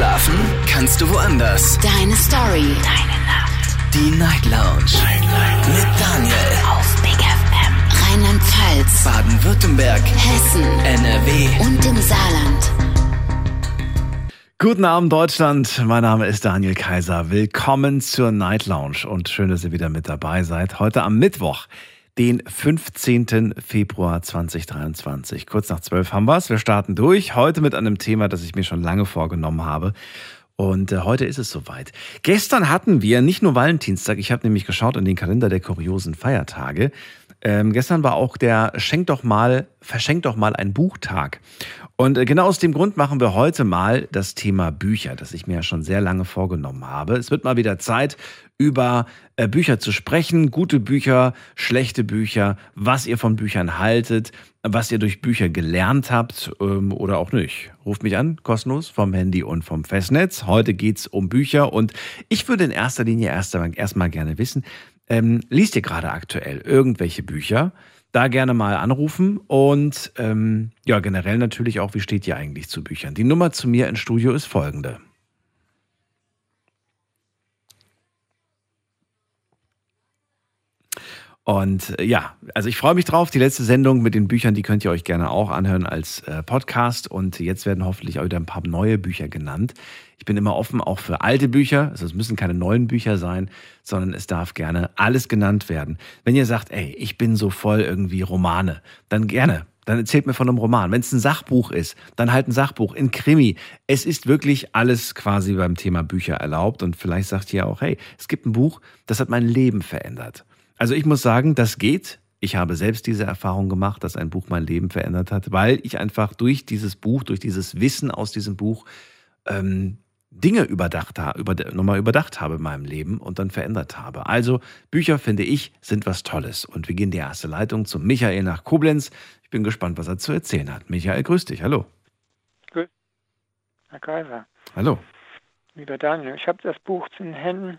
Schlafen kannst du woanders. Deine Story. Deine Nacht. Die Night Lounge. Night, Night. Mit Daniel. Auf Big FM. Rheinland-Pfalz. Baden-Württemberg. Hessen. NRW. Und im Saarland. Guten Abend, Deutschland. Mein Name ist Daniel Kaiser. Willkommen zur Night Lounge und schön, dass ihr wieder mit dabei seid. Heute am Mittwoch, den 15. Februar 2023. Kurz nach 12 haben wir es. Wir starten durch. Heute mit einem Thema, das ich mir schon lange vorgenommen habe. Und äh, heute ist es soweit. Gestern hatten wir nicht nur Valentinstag, ich habe nämlich geschaut in den Kalender der kuriosen Feiertage. Ähm, gestern war auch der Schenk doch mal, verschenk doch mal ein Buchtag. Und äh, genau aus dem Grund machen wir heute mal das Thema Bücher, das ich mir ja schon sehr lange vorgenommen habe. Es wird mal wieder Zeit, über Bücher zu sprechen, gute Bücher, schlechte Bücher, was ihr von Büchern haltet, was ihr durch Bücher gelernt habt ähm, oder auch nicht. Ruft mich an, kostenlos vom Handy und vom Festnetz. Heute geht's um Bücher und ich würde in erster Linie erst einmal, erst gerne wissen, ähm, liest ihr gerade aktuell irgendwelche Bücher? Da gerne mal anrufen und ähm, ja, generell natürlich auch, wie steht ihr eigentlich zu Büchern? Die Nummer zu mir ins Studio ist folgende. Und äh, ja, also ich freue mich drauf. Die letzte Sendung mit den Büchern, die könnt ihr euch gerne auch anhören als äh, Podcast. Und jetzt werden hoffentlich auch wieder ein paar neue Bücher genannt. Ich bin immer offen auch für alte Bücher. Also es müssen keine neuen Bücher sein, sondern es darf gerne alles genannt werden. Wenn ihr sagt, ey, ich bin so voll irgendwie Romane, dann gerne. Dann erzählt mir von einem Roman. Wenn es ein Sachbuch ist, dann halt ein Sachbuch. In Krimi. Es ist wirklich alles quasi beim Thema Bücher erlaubt. Und vielleicht sagt ihr auch, hey, es gibt ein Buch, das hat mein Leben verändert. Also ich muss sagen, das geht. Ich habe selbst diese Erfahrung gemacht, dass ein Buch mein Leben verändert hat, weil ich einfach durch dieses Buch, durch dieses Wissen aus diesem Buch ähm, Dinge überdacht habe, über, nochmal überdacht habe in meinem Leben und dann verändert habe. Also Bücher, finde ich, sind was Tolles. Und wir gehen in die erste Leitung zu Michael nach Koblenz. Ich bin gespannt, was er zu erzählen hat. Michael, grüß dich. Hallo. Grüß. Herr Kaiser. Hallo. Lieber Daniel, ich habe das Buch zu den Händen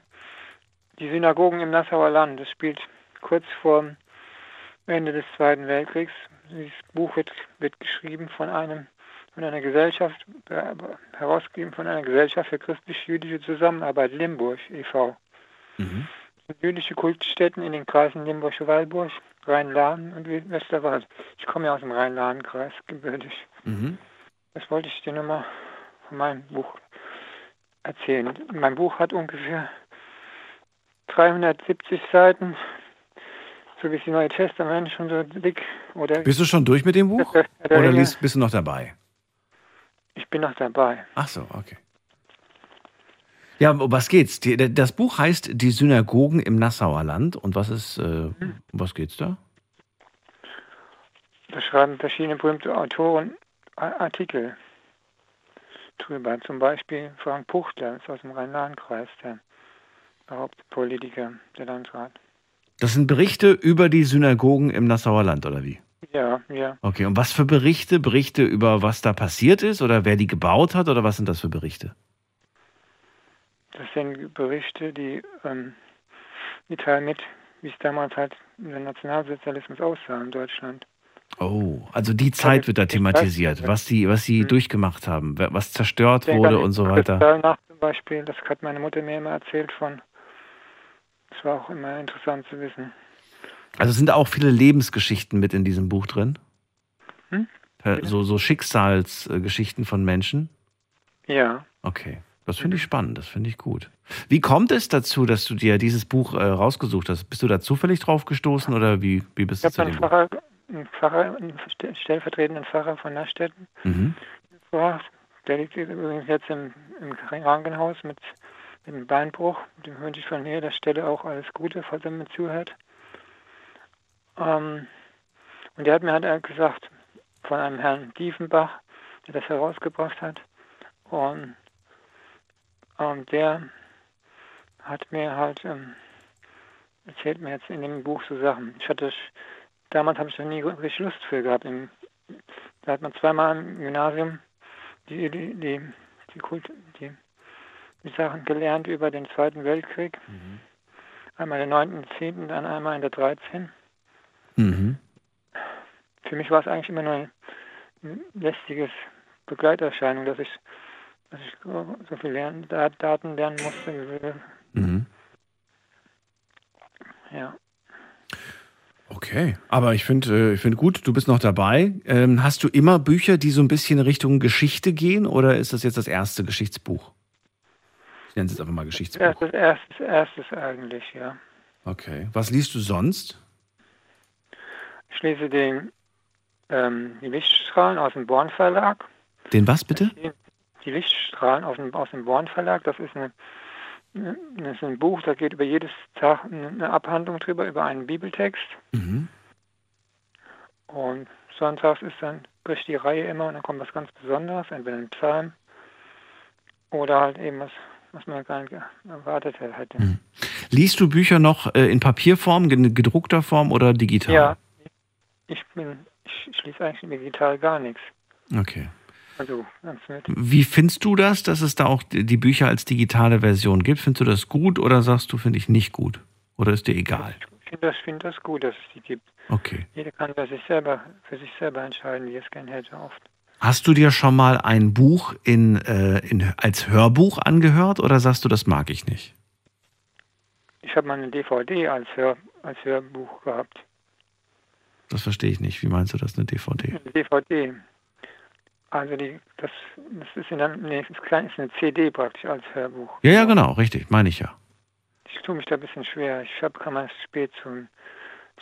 die Synagogen im Nassauer Land. Das spielt kurz vor Ende des Zweiten Weltkriegs. Dieses Buch wird, wird geschrieben von einem von einer Gesellschaft, herausgegeben von einer Gesellschaft für christlich-jüdische Zusammenarbeit, Limburg e.V. Mhm. Jüdische Kultstätten in den Kreisen Limburg-Walburg, Rhein-Lahn und Westerwald. Ich komme ja aus dem Rhein-Lahn-Kreis, gebürtig. Mhm. Das wollte ich dir nochmal von meinem Buch erzählen. Mein Buch hat ungefähr 370 Seiten, so wie das Neue Testament schon so dick. Oder bist du schon durch mit dem Buch? Oder liest, bist du noch dabei? Ich bin noch dabei. Ach so, okay. Ja, um was geht's? Das Buch heißt Die Synagogen im Nassauer Land. Und was ist, äh, hm. um was geht's da? Da schreiben verschiedene berühmte Autoren Artikel drüber. Zum Beispiel Frank Puchtler, ist aus dem Rhein-Lahn-Kreis, der Hauptpolitiker, der Landrat. Das sind Berichte über die Synagogen im Nassauer Land, oder wie? Ja, ja. Okay, und was für Berichte? Berichte über was da passiert ist oder wer die gebaut hat oder was sind das für Berichte? Das sind Berichte, die, ähm, die teilen mit, wie es damals halt der Nationalsozialismus aussah in Deutschland. Oh, also die Zeit wird da thematisiert, was sie, was sie mhm. durchgemacht haben, was zerstört wurde und so weiter. Zum Beispiel, das hat meine Mutter mir immer erzählt von das war auch immer interessant zu wissen. Also sind da auch viele Lebensgeschichten mit in diesem Buch drin? Hm? So, so Schicksalsgeschichten von Menschen? Ja. Okay. Das finde ich spannend, das finde ich gut. Wie kommt es dazu, dass du dir dieses Buch äh, rausgesucht hast? Bist du da zufällig drauf gestoßen oder wie, wie bist ich du zu dem Pfarrer, einen Pfarrer, einen stellvertretenden Pfarrer von Nastetten mhm. Der liegt übrigens jetzt im, im Krankenhaus mit dem Beinbruch. Dem wünsche ich von hier der Stelle auch alles Gute, falls er mir zuhört. Ähm, und der hat mir halt gesagt, von einem Herrn Diefenbach, der das herausgebracht hat. Und ähm, der hat mir halt ähm, erzählt mir jetzt in dem Buch so Sachen. Ich hatte damals habe ich noch nie richtig Lust für gehabt. Im, da hat man zweimal im Gymnasium die, die, die, die, Kult, die Sachen gelernt über den Zweiten Weltkrieg. Mhm. Einmal in der 9.10., dann einmal in der 13. Mhm. Für mich war es eigentlich immer nur ein lästiges Begleiterscheinung, dass ich dass ich so viel lernen, Daten lernen musste. Mhm. Ja. Okay, aber ich finde äh, ich find gut, du bist noch dabei. Ähm, hast du immer Bücher, die so ein bisschen Richtung Geschichte gehen oder ist das jetzt das erste Geschichtsbuch? Ich nenne es jetzt einfach mal Geschichtsbuch. Das erstes, erstes eigentlich, ja. Okay. Was liest du sonst? Ich lese den, ähm, die Lichtstrahlen aus dem Born Verlag. Den was bitte? Die Lichtstrahlen aus dem, aus dem Born Verlag. Das ist, eine, das ist ein Buch, da geht über jedes Tag eine Abhandlung drüber, über einen Bibeltext. Mhm. Und sonntags ist dann bricht die Reihe immer und dann kommt was ganz Besonderes, entweder ein Psalm oder halt eben was was man gar nicht erwartet hätte. Hm. Liest du Bücher noch äh, in Papierform, in gedruckter Form oder digital? Ja, ich bin, ich schließe eigentlich digital gar nichts. Okay. Also ganz nett. Wie findest du das, dass es da auch die Bücher als digitale Version gibt? Findest du das gut oder sagst du, finde ich nicht gut? Oder ist dir egal? Ich finde das, find das gut, dass es die gibt. Okay. Jeder kann für sich selber, für sich selber entscheiden, wie es gerne hätte oft. Hast du dir schon mal ein Buch in, äh, in, als Hörbuch angehört oder sagst du, das mag ich nicht? Ich habe mal eine DVD als, Hör, als Hörbuch gehabt. Das verstehe ich nicht. Wie meinst du das, eine DVD? Eine DVD. Also die, das, das ist, in einem, nee, ist, klein, ist eine CD praktisch als Hörbuch. Ja, ja, genau, richtig, meine ich ja. Ich tue mich da ein bisschen schwer. Ich hab, kam erst spät zu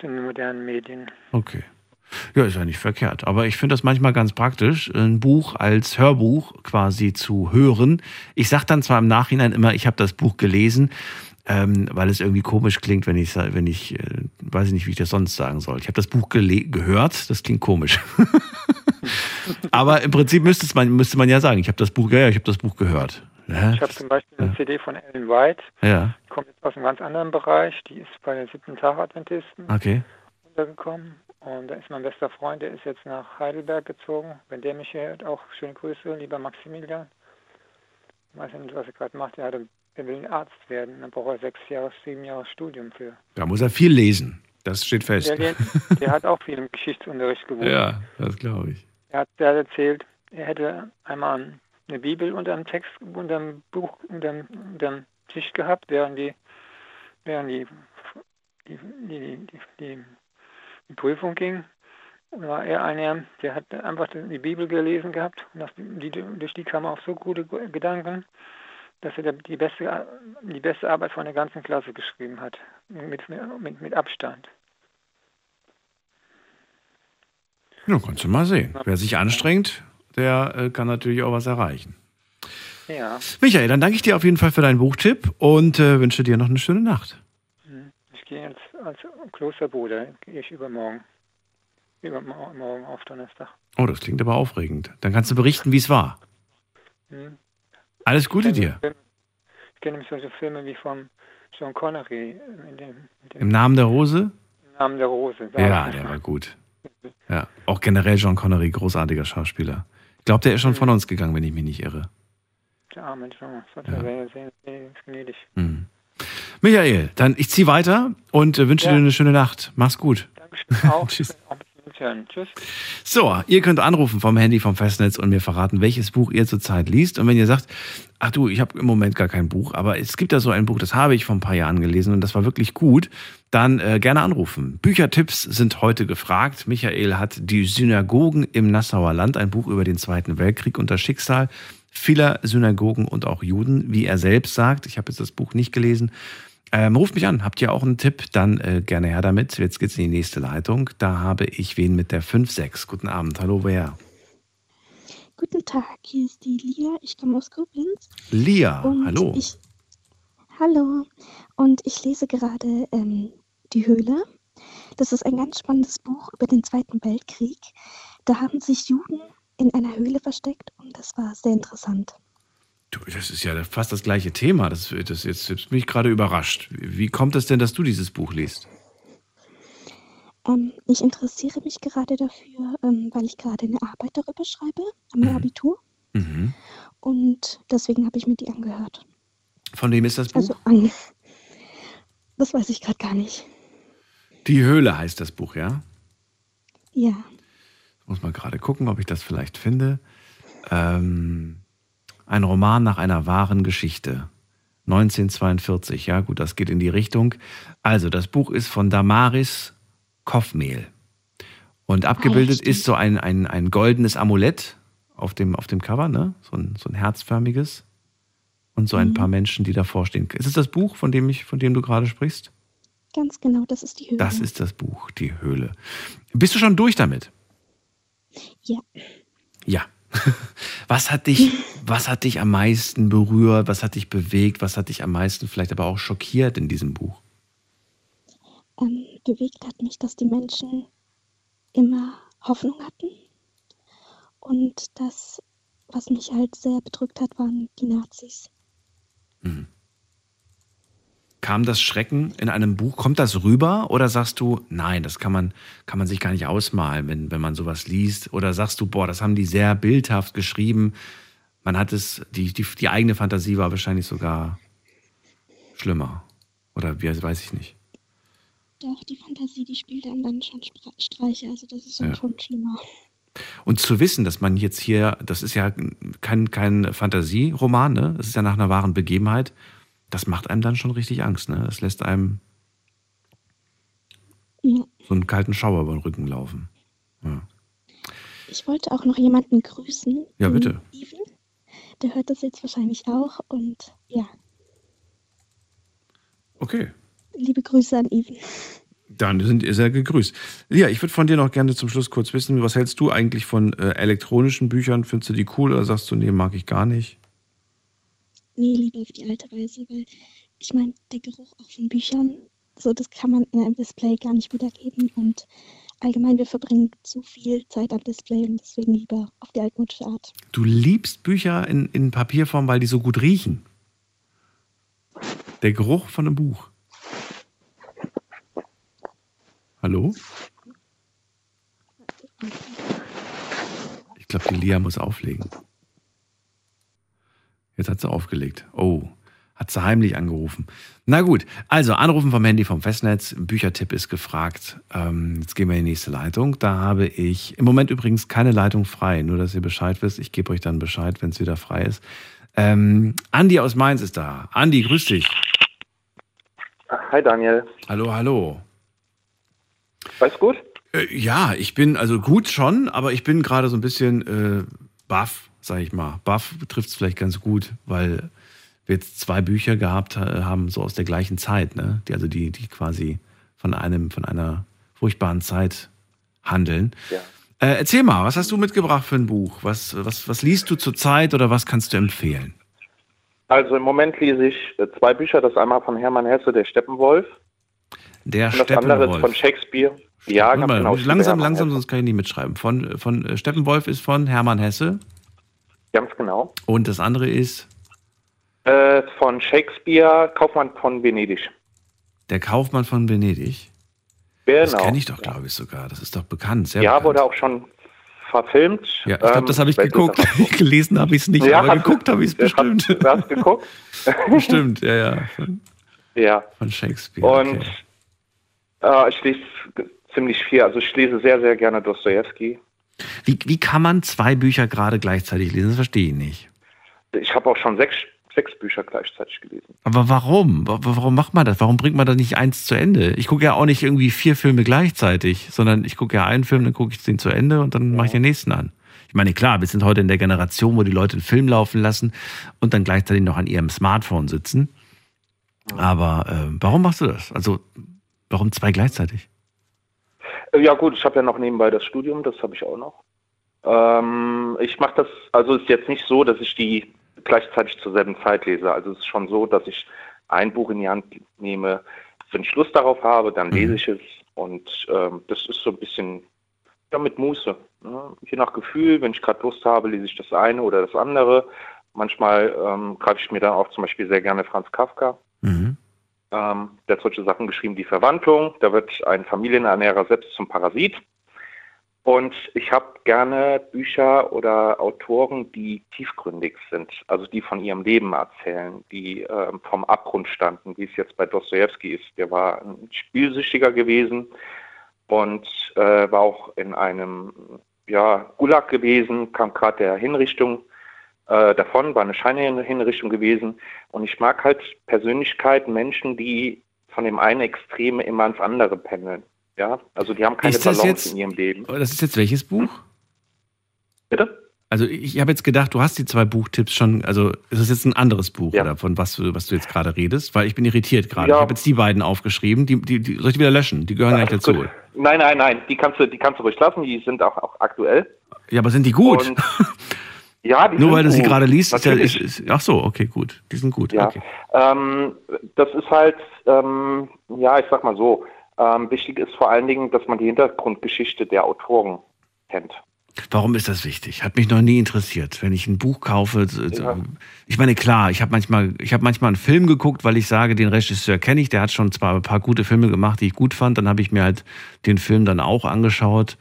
den modernen Medien. Okay. Ja, ist ja nicht verkehrt. Aber ich finde das manchmal ganz praktisch, ein Buch als Hörbuch quasi zu hören. Ich sage dann zwar im Nachhinein immer, ich habe das Buch gelesen, ähm, weil es irgendwie komisch klingt, wenn ich, wenn ich, äh, weiß ich nicht, wie ich das sonst sagen soll. Ich habe das Buch gehört, das klingt komisch. Aber im Prinzip müsste man, müsste man ja sagen, ich habe das Buch, ja, ich habe das Buch gehört. Ja, ich habe zum Beispiel eine ja. CD von Ellen White. Ja. Die kommt jetzt aus einem ganz anderen Bereich. Die ist bei den siebten Tag Adventisten okay. untergekommen. Und da ist mein bester Freund, der ist jetzt nach Heidelberg gezogen. Wenn der mich hört, auch schöne Grüße, lieber Maximilian. Ich weiß nicht, was er gerade macht. Er, hat, er will ein Arzt werden. Dann braucht er sechs Jahre, sieben Jahre Studium für. Da muss er viel lesen. Das steht fest. Der, der hat auch viel im Geschichtsunterricht gewohnt. Ja, das glaube ich. Er hat, der hat erzählt, er hätte einmal eine Bibel unter dem Text, unter dem Buch, unter dem Tisch gehabt, während die, während die, die, die, die, die die Prüfung ging, war er einer, der hat einfach die Bibel gelesen gehabt und das, die, durch die kam er auf so gute Gedanken, dass er die beste, die beste Arbeit von der ganzen Klasse geschrieben hat, mit, mit, mit Abstand. Ja, kannst du mal sehen. Wer sich anstrengt, der äh, kann natürlich auch was erreichen. Ja. Michael, dann danke ich dir auf jeden Fall für deinen Buchtipp und äh, wünsche dir noch eine schöne Nacht. Hm. Ich gehe jetzt als Klosterbruder, gehe ich übermorgen. Übermorgen auf Donnerstag. Oh, das klingt aber aufregend. Dann kannst du berichten, wie es war. Hm. Alles Gute dir. Ich kenne nämlich solche Filme wie von Sean Connery. In dem, dem Im Namen der Rose? Im Namen der Rose. Ja, der war gut. Ja, auch generell Sean Connery, großartiger Schauspieler. Ich glaube, der ist schon von uns gegangen, wenn ich mich nicht irre. Der arme John, das ja. sehr, sehr, sehr gnädig. Mhm. Michael, dann ich ziehe weiter und äh, wünsche ja. dir eine schöne Nacht. Mach's gut. Dankeschön. Auch. Tschüss. Tschüss. So, ihr könnt anrufen vom Handy vom Festnetz und mir verraten, welches Buch ihr zurzeit liest. Und wenn ihr sagt, ach du, ich habe im Moment gar kein Buch, aber es gibt da so ein Buch, das habe ich vor ein paar Jahren gelesen und das war wirklich gut, dann äh, gerne anrufen. Büchertipps sind heute gefragt. Michael hat die Synagogen im Nassauer Land, ein Buch über den Zweiten Weltkrieg und das Schicksal vieler Synagogen und auch Juden, wie er selbst sagt. Ich habe jetzt das Buch nicht gelesen. Ähm, ruft mich an, habt ihr auch einen Tipp? Dann äh, gerne her damit. Jetzt geht's in die nächste Leitung. Da habe ich wen mit der 5-6. Guten Abend, hallo, wer? Guten Tag, hier ist die Lia. Ich komme aus Koblenz. Lia, Und hallo. Ich, hallo. Und ich lese gerade ähm, Die Höhle. Das ist ein ganz spannendes Buch über den Zweiten Weltkrieg. Da haben sich Juden in einer Höhle versteckt und das war sehr interessant. Du, das ist ja fast das gleiche Thema. Das, das jetzt, jetzt bin ich gerade überrascht. Wie kommt es denn, dass du dieses Buch liest? Ähm, ich interessiere mich gerade dafür, ähm, weil ich gerade eine Arbeit darüber schreibe, am mhm. Abitur. Mhm. Und deswegen habe ich mir die angehört. Von wem ist das Buch? Also an. Das weiß ich gerade gar nicht. Die Höhle heißt das Buch, ja? Ja. Muss mal gerade gucken, ob ich das vielleicht finde. Ähm, Ein Roman nach einer wahren Geschichte. 1942, ja gut, das geht in die Richtung. Also, das Buch ist von Damaris Koffmehl. Und abgebildet ist so ein, ein, ein goldenes Amulett auf dem, auf dem Cover, ne? So ein, so ein herzförmiges. Und so ein Mhm. paar Menschen, die davor stehen. Ist es das Buch, von dem, ich, von dem du gerade sprichst? Ganz genau, das ist die Höhle. Das ist das Buch, die Höhle. Bist du schon durch damit? Ja. Ja. Was hat dich, was hat dich am meisten berührt? Was hat dich bewegt? Was hat dich am meisten vielleicht aber auch schockiert in diesem Buch? Ähm, bewegt hat mich, dass die Menschen immer Hoffnung hatten. Und das, was mich halt sehr bedrückt hat, waren die Nazis. Kam das Schrecken in einem Buch, kommt das rüber oder sagst du, nein, das kann man, kann man sich gar nicht ausmalen, wenn, wenn man sowas liest? Oder sagst du, boah, das haben die sehr bildhaft geschrieben. Man hat es, die, die, die eigene Fantasie war wahrscheinlich sogar schlimmer. Oder wie, weiß ich nicht. Doch, die Fantasie, die spielt einem dann schon Streiche, also das ist Ja. schon schlimmer. Und zu wissen, dass man jetzt hier, das ist ja kein, kein Fantasieroman, ne? Das ist ja nach einer wahren Begebenheit. Das macht einem dann schon richtig Angst, ne? Das lässt einem Ja. so einen kalten Schauer über den Rücken laufen. Ja. Ich wollte auch noch jemanden grüßen. Ja, bitte. Steven. Der hört das jetzt wahrscheinlich auch und ja, Okay. liebe Grüße an Even. Dann sind ihr sehr gegrüßt. Lia, ich würde von dir noch gerne zum Schluss kurz wissen, was hältst du eigentlich von äh, elektronischen Büchern? Findest du die cool oder sagst du, nee, mag ich gar nicht? Nee, lieber auf die alte Weise, weil ich meine, der Geruch auch von Büchern, so das kann man in einem Display gar nicht wiedergeben und allgemein, wir verbringen zu viel Zeit am Display und deswegen lieber auf die altmodische Art. Du liebst Bücher in, in Papierform, weil die so gut riechen. Der Geruch von einem Buch. Hallo? Ich glaube, die Lia muss auflegen. Jetzt hat sie aufgelegt. Oh, hat sie heimlich angerufen. Na gut, also anrufen vom Handy vom Festnetz. Büchertipp ist gefragt. Ähm, jetzt gehen wir in die nächste Leitung. Da habe ich im Moment übrigens keine Leitung frei. Nur, dass ihr Bescheid wisst. Ich gebe euch dann Bescheid, wenn es wieder frei ist. Ähm, Andi aus Mainz ist da. Andi, grüß dich. Hi Daniel. Hallo, hallo. Alles gut? Äh, ja, ich bin also gut schon, aber ich bin gerade so ein bisschen äh, baff, sag ich mal. Baff trifft es vielleicht ganz gut, weil wir jetzt zwei Bücher gehabt äh, haben, so aus der gleichen Zeit, ne? Die, also die, die quasi von einem, von einer furchtbaren Zeit handeln. Ja. Äh, erzähl mal, was hast du mitgebracht für ein Buch? Was, was, was liest du zurzeit oder was kannst du empfehlen? Also im Moment lese ich äh, zwei Bücher. Das einmal von Hermann Hesse, der Steppenwolf. Der Und das andere ist von Steppenwolf. Shakespeare. Ja, ganz genau. langsam, langsam, Hermann sonst kann ich nicht mitschreiben. Von, von äh, Steppenwolf ist von Hermann Hesse Hesse. Ganz genau. und das andere ist Äh, von Shakespeare, Kaufmann von Venedig. Der Kaufmann von Venedig. Genau. Das kenne ich doch, glaube ich, sogar. Das ist doch bekannt. Sehr Ja, bekannt. wurde auch schon verfilmt. Ja, ich glaube, das habe ich Ähm, geguckt. Gelesen habe ich es nicht, Ja, aber hast geguckt habe ich es hast- bestimmt. Du hast geguckt? bestimmt, ja, ja. Von, Ja. von Shakespeare. Und okay. äh, ich lese ziemlich viel. Also ich lese sehr, sehr gerne Dostoevsky. Wie, wie kann man zwei Bücher gerade gleichzeitig lesen? Das verstehe ich nicht. Ich habe auch schon sechs, sechs Bücher gleichzeitig gelesen. Aber warum? Wa- Warum macht man das? Warum bringt man da nicht eins zu Ende? Ich gucke ja auch nicht irgendwie vier Filme gleichzeitig, sondern ich gucke ja einen Film, dann gucke ich den zu Ende und dann mache ich den nächsten an. Ich meine, klar, wir sind heute in der Generation, wo die Leute einen Film laufen lassen und dann gleichzeitig noch an ihrem Smartphone sitzen. Aber äh, warum machst du das? Also, warum zwei gleichzeitig? Äh, Ja gut, ich habe ja noch nebenbei das Studium, das habe ich auch noch. Ähm, ich mache das, also es ist jetzt nicht so, dass ich die gleichzeitig zur selben Zeit lese. Also es ist schon so, dass ich ein Buch in die Hand nehme, wenn ich Lust darauf habe, dann lese ich es und ähm, das ist so ein bisschen ja, mit Muße. Ne? Je nach Gefühl, wenn ich gerade Lust habe, lese ich das eine oder das andere. Manchmal ähm, greife ich mir dann auch zum Beispiel sehr gerne Franz Kafka. Mhm. Ähm, der hat solche Sachen geschrieben, die Verwandlung. Da wird ein Familienernährer selbst zum Parasit. Und ich habe gerne Bücher oder Autoren, die tiefgründig sind, also die von ihrem Leben erzählen, die ähm, vom Abgrund standen, wie es jetzt bei Dostoevsky ist. Der war ein Spielsüchtiger gewesen und äh, war auch in einem ja, Gulag gewesen, kam gerade der Hinrichtung äh, davon, war eine Scheinhinrichtung gewesen. Und ich mag halt Persönlichkeiten, Menschen, die von dem einen Extrem immer ins andere pendeln. Ja, also die haben keine Balance jetzt, in ihrem Leben. Das ist jetzt welches Buch? Bitte? Also ich habe jetzt gedacht, du hast die zwei Buchtipps schon, also ist das jetzt ein anderes Buch ja. oder von was du, was du jetzt gerade redest? Weil ich bin irritiert gerade. Ja. Ich habe jetzt die beiden aufgeschrieben, die, die, die soll ich die wieder löschen? Die gehören ja, gar nicht dazu. Gut. Nein, nein, nein, die kannst du, die kannst du ruhig lassen, die sind auch, auch aktuell. Ja, aber sind die gut? Ja, die Nur weil du sie gerade liest, ist ja, ist, ach so, okay, gut. Die sind gut. Ja. Okay. Ähm, das ist halt, ähm, ja, ich sag mal so, ähm, wichtig ist vor allen Dingen, dass man die Hintergrundgeschichte der Autoren kennt. Warum ist das wichtig? Hat mich noch nie interessiert. Wenn ich ein Buch kaufe, ja. ich meine, klar, ich habe manchmal, ich habe manchmal einen Film geguckt, weil ich sage, den Regisseur kenne ich, der hat schon zwar ein paar gute Filme gemacht, die ich gut fand, dann habe ich mir halt den Film dann auch angeschaut.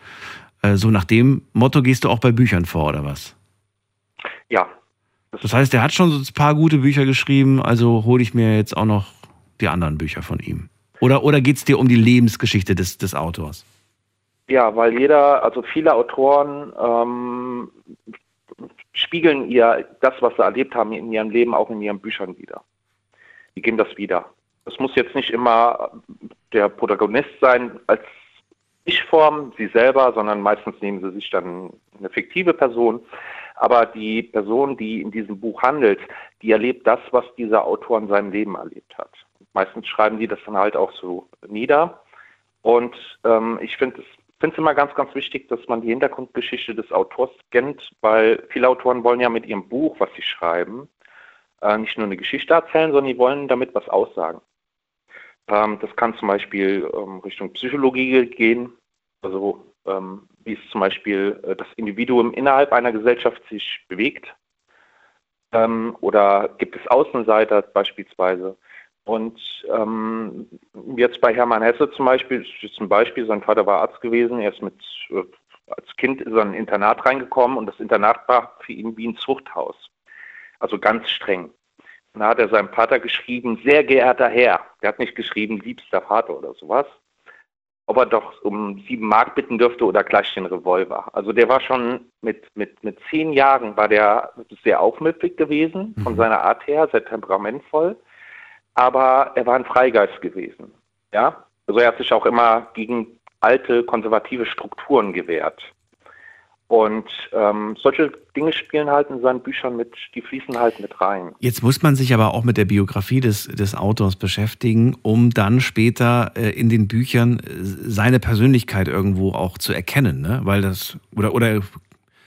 Äh, so nach dem Motto gehst du auch bei Büchern vor, oder was? Ja. Das heißt, der hat schon so ein paar gute Bücher geschrieben, also hole ich mir jetzt auch noch die anderen Bücher von ihm. Oder, oder geht es dir um die Lebensgeschichte des, des Autors? Ja, weil jeder, also viele Autoren ähm, spiegeln ihr das, was sie erlebt haben in ihrem Leben, auch in ihren Büchern wieder. Die geben das wieder. Es muss jetzt nicht immer der Protagonist sein als Ich-Form, sie selber, sondern meistens nehmen sie sich dann eine fiktive Person. Aber die Person, die in diesem Buch handelt, die erlebt das, was dieser Autor in seinem Leben erlebt hat. Meistens schreiben die das dann halt auch so nieder. Und ähm, ich finde es immer ganz, ganz wichtig, dass man die Hintergrundgeschichte des Autors kennt, weil viele Autoren wollen ja mit ihrem Buch, was sie schreiben, äh, nicht nur eine Geschichte erzählen, sondern die wollen damit was aussagen. Ähm, das kann zum Beispiel ähm, Richtung Psychologie gehen, also ähm, wie es zum Beispiel äh, das Individuum innerhalb einer Gesellschaft sich bewegt. Ähm, oder gibt es Außenseiter beispielsweise? Und ähm, jetzt bei Hermann Hesse zum Beispiel, zum Beispiel, sein Vater war Arzt gewesen, er ist mit äh, als Kind in ein Internat reingekommen und das Internat war für ihn wie ein Zuchthaus. Also ganz streng. Und da hat er seinem Vater geschrieben, sehr geehrter Herr. Der hat nicht geschrieben, liebster Vater oder sowas. Ob er doch um sieben Mark bitten dürfte oder gleich den Revolver. Also der war schon mit, mit, mit zehn Jahren war der sehr aufmüpfig gewesen, von mhm. seiner Art her, sehr temperamentvoll aber er war ein Freigeist gewesen. Ja? Also er hat sich auch immer gegen alte konservative Strukturen gewehrt. Und ähm, solche Dinge spielen halt in seinen Büchern mit, die fließen halt mit rein. Jetzt muss man sich aber auch mit der Biografie des, des Autors beschäftigen, um dann später äh, in den Büchern äh, seine Persönlichkeit irgendwo auch zu erkennen, ne? Weil das, oder, oder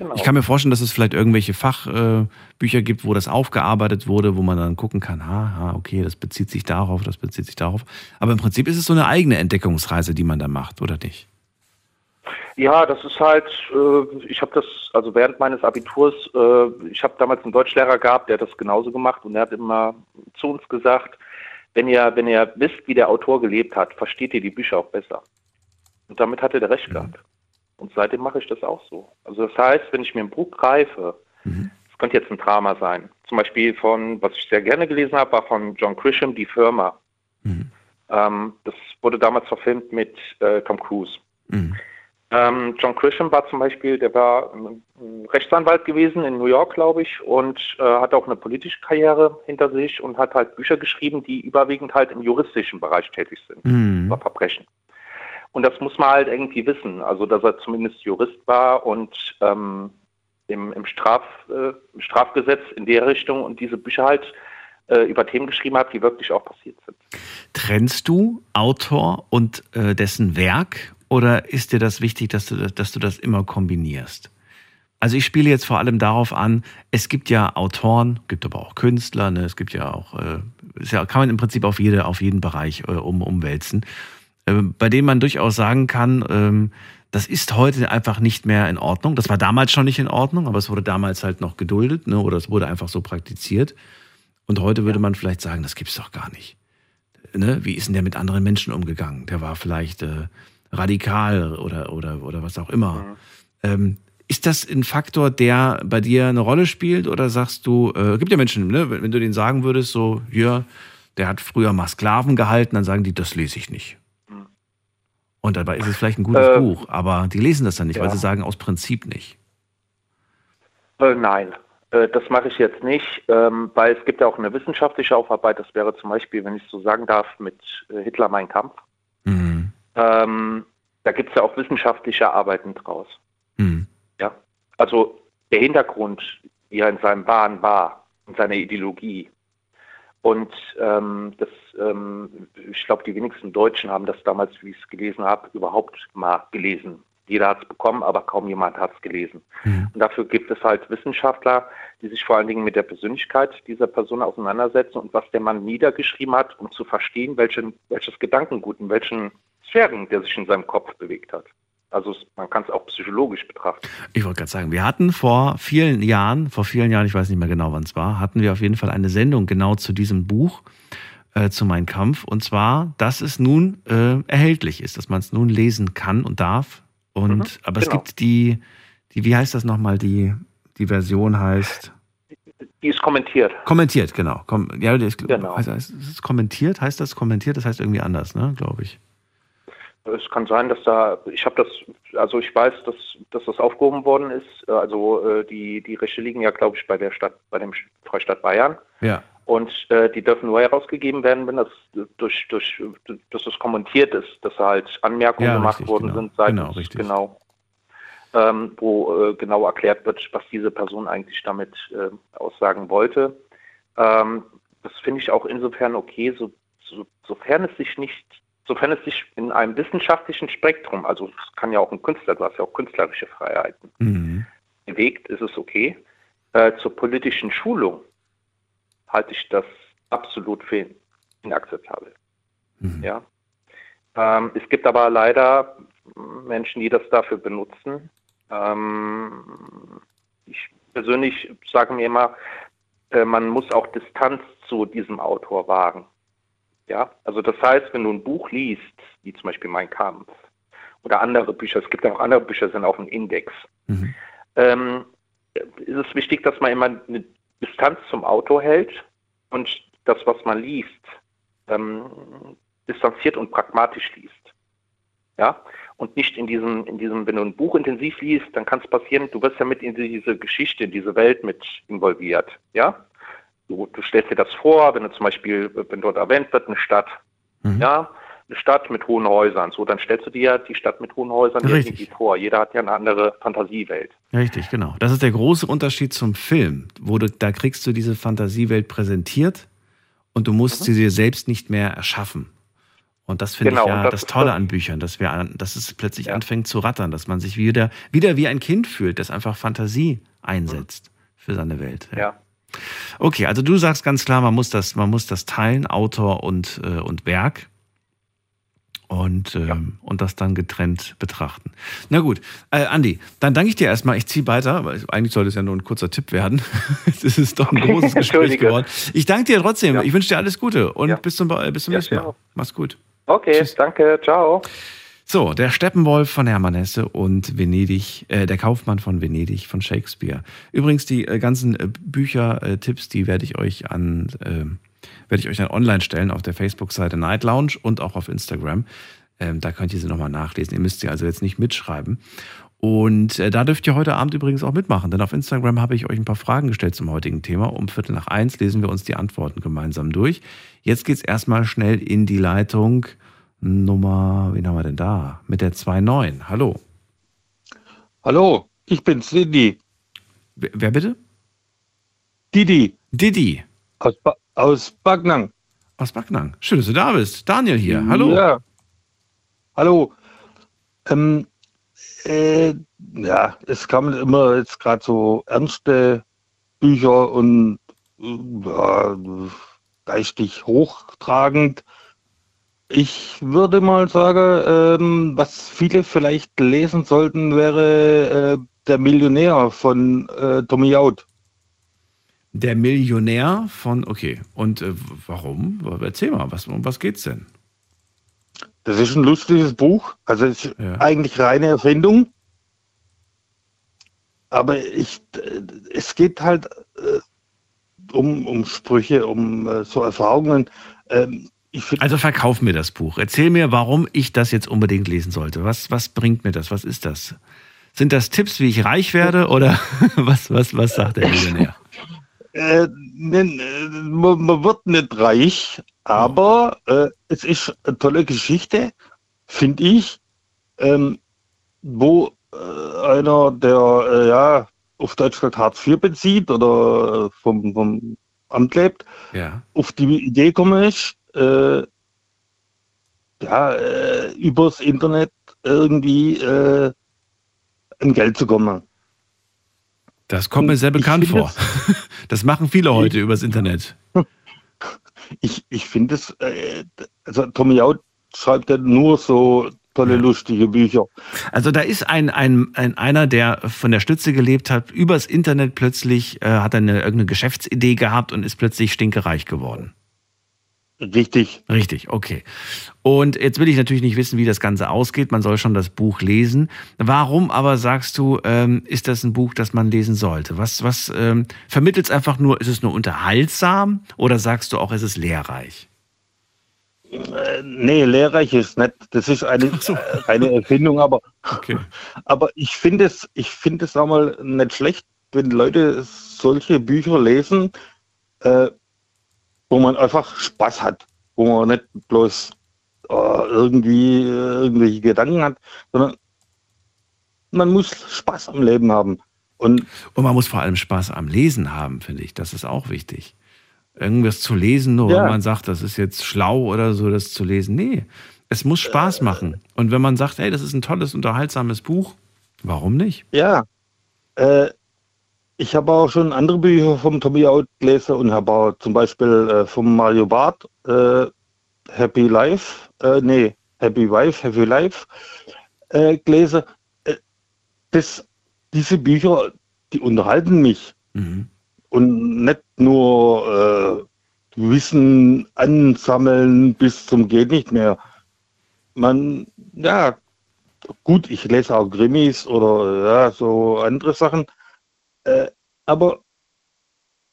Genau. Ich kann mir vorstellen, dass es vielleicht irgendwelche Fachbücher äh, gibt, wo das aufgearbeitet wurde, wo man dann gucken kann, ha, okay, das bezieht sich darauf, das bezieht sich darauf. Aber im Prinzip ist es so eine eigene Entdeckungsreise, die man da macht, oder nicht? Ja, das ist halt, äh, ich habe das, also während meines Abiturs, äh, ich habe damals einen Deutschlehrer gehabt, der hat das genauso gemacht und er hat immer zu uns gesagt, wenn ihr, wenn ihr wisst, wie der Autor gelebt hat, versteht ihr die Bücher auch besser. Und damit hatte der recht mhm. gehabt. Und seitdem mache ich das auch so. Also das heißt, wenn ich mir ein Buch greife, mhm. das könnte jetzt ein Drama sein. Zum Beispiel von, was ich sehr gerne gelesen habe, war von John Grisham, Die Firma. Mhm. Ähm, das wurde damals verfilmt mit äh, Tom Cruise. Mhm. Ähm, John Grisham war zum Beispiel, der war Rechtsanwalt gewesen in New York, glaube ich, und äh, hat auch eine politische Karriere hinter sich und hat halt Bücher geschrieben, die überwiegend halt im juristischen Bereich tätig sind, mhm. über Verbrechen. Und das muss man halt irgendwie wissen. Also, dass er zumindest Jurist war und ähm, im, im, Straf, äh, im Strafgesetz in der Richtung und diese Bücher halt äh, über Themen geschrieben hat, die wirklich auch passiert sind. Trennst du Autor und äh, dessen Werk oder ist dir das wichtig, dass du, dass du das immer kombinierst? Also ich spiele jetzt vor allem darauf an, es gibt ja Autoren, gibt aber auch Künstler, ne? es gibt ja auch, äh, ja, kann man im Prinzip auf, jede, auf jeden Bereich äh, um, umwälzen. Ähm, bei dem man durchaus sagen kann, ähm, das ist heute einfach nicht mehr in Ordnung. Das war damals schon nicht in Ordnung, aber es wurde damals halt noch geduldet ne, oder es wurde einfach so praktiziert. Und heute würde man vielleicht sagen, das gibt's doch gar nicht. Ne? Wie ist denn der mit anderen Menschen umgegangen? Der war vielleicht äh, radikal oder, oder, oder was auch immer. Mhm. Ähm, ist das ein Faktor, der bei dir eine Rolle spielt oder sagst du, äh, gibt ja Menschen, ne, wenn du denen sagen würdest, so, ja, der hat früher mal Sklaven gehalten, dann sagen die, das lese ich nicht. Und dabei ist es vielleicht ein gutes äh, Buch, aber die lesen das dann nicht, ja. weil sie sagen, aus Prinzip nicht. Äh, nein. Äh, das mache ich jetzt nicht, ähm, weil es gibt ja auch eine wissenschaftliche Aufarbeit. Das wäre zum Beispiel, wenn ich so sagen darf, mit äh, Hitler Mein Kampf. Mhm. Ähm, da gibt es ja auch wissenschaftliche Arbeiten draus. Mhm. Ja, also der Hintergrund, wie er in seinem Wahn war, in seiner Ideologie. Und ähm, das, ähm, ich glaube, die wenigsten Deutschen haben das damals, wie ich es gelesen habe, überhaupt mal gelesen. Jeder hat es bekommen, aber kaum jemand hat es gelesen. Mhm. Und dafür gibt es halt Wissenschaftler, die sich vor allen Dingen mit der Persönlichkeit dieser Person auseinandersetzen und was der Mann niedergeschrieben hat, um zu verstehen, welchen, welches Gedankengut in welchen Sphären der sich in seinem Kopf bewegt hat. Also man kann es auch psychologisch betrachten. Ich wollte gerade sagen, wir hatten vor vielen Jahren, vor vielen Jahren, ich weiß nicht mehr genau, wann es war, hatten wir auf jeden Fall eine Sendung genau zu diesem Buch, äh, zu Mein Kampf. Und zwar, dass es nun äh, erhältlich ist, dass man es nun lesen kann und darf. Und Mhm, aber es genau. gibt die, die, wie heißt das nochmal, die, die Version heißt Die ist kommentiert. kommentiert, genau. Kom ja, das, Genau. heißt, heißt, ist es kommentiert? Heißt das kommentiert? Das heißt irgendwie anders, ne, glaube ich. Es kann sein, dass da, ich habe das, also ich weiß, dass, dass das aufgehoben worden ist. Also äh, die, die Rechte liegen ja, glaube ich, bei der Stadt, bei dem Freistaat Bayern. Ja. Und äh, die dürfen nur herausgegeben werden, wenn das durch, durch, dass das kommentiert ist, dass da halt Anmerkungen Ja, gemacht richtig, worden genau. sind seitens, Genau, richtig. genau, ähm, wo äh, genau erklärt wird, was diese Person eigentlich damit äh, aussagen wollte. Ähm, das finde ich auch insofern okay, so, so, sofern es sich nicht, sofern es sich in einem wissenschaftlichen Spektrum, also es kann ja auch ein Künstler, du hast ja auch künstlerische Freiheiten, Mhm. bewegt, ist es okay. Äh, zur politischen Schulung halte ich das absolut für inakzeptabel. Mhm. Ja. Ähm, es gibt aber leider Menschen, die das dafür benutzen. Ähm, ich persönlich sage mir immer, äh, man muss auch Distanz zu diesem Autor wagen. Ja, also das heißt, wenn du ein Buch liest, wie zum Beispiel Mein Kampf oder andere Bücher, es gibt ja auch andere Bücher, sind auf dem Index, Mhm. ähm, ist es wichtig, dass man immer eine Distanz zum Autor hält und das, was man liest, ähm, distanziert und pragmatisch liest. Ja, und nicht in diesem, in diesem, wenn du ein Buch intensiv liest, dann kann es passieren, du wirst ja mit in diese Geschichte, in diese Welt mit involviert. Ja, du, du stellst dir das vor, wenn du zum Beispiel, wenn dort erwähnt wird, eine Stadt, Mhm. ja, eine Stadt mit hohen Häusern, so, dann stellst du dir die Stadt mit hohen Häusern Richtig. irgendwie vor. Jeder hat ja eine andere Fantasiewelt. Richtig, genau. Das ist der große Unterschied zum Film, wo du, da kriegst du diese Fantasiewelt präsentiert und du musst sie dir selbst nicht mehr erschaffen. Und das finde Genau, ich ja das, das Tolle das- an Büchern, dass, wir, an- dass es plötzlich Ja. anfängt zu rattern, dass man sich wieder, wieder wie ein Kind fühlt, das einfach Fantasie einsetzt für seine Welt. Ja. Okay, also du sagst ganz klar, man muss das, man muss das teilen, Autor und, äh, und Werk. Und, ähm, und das dann getrennt betrachten. Na gut, äh, Andi, dann danke ich dir erstmal. Ich ziehe weiter, weil eigentlich sollte es ja nur ein kurzer Tipp werden. Es ist doch ein großes Gespräch geworden. Ich danke dir trotzdem. Ja. Ich wünsche dir alles Gute und Ja. bis zum, äh, bis zum Ja, nächsten Mal. ciao. Mach's gut. Okay, Tschüss. danke, ciao. So, der Steppenwolf von Hermann Hesse und Venedig, äh, der Kaufmann von Venedig von Shakespeare. Übrigens, die äh, ganzen äh, Bücher-Tipps, die werde ich euch an, äh, werde ich euch dann online stellen auf der Facebook-Seite Night Lounge und auch auf Instagram. Ähm, da könnt ihr sie nochmal nachlesen. Ihr müsst sie also jetzt nicht mitschreiben. Und äh, da dürft ihr heute Abend übrigens auch mitmachen, denn auf Instagram habe ich euch ein paar Fragen gestellt zum heutigen Thema. Um Viertel nach eins lesen wir uns die Antworten gemeinsam durch. Jetzt geht's erstmal schnell in die Leitung Nummer, wen haben wir denn da? Mit der 2.9. Hallo. Hallo, ich bin's, Didi. Wer, wer bitte? Didi Didi aus, ba aus Backnang. aus Backnang. Schön, dass du da bist. Daniel hier. Hallo. Ja. Hallo. Ähm, äh, ja, es kamen immer jetzt gerade so ernste Bücher und äh, ja, geistig hochtragend. Ich würde mal sagen, ähm, was viele vielleicht lesen sollten, wäre äh, Der Millionär von äh, Tommy Jaud. Der Millionär von, okay. Und äh, warum? Erzähl mal, was, um was geht's denn? Das ist ein lustiges Buch, also es ist Ja. eigentlich reine Erfindung. Aber ich, äh, es geht halt äh, um, um Sprüche, um äh, so Erfahrungen. Ähm, Also verkauf mir das Buch. Erzähl mir, warum ich das jetzt unbedingt lesen sollte. Was, was bringt mir das? Was ist das? Sind das Tipps, wie ich reich werde oder was, was, was sagt der Millionär? Äh, ne, man, man, wird nicht reich, aber äh, es ist eine tolle Geschichte, finde ich, ähm, wo äh, einer, der äh, ja auf Deutsch gesagt Hartz IV bezieht oder vom, vom Amt lebt, ja. auf die Idee gekommen ist, äh, ja, äh, übers Internet irgendwie äh, an Geld zu kommen. Das kommt mir sehr bekannt vor. Das, das, machen viele heute ich, übers Internet. Ich, ich finde es, äh, also Tommy Out schreibt ja nur so tolle, lustige Bücher. Also da ist ein, ein, ein einer, der von der Stütze gelebt hat, übers Internet plötzlich, äh, hat eine irgendeine Geschäftsidee gehabt und ist plötzlich stinkereich geworden. Richtig. Richtig, okay. Und jetzt will ich natürlich nicht wissen, wie das Ganze ausgeht. Man soll schon das Buch lesen. Warum aber sagst du, ähm, ist das ein Buch, das man lesen sollte? Was, was ähm, vermittelt es einfach nur, ist es nur unterhaltsam oder sagst du auch, ist es lehrreich? Äh, nee, lehrreich ist nicht. Das ist eine so. reine Erfindung, aber, okay. aber ich finde es, ich finde es auch mal nicht schlecht, wenn Leute solche Bücher lesen, äh, wo man einfach Spaß hat, wo man nicht bloß äh, irgendwie äh, irgendwelche Gedanken hat, sondern man muss Spaß am Leben haben. Und, Und man muss vor allem Spaß am Lesen haben, finde ich. Das ist auch wichtig. Irgendwas zu lesen, nur ja. weil man sagt, das ist jetzt schlau oder so, das zu lesen. Nee, es muss Spaß machen. Und wenn man sagt, hey, das ist ein tolles, unterhaltsames Buch, warum nicht? Ja. Äh, ich habe auch schon andere Bücher vom Tommy Out gelesen und habe auch zum Beispiel äh, vom Mario Barth äh, Happy Life, äh, nee, Happy Wife, Happy Life äh, gelesen. Äh, das, diese Bücher, die unterhalten mich. Mhm. Und nicht nur äh, Wissen ansammeln bis zum geht nicht mehr. Man, ja, gut, ich lese auch Krimis oder ja, so andere Sachen. Äh, aber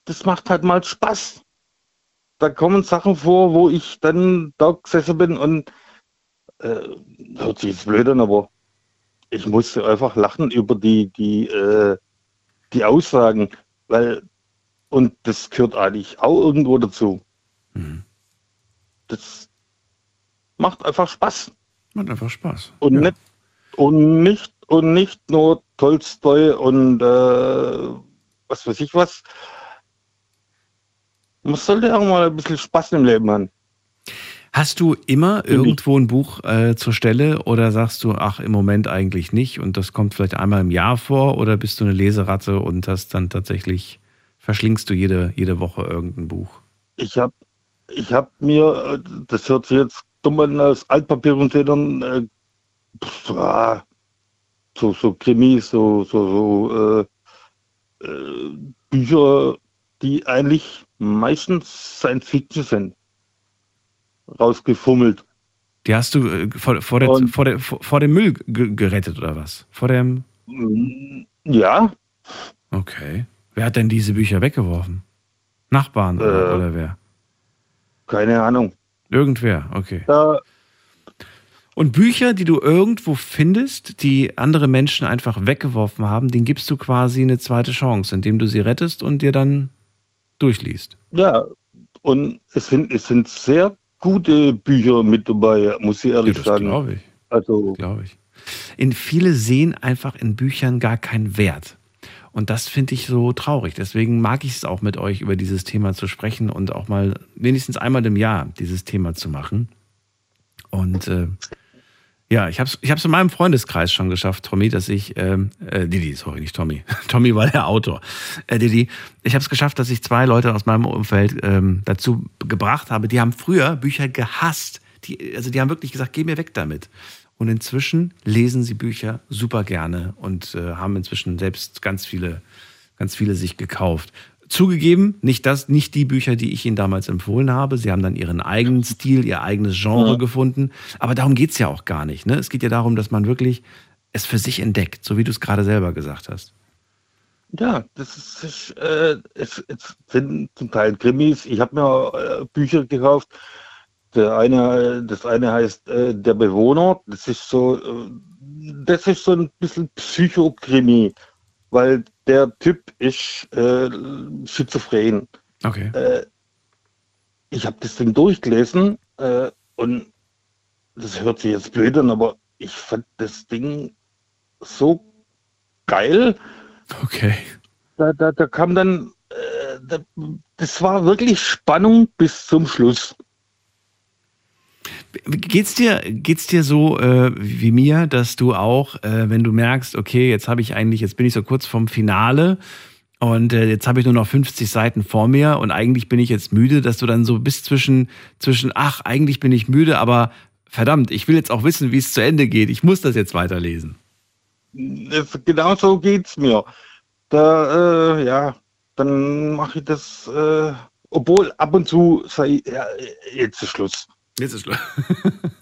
das macht halt mal Spaß. Da kommen Sachen vor, wo ich dann da gesessen bin und äh, hört sich jetzt blöd an, aber ich musste einfach lachen über die, die, äh, die Aussagen, weil, und das gehört eigentlich auch irgendwo dazu. Mhm. Das macht einfach Spaß. Macht einfach Spaß. Und, ja. nicht, und nicht und nicht nur Tolstoi und äh, was weiß ich was. Man sollte auch mal ein bisschen Spaß im Leben haben. Hast du immer irgendwo ein Buch äh, zur Stelle oder sagst du, ach, im Moment eigentlich nicht und das kommt vielleicht einmal im Jahr vor oder bist du eine Leseratte und hast dann tatsächlich, verschlingst du jede, jede Woche irgendein Buch? Ich habe ich hab mir, äh, das hört sich jetzt dumm an, als Altpapier und Federn, äh, so, so Krimis, so, so, so äh, äh, Bücher, die eigentlich meistens Science Fiction sind, rausgefummelt. Die hast du äh, vor, vor, der, vor, der, vor, dem Müll gerettet oder was? Vor dem. Mm, ja. Okay. Wer hat denn diese Bücher weggeworfen? Nachbarn oder, äh, oder wer? Keine Ahnung. Irgendwer, okay. Da, und Bücher, die du irgendwo findest, die andere Menschen einfach weggeworfen haben, denen gibst du quasi eine zweite Chance, indem du sie rettest und dir dann durchliest. Ja, und es sind, es sind sehr gute Bücher mit dabei, muss ich ehrlich ja, das sagen. Glaube ich. Also, glaube ich. In viele sehen einfach in Büchern gar keinen Wert. Und das finde ich so traurig. Deswegen mag ich es auch mit euch über dieses Thema zu sprechen und auch mal wenigstens einmal im Jahr dieses Thema zu machen. Und äh, ja, ich habe es ich hab's in meinem Freundeskreis schon geschafft, Tommy, dass ich, ähm, äh, Didi, sorry, nicht Tommy. Tommy war der Autor. Äh, Didi, ich habe es geschafft, dass ich zwei Leute aus meinem Umfeld ähm, dazu gebracht habe, die haben früher Bücher gehasst. Die, also die haben wirklich gesagt, geh mir weg damit. Und inzwischen lesen sie Bücher super gerne und äh, haben inzwischen selbst ganz viele, ganz viele sich gekauft. Zugegeben, nicht das, nicht die Bücher, die ich Ihnen damals empfohlen habe. Sie haben dann Ihren eigenen Stil, Ihr eigenes Genre ja. gefunden. Aber darum geht es ja auch gar nicht. Ne? Es geht ja darum, dass man wirklich es für sich entdeckt, so wie du es gerade selber gesagt hast. Ja, das ist, äh, es, es, sind zum Teil Krimis. Ich habe mir äh, Bücher gekauft. Der eine, das eine heißt äh, Der Bewohner. Das ist so, äh, das ist so ein bisschen Psychokrimi, weil der Typ ist äh, schizophren. Okay. Äh, ich habe das Ding durchgelesen äh, und das hört sich jetzt blöd an, aber ich fand das Ding so geil. Okay. Da, da, da kam dann, äh, da, das war wirklich Spannung bis zum Schluss. Geht's dir, geht's dir so äh, wie mir, dass du auch, äh, wenn du merkst, okay, jetzt habe ich eigentlich, jetzt bin ich so kurz vom Finale und äh, jetzt habe ich nur noch 50 Seiten vor mir und eigentlich bin ich jetzt müde, dass du dann so bist zwischen, zwischen, ach, eigentlich bin ich müde, aber verdammt, ich will jetzt auch wissen, wie es zu Ende geht. Ich muss das jetzt weiterlesen. Genau so geht's mir. Da, äh, ja, dann mache ich das, äh, obwohl ab und zu sei, ja, jetzt ist Schluss. Jetzt ist Schluss.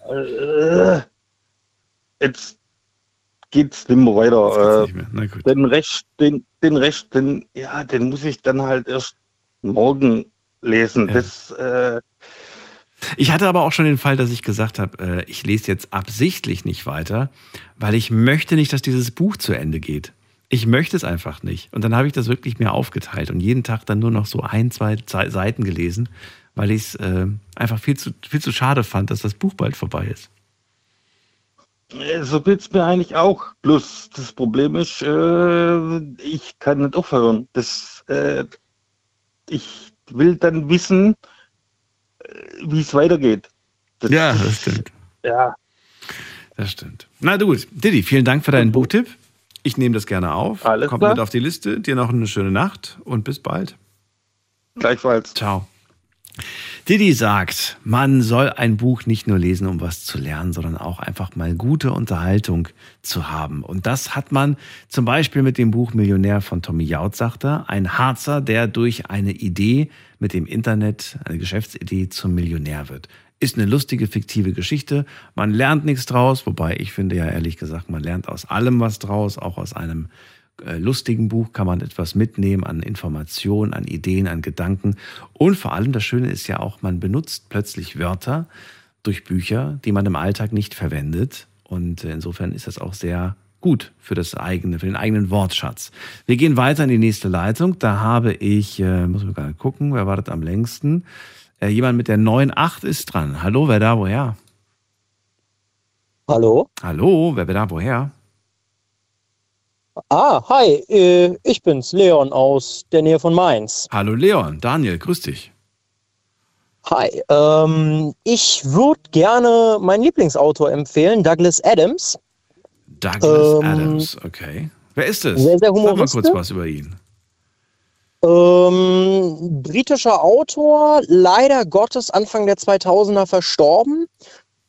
Äh, jetzt geht's mehr weiter. Gut. Den Rest, den, den Rest, den, ja, den muss ich dann halt erst morgen lesen. Ja. Das, äh, Ich hatte aber auch schon den Fall, dass ich gesagt habe, äh, ich lese jetzt absichtlich nicht weiter, weil ich möchte nicht, dass dieses Buch zu Ende geht. Ich möchte es einfach nicht. Und dann habe ich das wirklich mir aufgeteilt und jeden Tag dann nur noch so ein, zwei Seiten gelesen, weil ich es äh, einfach viel zu, viel zu schade fand, dass das Buch bald vorbei ist. Äh, So geht's mir eigentlich auch. Bloß das Problem ist, äh, ich kann nicht aufhören. Das, äh, ich will dann wissen, äh, wie es weitergeht. Das, Ja, das stimmt. Ja, Das stimmt. Na gut, Didi, vielen Dank für deinen Buchtipp. Ich nehme das gerne auf. Alles Kommt klar. mit auf die Liste. Dir noch eine schöne Nacht und bis bald. gleichfalls. Ciao. Didi sagt, man soll ein Buch nicht nur lesen, um was zu lernen, sondern auch einfach mal gute Unterhaltung zu haben. Und das hat man zum Beispiel mit dem Buch Millionär von Tommy Jaud, sagt er. Ein Harzer, der durch eine Idee mit dem Internet, eine Geschäftsidee zum Millionär wird. Ist eine lustige, fiktive Geschichte. Man lernt nichts draus, wobei ich finde ja ehrlich gesagt, man lernt aus allem was draus, auch aus einem lustigen Buch kann man etwas mitnehmen an Informationen, an Ideen, an Gedanken. Und vor allem das Schöne ist ja auch, man benutzt plötzlich Wörter durch Bücher, die man im Alltag nicht verwendet. Und äh, insofern ist das auch sehr gut für das eigene, für den eigenen Wortschatz. Wir gehen weiter in die nächste Leitung. Da habe ich, äh, muss man gerade gucken, wer wartet am längsten? Äh, jemand mit der 9.8 ist dran. Hallo, wer da, woher? Hallo? Hallo, wer da, woher? Ah, hi, äh, ich bin's, Leon aus der Nähe von Mainz. Hallo Leon, Daniel, grüß dich. Hi, ähm, ich würde gerne meinen Lieblingsautor empfehlen, Douglas Adams. Douglas Ähm, Adams, okay. Wer ist es? sehr, sehr Sag mal kurz was über ihn. Ähm, britischer Autor, leider Gottes Anfang der 2000er verstorben.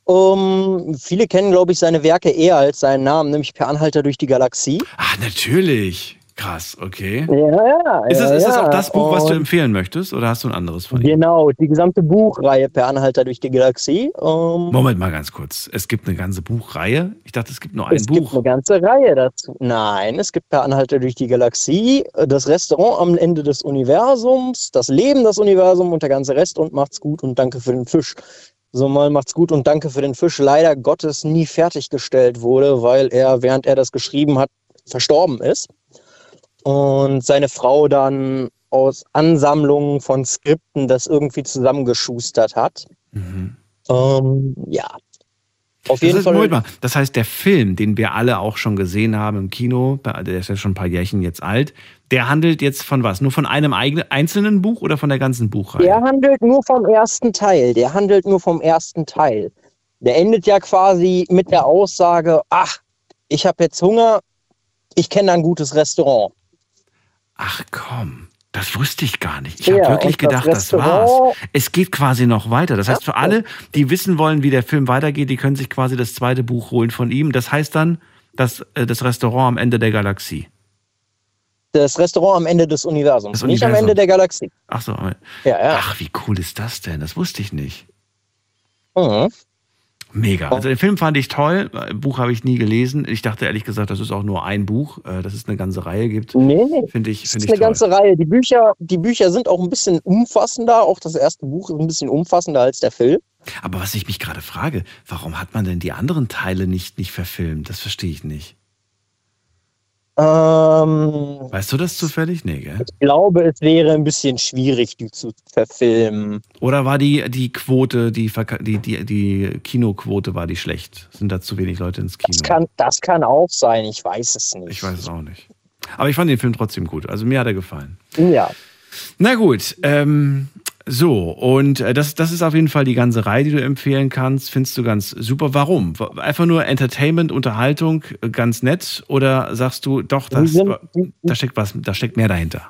Ähm, viele kennen, glaube ich, seine Werke eher als seinen Namen, nämlich Per Anhalter durch die Galaxie. Ah, natürlich. Krass, okay. Ja, ja. Ist das, ja, ist das auch das Buch, was du empfehlen möchtest, oder hast du ein anderes von ihm? Genau, die gesamte Buchreihe Per Anhalter durch die Galaxie. Ähm, Moment mal ganz kurz. Es gibt eine ganze Buchreihe. Ich dachte, es gibt nur ein es gibt Buch. eine ganze Reihe dazu. Nein, es gibt Per Anhalter durch die Galaxie, das Restaurant am Ende des Universums, das Leben, das Universum und der ganze Rest und macht's gut und danke für den Fisch. So mal macht's gut und danke für den Fisch leider Gottes nie fertiggestellt wurde, weil er, während er das geschrieben hat, verstorben ist. Und seine Frau dann aus Ansammlungen von Skripten das irgendwie zusammengeschustert hat. Mhm. Ähm, ja. Auf Das jeden heißt, Fall. Mal, das heißt, der Film, den wir alle auch schon gesehen haben im Kino, der ist ja schon ein paar Jährchen jetzt alt, der handelt jetzt von was? Nur von einem eigenen, einzelnen Buch oder von der ganzen Buchreihe? Der handelt nur vom ersten Teil. Der handelt nur vom ersten Teil. Der endet ja quasi mit der Aussage, ach, ich habe jetzt Hunger, ich kenne ein gutes Restaurant. Ach komm, das wusste ich gar nicht. Ich Ja, habe wirklich das gedacht, das Restaurant- war's. Es geht quasi noch weiter. Das heißt, für alle, die wissen wollen, wie der Film weitergeht, die können sich quasi das zweite Buch holen von ihm. Das heißt dann, das, äh, das Restaurant am Ende der Galaxie. Das Restaurant am Ende des Universums, Das nicht am Universum. Ende der Galaxie. Ach so. Ja, ja. Ach, wie cool ist das denn? Das wusste ich nicht. Mhm. Mega. Also den Film fand ich toll. Äh, Buch habe ich nie gelesen. Ich dachte ehrlich gesagt, das ist auch nur ein Buch, äh, dass es eine ganze Reihe gibt. Nee, nee. Finde ich, Das finde ist ich eine toll. ganze Reihe. Die Bücher, die Bücher sind auch ein bisschen umfassender. Auch das erste Buch ist ein bisschen umfassender als der Film. Aber was ich mich gerade frage, warum hat man denn die anderen Teile nicht, nicht verfilmt? Das verstehe ich nicht. Ähm, Weißt du das zufällig? Nee, gell? ich glaube, es wäre ein bisschen schwierig, die zu verfilmen. Oder war die, die Quote, die, Verka- die, die, die Kinoquote, war die schlecht? Sind da zu wenig Leute ins Kino? Das kann, das kann auch sein, ich weiß es nicht. ich weiß es auch nicht. Aber ich fand den Film trotzdem gut. Also mir hat er gefallen. Ja. Na gut, ähm, so, und äh, das, das ist auf jeden Fall die ganze Reihe, die du empfehlen kannst. Findest du ganz super. Warum? Wa- Einfach nur Entertainment, Unterhaltung, äh, ganz nett? Oder sagst du, doch, das, die- da steckt was, da steckt mehr dahinter?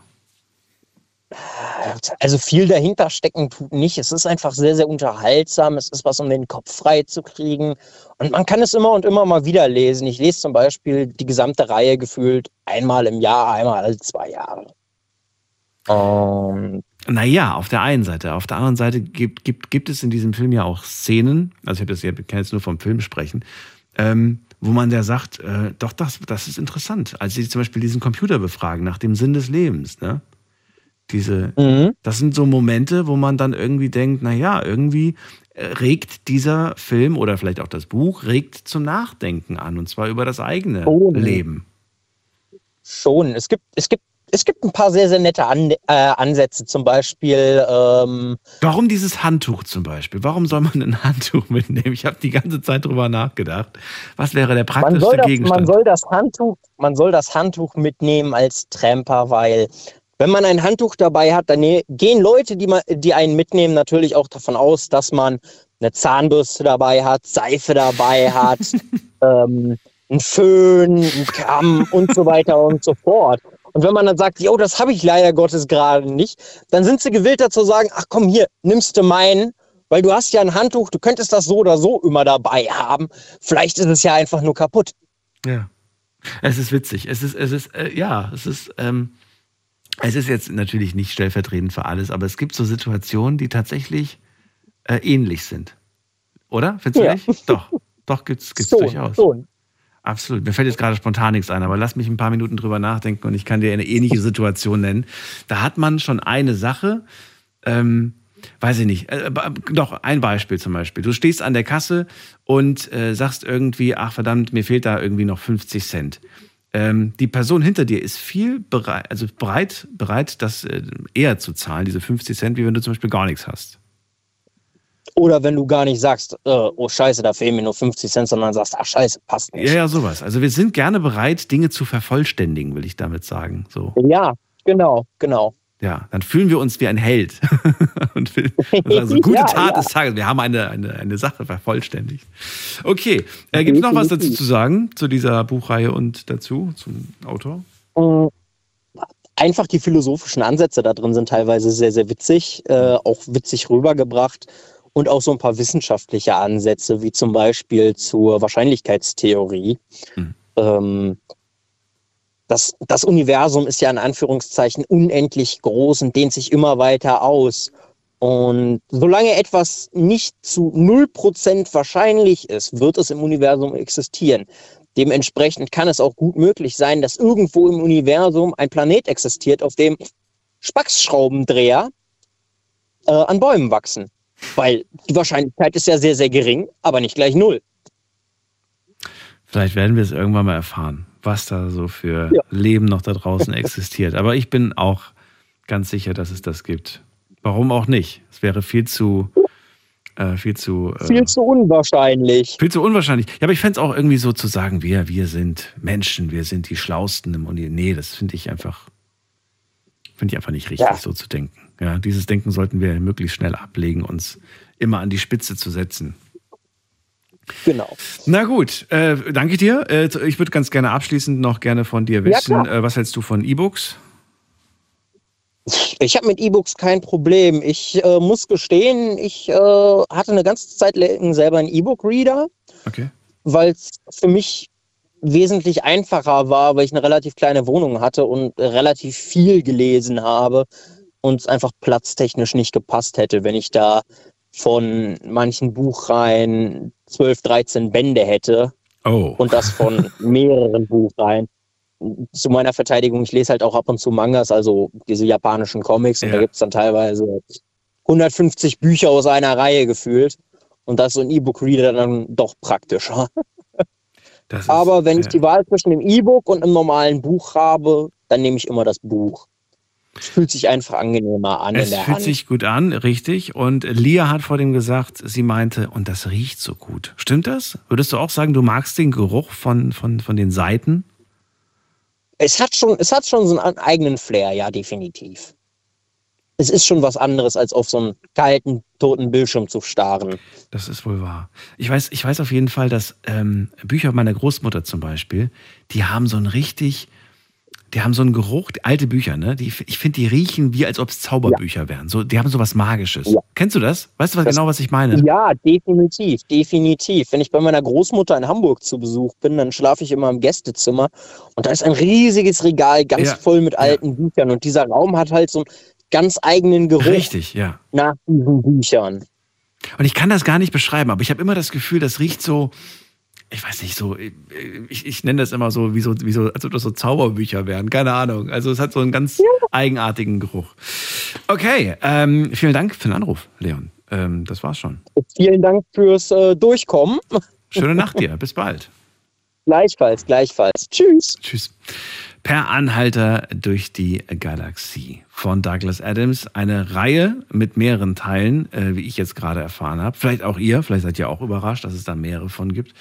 Also viel dahinter stecken tut nicht. Es ist einfach sehr, sehr unterhaltsam. Es ist was, um den Kopf frei zu kriegen. Und man kann es immer und immer mal wieder lesen. Ich lese zum Beispiel die gesamte Reihe gefühlt einmal im Jahr, einmal alle zwei Jahre. Und Naja, auf der einen Seite. Auf der anderen Seite gibt, gibt, gibt es in diesem Film ja auch Szenen, also ich das ich kann jetzt nur vom Film sprechen, ähm, wo man ja sagt, äh, doch, das, das ist interessant. Als sie zum Beispiel diesen Computer befragen nach dem Sinn des Lebens, ne? Diese, mhm. das sind so Momente, wo man dann irgendwie denkt, naja, irgendwie regt dieser Film oder vielleicht auch das Buch, regt zum Nachdenken an und zwar über das eigene Oh. Leben. schon. Es gibt, es gibt, es gibt ein paar sehr, sehr nette An äh, Ansätze. Zum Beispiel, ähm, Warum dieses Handtuch zum Beispiel? Warum soll man ein Handtuch mitnehmen? Ich habe die ganze Zeit drüber nachgedacht. Was wäre der man, praktischste soll das, Gegenstand? man, soll das Handtuch, man soll das Handtuch mitnehmen als Tramper, weil wenn man ein Handtuch dabei hat, dann ne- gehen Leute, die, man, die einen mitnehmen, natürlich auch davon aus, dass man eine Zahnbürste dabei hat, Seife dabei hat, ähm, einen Föhn, einen Kamm und so weiter und so fort. Und wenn man dann sagt, jo, das habe ich leider Gottes gerade nicht, dann sind sie gewillt dazu sagen, ach komm hier, nimmst du meinen, weil du hast ja ein Handtuch, du könntest das so oder so immer dabei haben. Vielleicht ist es ja einfach nur kaputt. Ja. Es ist witzig. Es ist, es ist, äh, ja, es ist, ähm, es ist jetzt natürlich nicht stellvertretend für alles, aber es gibt so Situationen, die tatsächlich äh, ähnlich sind. Oder? Findest du Ja. nicht? Doch. Doch, gibt's, gibt's schon, durchaus. schon. Absolut. Mir fällt jetzt gerade spontan nichts ein, aber lass mich ein paar Minuten drüber nachdenken und ich kann dir eine ähnliche Situation nennen. Da hat man schon eine Sache, ähm, weiß ich nicht, äh, doch ein Beispiel zum Beispiel. Du stehst an der Kasse und äh, sagst irgendwie, ach verdammt, mir fehlt da irgendwie noch 50 Cent. Ähm, die Person hinter dir ist viel bereit, also bereit, bereit, das äh, eher zu zahlen, diese 50 Cent, wie wenn du zum Beispiel gar nichts hast. Oder wenn du gar nicht sagst, äh, oh Scheiße, da fehlen mir nur 50 Cent, sondern sagst, ach Scheiße, passt nicht. Ja, ja, sowas. Also wir sind gerne bereit, Dinge zu vervollständigen, will ich damit sagen. So. Ja, genau, genau. Ja, dann fühlen wir uns wie ein Held. und will- und sagen so, gute Ja, Tat ja. des Tages. Wir haben eine, eine, eine Sache vervollständigt. Okay, äh, gibt es noch was dazu zu sagen, zu dieser Buchreihe und dazu, zum Autor? Mm, Einfach die philosophischen Ansätze da drin sind teilweise sehr, sehr witzig, äh, auch witzig rübergebracht und auch so ein paar wissenschaftliche Ansätze, wie zum Beispiel zur Wahrscheinlichkeitstheorie. Mhm. Ähm, das, das Universum ist ja in Anführungszeichen unendlich groß und dehnt sich immer weiter aus. Und solange etwas nicht zu 0% wahrscheinlich ist, wird es im Universum existieren. Dementsprechend kann es auch gut möglich sein, dass irgendwo im Universum ein Planet existiert, auf dem Spacksschraubendreher äh, an Bäumen wachsen. Weil die Wahrscheinlichkeit ist ja sehr, sehr gering, aber nicht gleich null. Vielleicht werden wir es irgendwann mal erfahren, was da so für Ja. Leben noch da draußen existiert. Aber ich bin auch ganz sicher, dass es das gibt. Warum auch nicht? Es wäre viel zu, äh, viel zu, äh, Viel zu unwahrscheinlich. Viel zu unwahrscheinlich. Ja, aber ich fände es auch irgendwie so zu sagen, wir, wir sind Menschen, wir sind die Schlausten im Universum. Nee, das finde ich einfach, finde ich einfach nicht richtig, Ja. so zu denken. Ja, dieses Denken sollten wir möglichst schnell ablegen, uns immer an die Spitze zu setzen. Genau. Na gut, äh, danke dir. Äh, ich würde ganz gerne abschließend noch gerne von dir Ja, wissen, klar. äh, was hältst du von E-Books? Ich habe mit E-Books kein Problem. Ich äh, muss gestehen, ich äh, hatte eine ganze Zeit lang selber einen E-Book-Reader, Okay. weil es für mich wesentlich einfacher war, weil ich eine relativ kleine Wohnung hatte und relativ viel gelesen habe und es einfach platztechnisch nicht gepasst hätte, wenn ich da von manchen Buchreihen 12, 13 Bände hätte Oh. und das von mehreren Buchreihen. Zu meiner Verteidigung, ich lese halt auch ab und zu Mangas, also diese japanischen Comics, und Ja. da gibt es dann teilweise 150 Bücher aus einer Reihe gefühlt. Und da ist so ein E-Book-Reader dann doch praktischer. Das ist, Aber wenn ich ja. die Wahl zwischen dem E-Book und einem normalen Buch habe, dann nehme ich immer das Buch. Es fühlt sich einfach angenehmer an Es fühlt Hand. sich gut an, richtig. Und Lia hat vor dem gesagt, sie meinte, und das riecht so gut. Stimmt das? Würdest du auch sagen, du magst den Geruch von, von, von den Seiten? es hat schon, es hat schon so einen eigenen Flair, ja, definitiv. Es ist schon was anderes, als auf so einen kalten, toten Bildschirm zu starren. Das ist wohl wahr. Ich weiß, ich weiß auf jeden Fall, dass ähm, Bücher meiner Großmutter zum Beispiel, die haben so einen richtig, die haben so einen Geruch, alte Bücher, ne? Die, ich finde, die riechen wie, als ob es Zauberbücher wären. So, die haben so was Magisches. Ja. Kennst du das? Weißt du was, Das- genau, was ich meine? Ja, definitiv, definitiv. Wenn ich bei meiner Großmutter in Hamburg zu Besuch bin, dann schlafe ich immer im Gästezimmer und da ist ein riesiges Regal ganz Ja, voll mit alten Büchern und dieser Raum hat halt so einen ganz eigenen Geruch Richtig, ja. nach diesen Büchern. Und ich kann das gar nicht beschreiben, aber ich habe immer das Gefühl, das riecht so, ich weiß nicht, so, ich, ich nenne das immer so, wie so, wie so, als ob das so Zauberbücher wären. Keine Ahnung. Also es hat so einen ganz eigenartigen Geruch. Okay, ähm, vielen Dank für den Anruf, Leon. Ähm, das war's schon. Vielen Dank fürs äh, Durchkommen. Schöne Nacht dir. Bis bald. Gleichfalls, gleichfalls. Tschüss. Tschüss. Per Anhalter durch die Galaxie von Douglas Adams. Eine Reihe mit mehreren Teilen, äh, wie ich jetzt gerade erfahren habe. Vielleicht auch ihr, vielleicht seid ihr auch überrascht, dass es da mehrere von gibt.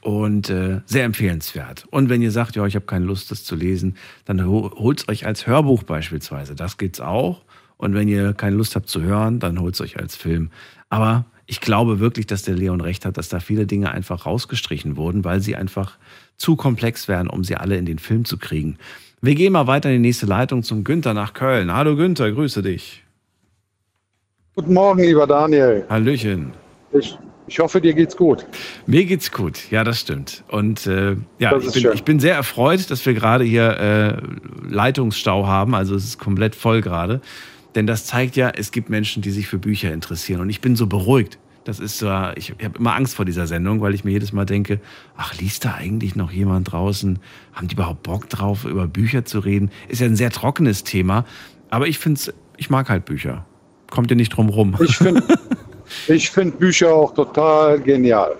Und äh, sehr empfehlenswert. Und wenn ihr sagt, ja, ich habe keine Lust, das zu lesen, dann ho holt es euch als Hörbuch beispielsweise. Das gibt's auch. Und wenn ihr keine Lust habt zu hören, dann holt es euch als Film. Aber ich glaube wirklich, dass der Leon recht hat, dass da viele Dinge einfach rausgestrichen wurden, weil sie einfach zu komplex wären, um sie alle in den Film zu kriegen. Wir gehen mal weiter in die nächste Leitung zum Günther nach Köln. Hallo Günther, grüße dich. Guten Morgen, lieber Daniel. Hallöchen. Ich, ich hoffe, dir geht's gut. Mir geht's gut, ja, das stimmt. Und äh, ja, ich bin, ich bin sehr erfreut, dass wir gerade hier äh, Leitungsstau haben. Also es ist komplett voll gerade. Denn das zeigt ja, es gibt Menschen, die sich für Bücher interessieren. Und ich bin so beruhigt. Das ist so, ich, habe immer Angst vor dieser Sendung, weil ich mir jedes Mal denke, ach, liest da eigentlich noch jemand draußen? Haben die überhaupt Bock drauf, über Bücher zu reden? Ist ja ein sehr trockenes Thema. Aber ich finde ich mag halt Bücher. Kommt ihr nicht drum rum. Ich finde ich find Bücher auch total genial.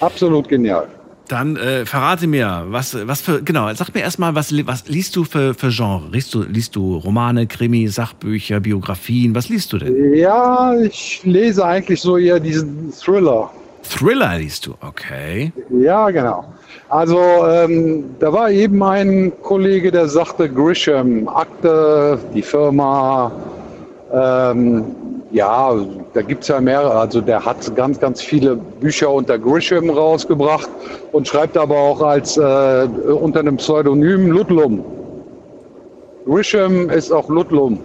Absolut genial. Dann äh, verrate mir, was, was für, genau, sag mir erstmal, was, was liest du für, für Genre? Liest du, liest du Romane, Krimi, Sachbücher, Biografien? Was liest du denn? Ja, ich lese eigentlich so eher diesen Thriller. Thriller liest du, okay. Ja, genau. Also ähm, da war eben ein Kollege, der sagte, Grisham, Akte, die Firma, ähm, ja, da gibt es ja mehrere. Also der hat ganz, ganz viele Bücher unter Grisham rausgebracht und schreibt aber auch als äh, unter einem Pseudonym Ludlum. Grisham ist auch Ludlum.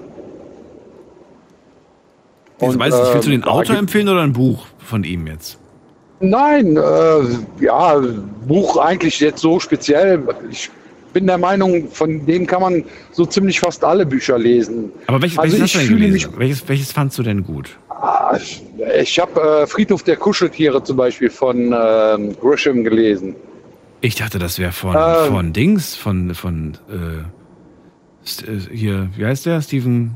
Und, weiß ich, nicht, willst du äh, den Autor empfehlen oder ein Buch von ihm jetzt? Nein, äh, ja, Buch eigentlich jetzt so speziell. Ich bin der Meinung, von dem kann man so ziemlich fast alle Bücher lesen. Aber welches, Also welches hast du denn gelesen? Welches, welches fandst du denn gut? Ah, Ich, habe äh, Friedhof der Kuscheltiere zum Beispiel von ähm, Grisham gelesen. Ich dachte, das wäre von, Ähm. von Dings, von, von äh, äh, hier, wie heißt der? Stephen,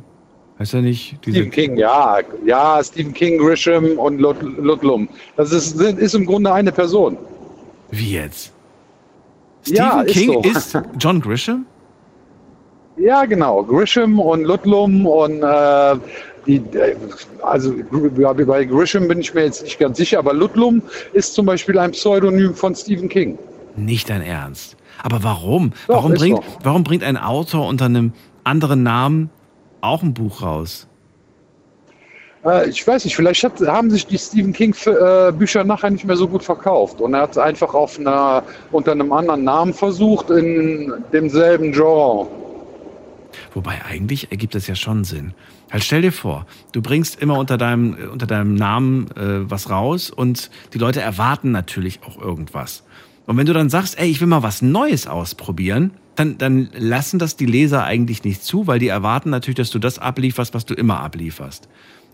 heißt er nicht? Diese, Stephen King, ja, ja, Stephen King, Grisham und Lud Ludlum. Das ist, ist im Grunde eine Person. Wie jetzt? Stephen Ja, ist King so. ist John Grisham? Ja, genau. Grisham und Ludlum und äh, die, äh, also bei Grisham bin ich mir jetzt nicht ganz sicher, aber Ludlum ist zum Beispiel ein Pseudonym von Stephen King. Nicht dein Ernst. Aber warum? Doch, warum, bringt, warum bringt ein Autor unter einem anderen Namen auch ein Buch raus? Äh, ich weiß nicht, vielleicht hat, haben sich die Stephen King äh, nachher nicht mehr so gut verkauft und er hat es einfach auf einer, unter einem anderen Namen versucht in demselben Genre. Wobei eigentlich ergibt das ja schon Sinn. Halt stell dir vor, du bringst immer unter deinem, äh, unter deinem Namen äh, was raus und die Leute erwarten natürlich auch irgendwas. Und wenn du dann sagst, ey, ich will mal was Neues ausprobieren, dann, dann lassen das die Leser eigentlich nicht zu, weil die erwarten natürlich, dass du das ablieferst, was du immer ablieferst.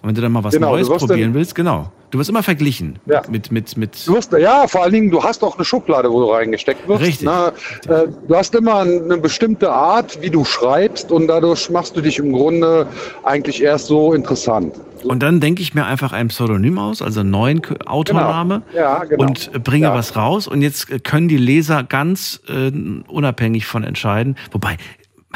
Und wenn du dann mal was Genau, Neues wirst probieren dann- willst, genau. Du wirst immer verglichen Ja. mit, mit, mit, Du hast, ja, vor allen Dingen, du hast auch eine Schublade, wo du reingesteckt wirst. Richtig. Ne? Äh, Du hast immer eine bestimmte Art, wie du schreibst und dadurch machst du dich im Grunde eigentlich erst so interessant. Und dann denke ich mir einfach ein Pseudonym aus, also einen neuen Autorname Genau. Ja, genau. und bringe Ja. was raus. Und jetzt können die Leser ganz äh, unabhängig von entscheiden. Wobei,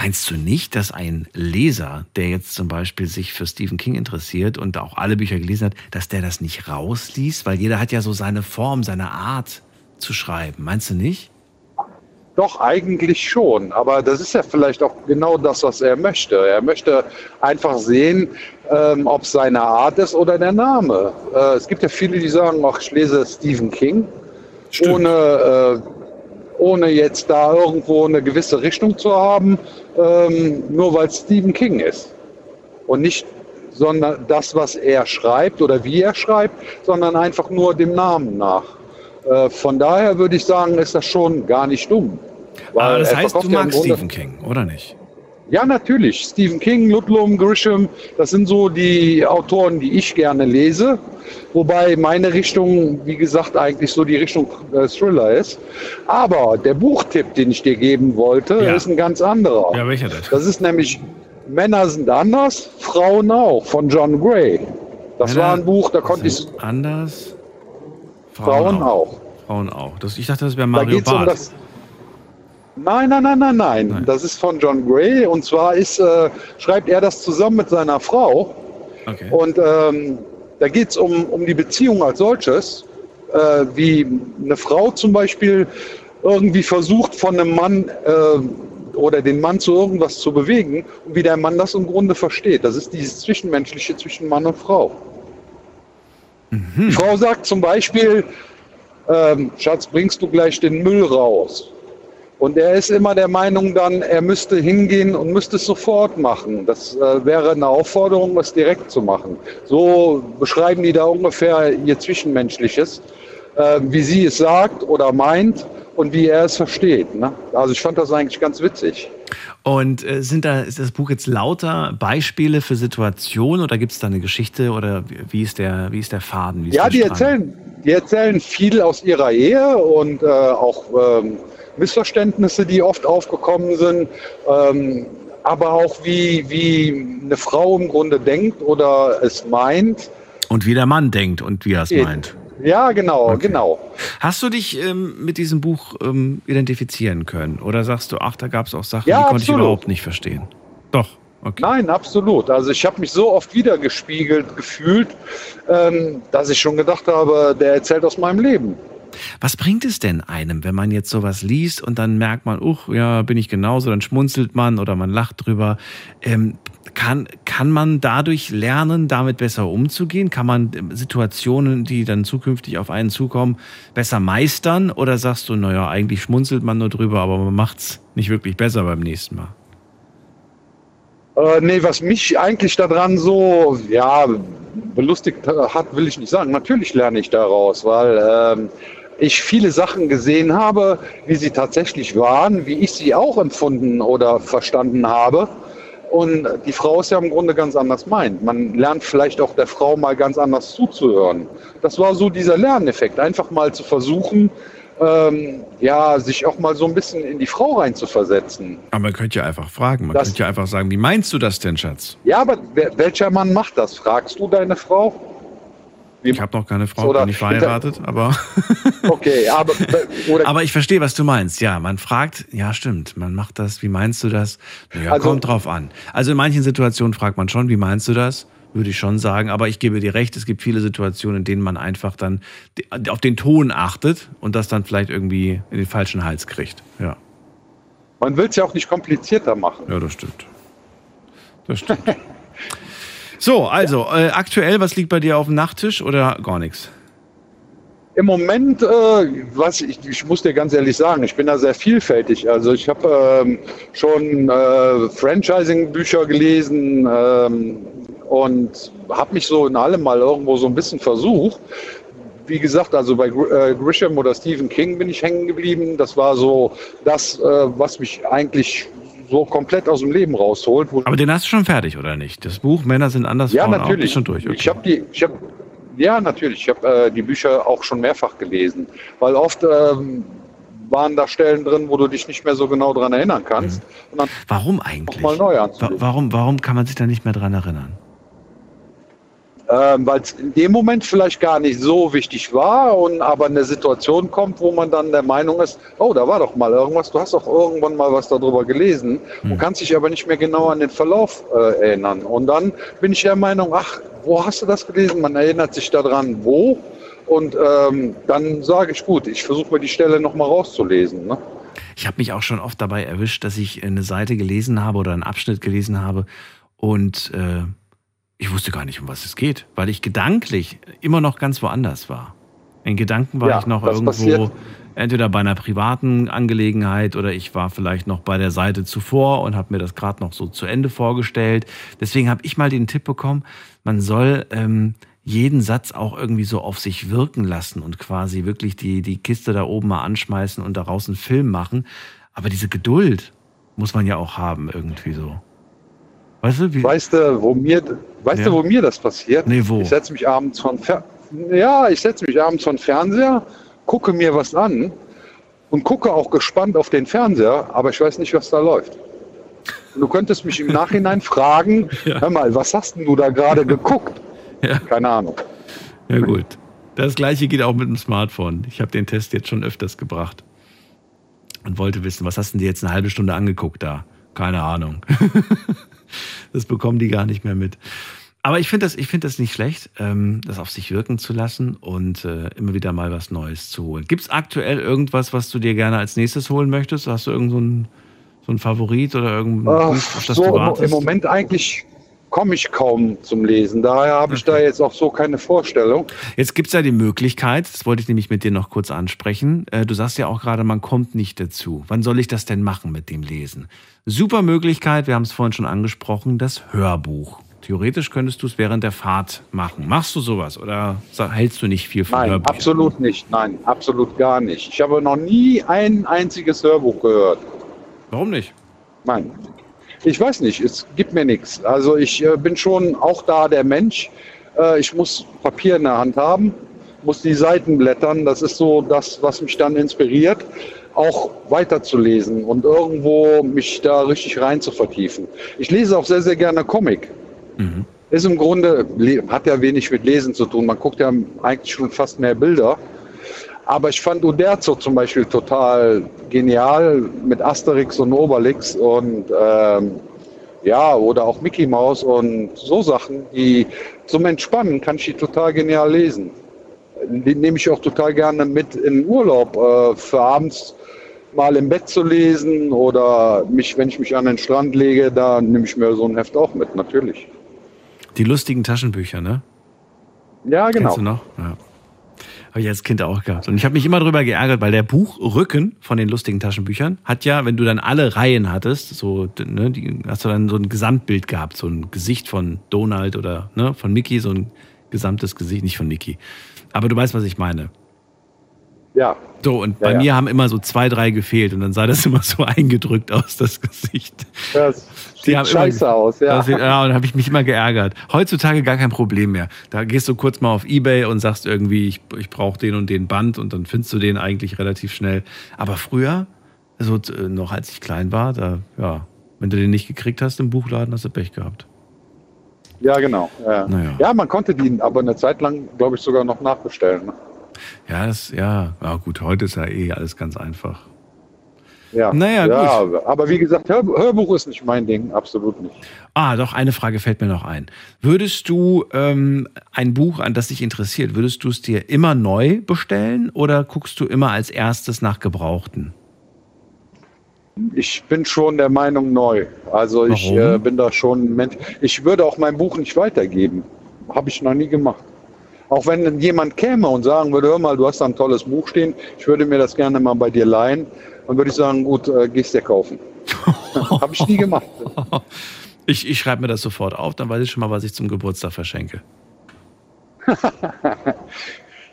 meinst du nicht, dass ein Leser, der jetzt zum Beispiel sich für Stephen King interessiert und auch alle Bücher gelesen hat, dass der das nicht rausliest? Weil jeder hat ja so seine Form, seine Art zu schreiben. Meinst du nicht? Doch, eigentlich schon. Aber das ist ja vielleicht auch genau das, was er möchte. Er möchte einfach sehen, ähm, ob es seine Art ist oder der Name. Äh, es gibt ja viele, die sagen, ach, ich lese Stephen King, ohne, äh, ohne jetzt da irgendwo eine gewisse Richtung zu haben, ähm, nur weil es Stephen King ist. Und nicht sondern das, was er schreibt oder wie er schreibt, sondern einfach nur dem Namen nach. Äh, von daher würde ich sagen, ist das schon gar nicht dumm. Weil Aber das heißt, du magst Stephen King, oder nicht? Ja, natürlich. Stephen King, Ludlum, Grisham, das sind so die Autoren, die ich gerne lese. Wobei meine Richtung, wie gesagt, eigentlich so die Richtung äh, Thriller ist. Aber der Buchtipp, den ich dir geben wollte, Ja. ist ein ganz anderer. Ja, welcher denn? Das ist nämlich Männer sind anders, Frauen auch, von John Gray. Das Männer war ein Buch, da konnte ich anders. Frauen auch. Frauen auch. Das, ich dachte, das wäre Da Mario um Barth. das. Nein, nein, nein, nein, nein, Nein. Das ist von John Gray und zwar ist, äh, schreibt er das zusammen mit seiner Frau. okay. Und ähm, da geht es um, um die Beziehung als solches, äh, wie eine Frau zum Beispiel irgendwie versucht von einem Mann äh, oder den Mann zu irgendwas zu bewegen und wie der Mann das im Grunde versteht. Das ist dieses Zwischenmenschliche zwischen Mann und Frau. Die Frau sagt zum Beispiel, ähm, Schatz, bringst du gleich den Müll raus? Und er ist immer der Meinung dann, er müsste hingehen und müsste es sofort machen. Das äh, wäre eine Aufforderung, es direkt zu machen. So beschreiben die da ungefähr ihr Zwischenmenschliches, äh, wie sie es sagt oder meint und wie er es versteht. Ne? Also ich fand das eigentlich ganz witzig. Und äh, sind da, ist das Buch jetzt lauter Beispiele für Situationen oder gibt es da eine Geschichte oder wie- ist der, wie ist der Faden? Ist Ja, der die erzählen, die erzählen viel aus ihrer Ehe und äh, auch ähm, Missverständnisse, die oft aufgekommen sind, ähm, aber auch wie, wie eine Frau im Grunde denkt oder es meint. Und wie der Mann denkt und wie er es Geht. meint. Ja, genau, Okay. genau. Hast du dich ähm, mit diesem Buch ähm, identifizieren können? Oder sagst du, ach, da gab es auch Sachen, Ja, die konnte ich absolut. überhaupt nicht verstehen? Doch, okay. Nein, absolut. Also ich habe mich so oft wiedergespiegelt gefühlt, ähm, dass ich schon gedacht habe, der erzählt aus meinem Leben. Was bringt es denn einem, wenn man jetzt sowas liest und dann merkt man, uch, ja, bin ich genauso, dann schmunzelt man oder man lacht drüber. Ähm, kann, kann man dadurch lernen, damit besser umzugehen? Kann man ähm, Situationen, die dann zukünftig auf einen zukommen, besser meistern? Oder sagst du, naja, eigentlich schmunzelt man nur drüber, aber man macht's nicht wirklich besser beim nächsten Mal? Äh, nee, was mich eigentlich daran so, ja, belustigt hat, will ich nicht sagen. Natürlich lerne ich daraus, weil ähm, ich viele Sachen gesehen habe, wie sie tatsächlich waren, wie ich sie auch empfunden oder verstanden habe. Und die Frau ist ja im Grunde ganz anders meint. Man lernt vielleicht auch der Frau mal ganz anders zuzuhören. Das war so dieser Lerneffekt, einfach mal zu versuchen, ähm, ja, sich auch mal so ein bisschen in die Frau reinzuversetzen. Aber man könnte ja einfach fragen. Man Das- könnte ja einfach sagen, wie meinst du das denn, Schatz? Ja, aber welcher Mann macht das? Fragst du deine Frau? Ich habe noch keine Frau, Oder- bin nicht verheiratet, aber, Okay, aber oder aber ich verstehe, was du meinst. Ja, man fragt, ja, stimmt, man macht das, wie meinst du das? Ja, Also- kommt drauf an. Also in manchen Situationen fragt man schon, wie meinst du das? Würde ich schon sagen, aber ich gebe dir recht, es gibt viele Situationen, in denen man einfach dann auf den Ton achtet und das dann vielleicht irgendwie in den falschen Hals kriegt. Ja, man will es ja auch nicht komplizierter machen. ja, das stimmt. Das stimmt. So, also, äh, aktuell, was liegt bei dir auf dem Nachttisch oder gar nichts? Im Moment, äh, was ich, ich muss dir ganz ehrlich sagen, ich bin da sehr vielfältig. Also ich habe ähm, schon äh, Franchising-Bücher gelesen ähm, und habe mich so in allem mal irgendwo so ein bisschen versucht. Wie gesagt, also bei äh, Grisham oder Stephen King bin ich hängen geblieben. Das war so das, äh, was mich eigentlich so komplett aus dem Leben rausholt. Aber den hast du schon fertig, oder nicht? Das Buch Männer sind anders, ja, Frauen auch, natürlich. ist schon durch. Okay. Ich habe die, ich habe, ja, natürlich. Ich habe äh, die Bücher auch schon mehrfach gelesen, weil oft ähm, waren da Stellen drin, wo du dich nicht mehr so genau dran erinnern kannst. Dann Warum eigentlich? nochmal neu Wa warum, warum kann man sich da nicht mehr dran erinnern? Ähm, weil es in dem Moment vielleicht gar nicht so wichtig war und aber eine Situation kommt, wo man dann der Meinung ist, oh, da war doch mal irgendwas, du hast doch irgendwann mal was darüber gelesen und kannst dich aber nicht mehr genau an den Verlauf äh, erinnern. Und dann bin ich der Meinung, ach, wo hast du das gelesen? Man erinnert sich daran, wo. Und ähm, dann sage ich, gut, ich versuche mir die Stelle nochmal rauszulesen. Ne? Ich habe mich auch schon oft dabei erwischt, dass ich eine Seite gelesen habe oder einen Abschnitt gelesen habe und äh, ich wusste gar nicht, um was es geht, weil ich gedanklich immer noch ganz woanders war. In Gedanken war Ja, ich noch irgendwo passiert. entweder bei einer privaten Angelegenheit oder ich war vielleicht noch bei der Seite zuvor und habe mir das gerade noch so zu Ende vorgestellt. Deswegen habe ich mal den Tipp bekommen, man soll ähm, jeden Satz auch irgendwie so auf sich wirken lassen und quasi wirklich die, die Kiste da oben mal anschmeißen und daraus einen Film machen. Aber diese Geduld muss man ja auch haben irgendwie so. Weißt du, wie, Weißt du, wo mir, weißt Ja. du, wo mir das passiert? Nee, wo? Ich setze mich abends von Fer ja, ich setze mich abends von Fernseher, gucke mir was an und gucke auch gespannt auf den Fernseher, aber ich weiß nicht, was da läuft. Und du könntest mich im Nachhinein fragen, hör mal, was hast du da gerade geguckt? Ja. Keine Ahnung. Ja gut. Das gleiche geht auch mit dem Smartphone. Ich habe den Test jetzt schon öfters gebracht und wollte wissen, was hast du dir jetzt eine halbe Stunde angeguckt da? Keine Ahnung. das bekommen die gar nicht mehr mit. Aber ich finde das, ich finde das nicht schlecht, ähm, das auf sich wirken zu lassen und äh, immer wieder mal was Neues zu holen. Gibt es aktuell irgendwas, was du dir gerne als nächstes holen möchtest? Hast du irgend so ein, so ein Favorit oder irgendein Buch, auf das so du wartest? im Moment eigentlich komme ich kaum zum Lesen. Daher habe ich da jetzt auch so keine Vorstellung. Jetzt gibt es ja die Möglichkeit, das wollte ich nämlich mit dir noch kurz ansprechen. Äh, Du sagst ja auch gerade, man kommt nicht dazu. Wann soll ich das denn machen mit dem Lesen? Super Möglichkeit, wir haben es vorhin schon angesprochen, das Hörbuch. Theoretisch könntest du es während der Fahrt machen. Machst du sowas oder hältst du nicht viel von Nein, Hörbüchern? absolut nicht. Nein, absolut gar nicht. Ich habe noch nie ein einziges Hörbuch gehört. Warum nicht? Nein. Ich weiß nicht, es gibt mir nichts. Also ich äh, bin schon auch da der Mensch. Äh, ich muss Papier in der Hand haben, muss die Seiten blättern. Das ist so das, was mich dann inspiriert, auch weiterzulesen und irgendwo mich da richtig rein zu vertiefen. Ich lese auch sehr, sehr gerne Comic. Mhm. Ist im Grunde, hat ja wenig mit Lesen zu tun. Man guckt ja eigentlich schon fast mehr Bilder. Aber ich fand Uderzo zum Beispiel total genial mit Asterix und Obelix und ähm, ja, oder auch Mickey Mouse und so Sachen, die zum Entspannen kann ich die total genial lesen. Die nehme ich auch total gerne mit in den Urlaub, äh, für abends mal im Bett zu lesen oder mich, wenn ich mich an den Strand lege, da nehme ich mir so ein Heft auch mit, natürlich. Die lustigen Taschenbücher, ne? Ja, genau. Kennst du noch? Ja. Habe ich als Kind auch gehabt. Und ich habe mich immer drüber geärgert, weil der Buchrücken von den lustigen Taschenbüchern hat ja, wenn du dann alle Reihen hattest, so, ne, die, hast du dann so ein Gesamtbild gehabt, so ein Gesicht von Donald oder ne, von Mickey, so ein gesamtes Gesicht, nicht von Mickey. Aber du weißt, was ich meine. Ja, So, und bei ja. mir haben immer so zwei, drei gefehlt und dann sah das immer so eingedrückt aus, das Gesicht. das Die sieht haben scheiße immer, aus, ja. Sieht, ja, und da habe ich mich immer geärgert. Heutzutage gar kein Problem mehr. Da gehst du kurz mal auf Ebay und sagst irgendwie, ich, ich brauche den und den Band und dann findest du den eigentlich relativ schnell. Aber früher, also noch als ich klein war, da, ja, wenn du den nicht gekriegt hast im Buchladen, hast du Pech gehabt. Ja, genau. Ja. Naja. ja, man konnte die aber eine Zeit lang, glaube ich, sogar noch nachbestellen. Ja, das, ja, ja, gut, heute ist ja eh alles ganz einfach. Ja. Naja, ja, gut. Aber wie gesagt, Hör, Hörbuch ist nicht mein Ding, absolut nicht. Ah, doch, eine Frage fällt mir noch ein. Würdest du ähm, ein Buch, an das dich interessiert, würdest du es dir immer neu bestellen oder guckst du immer als erstes nach Gebrauchten? Ich bin schon der Meinung neu. Also ich Warum? äh, bin da schon ein Mensch. Ich würde auch mein Buch nicht weitergeben. Habe ich noch nie gemacht. Auch wenn jemand käme und sagen würde, hör mal, du hast da ein tolles Buch stehen, ich würde mir das gerne mal bei dir leihen, dann würde ich sagen, gut, äh, gehst dir kaufen. Habe ich nie gemacht. Ich, ich schreibe mir das sofort auf, dann weiß ich schon mal, was ich zum Geburtstag verschenke.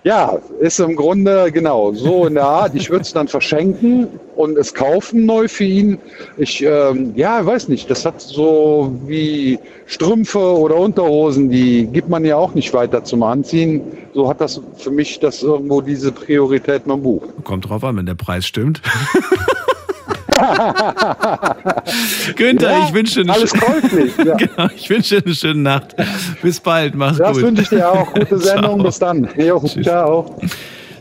Ja, ist im Grunde genau so in der Art. Ich würde es dann verschenken und es kaufen neu für ihn. Ich, ähm, ja, weiß nicht, das hat so wie Strümpfe oder Unterhosen, die gibt man ja auch nicht weiter zum Anziehen. So hat das für mich das irgendwo diese Priorität beim Buch. Kommt drauf an, wenn der Preis stimmt. Günther, Ja, ich wünsche dir eine alles käuflich, ja. genau, ich wünsche dir eine schöne Nacht. Bis bald, mach's Das gut. wünsche ich dir auch. Gute Sendung. Bis dann. Jo, ciao.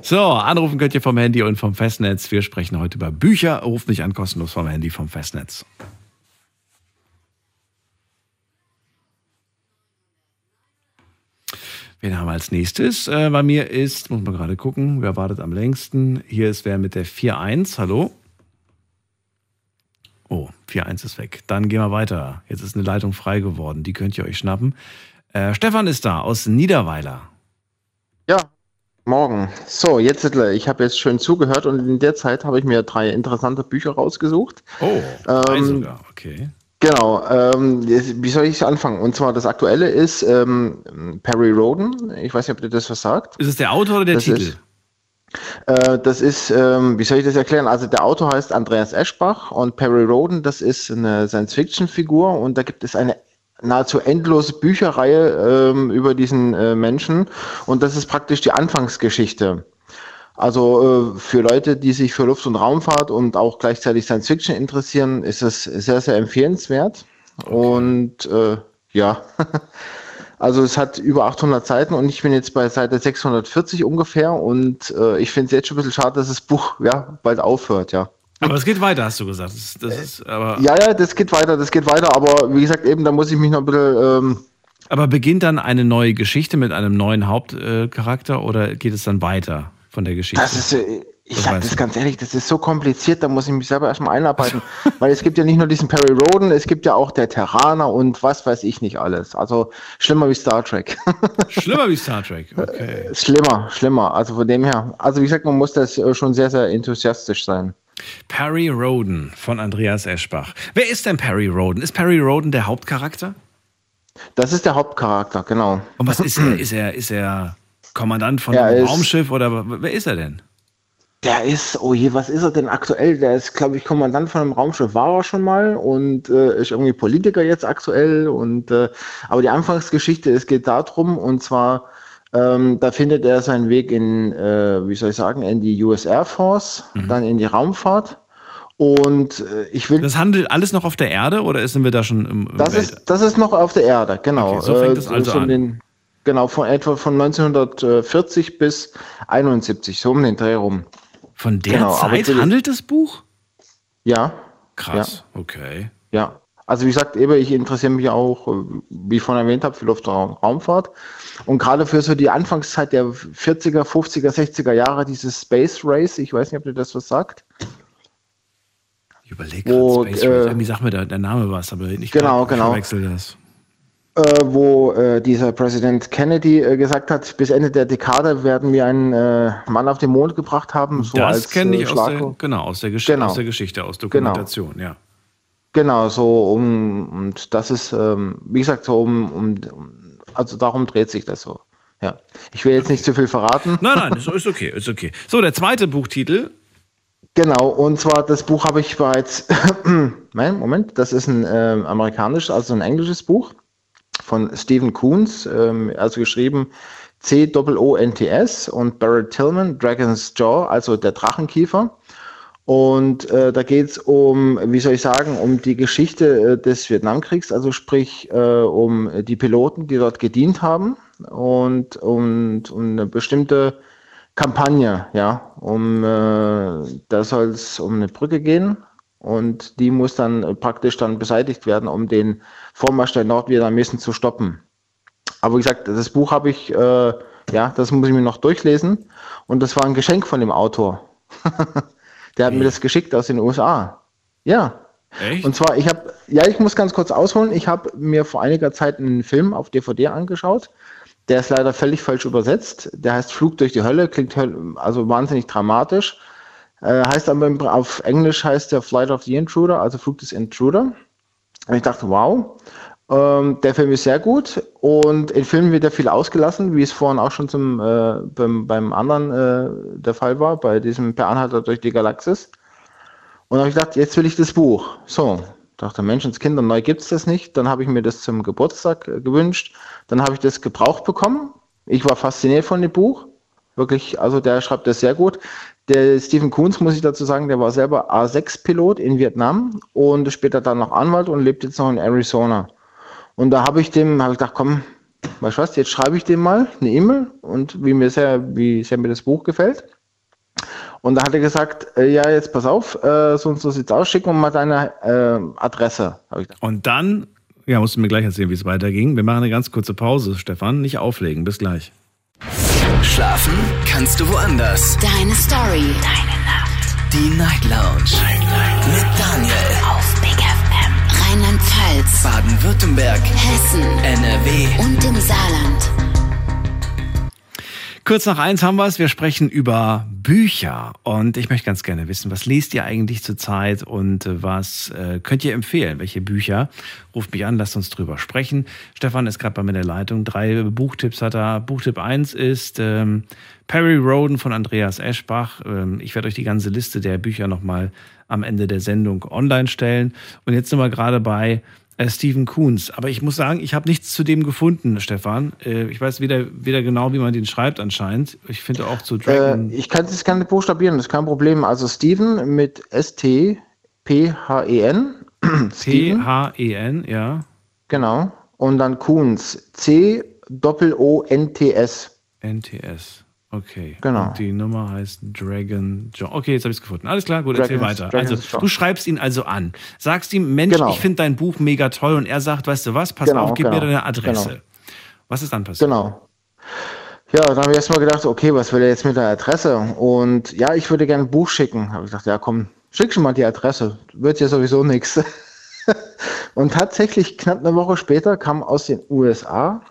So, anrufen könnt ihr vom Handy und vom Festnetz. Wir sprechen heute über Bücher. Ruft mich an, kostenlos vom Handy, vom Festnetz. Wen haben wir als nächstes? Äh, bei mir ist, muss man gerade gucken, wer wartet am längsten? Hier ist wer mit der 4-1. Hallo? Oh, 4-1 ist weg. Dann gehen wir weiter. Jetzt ist eine Leitung frei geworden. Die könnt ihr euch schnappen. Äh, Stefan ist da aus Niederweiler. Ja, morgen. So, jetzt, äh, ich habe jetzt schön zugehört und in der Zeit habe ich mir drei interessante Bücher rausgesucht. Oh, drei Ähm, sogar, okay. Genau, ähm, wie soll ich anfangen? Und zwar das aktuelle ist ähm, Perry Roden. Ich weiß nicht, ob dir das was sagt. Ist es der Autor oder der Das Titel? Ist, das ist, ähm, wie soll ich das erklären? Also der Autor heißt Andreas Eschbach und Perry Roden, das ist eine Science-Fiction-Figur und da gibt es eine nahezu endlose Bücherreihe ähm, über diesen äh, Menschen und das ist praktisch die Anfangsgeschichte. Also äh, für Leute, die sich für Luft- und Raumfahrt und auch gleichzeitig Science Fiction interessieren, ist es sehr, sehr empfehlenswert. Und äh, ja, also es hat über 800 Seiten und ich bin jetzt bei Seite 640 ungefähr und äh, ich finde es jetzt schon ein bisschen schade, dass das Buch ja bald aufhört, ja. Aber es geht weiter, hast du gesagt. Das, das ist, aber, Ja, ja, das geht weiter, das geht weiter, aber wie gesagt, eben, da muss ich mich noch ein bisschen ähm, aber beginnt dann eine neue Geschichte mit einem neuen Hauptcharakter oder geht es dann weiter von der Geschichte? Das ist, äh, ich Das sag weißt das ganz ehrlich, das ist so kompliziert, da muss ich mich selber erstmal einarbeiten. weil es gibt ja nicht nur diesen Perry Roden, es gibt ja auch der Terraner und was weiß ich nicht alles. Also schlimmer wie Star Trek. Schlimmer wie Star Trek. Okay. schlimmer, schlimmer. Also von dem her. Also wie gesagt, man muss das äh, schon sehr, sehr enthusiastisch sein. Perry Roden von Andreas Eschbach. Wer ist denn Perry Roden? Ist Perry Roden der Hauptcharakter? Das ist der Hauptcharakter, genau. Und was ist er? Ist er, ist er Kommandant von Er einem Raumschiff oder wer ist er denn? Der ist, oh je, was ist er denn aktuell? Der ist, glaube ich, Kommandant von einem Raumschiff, war er schon mal und äh, ist irgendwie Politiker jetzt aktuell. Und äh, aber die Anfangsgeschichte, es geht darum, und zwar, ähm, da findet er seinen Weg in, äh, wie soll ich sagen, in die US Air Force, dann in die Raumfahrt. Und äh, ich will. Das handelt alles noch auf der Erde oder sind wir da schon im, im Das Welt? ist, das ist noch auf der Erde, genau. Okay, so fängt es Äh, also so an. Den, genau, von etwa von 1940 bis 71, so um den Dreh rum. Von der Genau, Zeit zu- handelt das Buch? Ja. Krass, okay. Ja. Also wie gesagt, eben, ich interessiere mich auch, wie ich vorhin erwähnt habe, für Luft- und Raum- Raumfahrt. Und gerade für so die Anfangszeit der 40er, 50er, 60er Jahre, dieses Space Race, ich weiß nicht, ob dir das was sagt. Ich überlege gerade, Space äh, Race. Irgendwie sagt mir der, der Name was, aber ich Genau, genau. Verwechsel das. Äh, wo äh, dieser Präsident Kennedy äh, gesagt hat, bis Ende der Dekade werden wir einen äh, Mann auf den Mond gebracht haben. So das kenne äh, ich aus der, genau, aus, der Gesch Genau. aus der Geschichte, aus Dokumentation, ja. Genau, so um, und das ist, ähm, wie gesagt, so um, um, also darum dreht sich das so. Ja. Ich will jetzt nicht zu viel verraten. Nein, nein, ist, ist okay, ist okay. So, der zweite Buchtitel. Genau, und zwar das Buch habe ich bereits, nein, Moment, das ist ein ähm, amerikanisches, also ein englisches Buch von Stephen Coons, ähm, also geschrieben C-O-O-N-T-S und Barrett Tillman, Dragon's Jaw, also der Drachenkiefer. Und äh, da geht es um, wie soll ich sagen, um die Geschichte äh, des Vietnamkriegs, also sprich äh, um die Piloten, die dort gedient haben und, und um eine bestimmte Kampagne, ja, um äh, da soll es um eine Brücke gehen und die muss dann äh, praktisch dann beseitigt werden, um den Vormarsch der Nordvietnamesen zu stoppen. Aber wie gesagt, das Buch habe ich, äh, ja, das muss ich mir noch durchlesen und das war ein Geschenk von dem Autor. Der hat mir das geschickt aus den USA. Ja. Echt? Und zwar, ich habe, ja, ich muss ganz kurz ausholen. Ich habe mir vor einiger Zeit einen Film auf DVD angeschaut. Der ist leider völlig falsch übersetzt. Der heißt Flug durch die Hölle, klingt also wahnsinnig dramatisch. Äh, heißt aber auf Englisch heißt der Flight of the Intruder, also Flug des Intruder. Und ich dachte, wow, ähm, der Film ist sehr gut Und in Filmen wird ja viel ausgelassen, wie es vorhin auch schon zum, äh, beim, beim anderen äh, der Fall war, bei diesem Per Anhalter durch die Galaxis. Und habe ich gedacht, jetzt will ich das Buch. So, dachte Menschenskinder, neu gibt es das nicht. Dann habe ich mir das zum Geburtstag äh, gewünscht. Dann habe ich das gebraucht bekommen. Ich war fasziniert von dem Buch. Wirklich, also der schreibt das sehr gut. Der Stephen Coons, muss ich dazu sagen, der war selber A6-Pilot in Vietnam und später dann noch Anwalt und lebt jetzt noch in Arizona. Und da habe ich dem, habe ich gedacht, komm, weißt du was, jetzt schreibe ich dem mal eine E-Mail und wie mir sehr, wie sehr mir das Buch gefällt. Und da hat er gesagt, äh, ja, jetzt pass auf, äh, so und so sieht's aus, schick mir mal deine äh, Adresse. Und dann, ja, musst du mir gleich erzählen, wie es weiterging. Wir machen eine ganz kurze Pause, Stefan. Nicht auflegen, bis gleich. Schlafen kannst du woanders. Deine Story. Deine Nacht. Die Night Lounge. Night, Night. Mit Daniel. Auf. Rheinland-Pfalz. Baden-Württemberg. Hessen. NRW. Und im Saarland. Kurz nach eins haben wir es. Wir sprechen über Bücher. Und ich möchte ganz gerne wissen, was lest ihr eigentlich zurzeit und äh, was äh, könnt ihr empfehlen? Welche Bücher? Ruft mich an, lasst uns drüber sprechen. Stefan ist gerade bei mir in der Leitung. Drei Buchtipps hat er. Buchtipp eins ist ähm, Perry Roden von Andreas Eschbach. Ähm, ich werde euch die ganze Liste der Bücher nochmal am Ende der Sendung online stellen. Und jetzt sind wir gerade bei äh, Stephen Koons. Aber ich muss sagen, ich habe nichts zu dem gefunden, Stefan. Äh, ich weiß weder, weder genau, wie man den schreibt anscheinend. Ich finde auch zu Dragon. Äh, ich kann es gerne buchstabieren, das ist kein Problem. Also Stephen mit S-T-P-H-E-N. P-H-E-N, ja. Genau. Und dann Koons. C-O-O-N-T-S. NTS. Okay. Genau. Und die Nummer heißt Dragon John. Okay, jetzt habe ich es gefunden. Alles klar, gut, erzähl Dragons- weiter. Dragons also, John. du schreibst ihn also an. Sagst ihm, Mensch, Genau. ich finde dein Buch mega toll. Und er sagt, weißt du was, pass Genau, auf, gib mir genau, deine Adresse. genau. Was ist dann passiert? Genau. Ja, dann habe ich erstmal gedacht, okay, was will er jetzt mit der Adresse? Und ja, ich würde gerne ein Buch schicken. Habe ich gedacht, ja komm, schick schon mal die Adresse. Wird ja sowieso nichts. Und tatsächlich, knapp eine Woche später, kam aus den USA,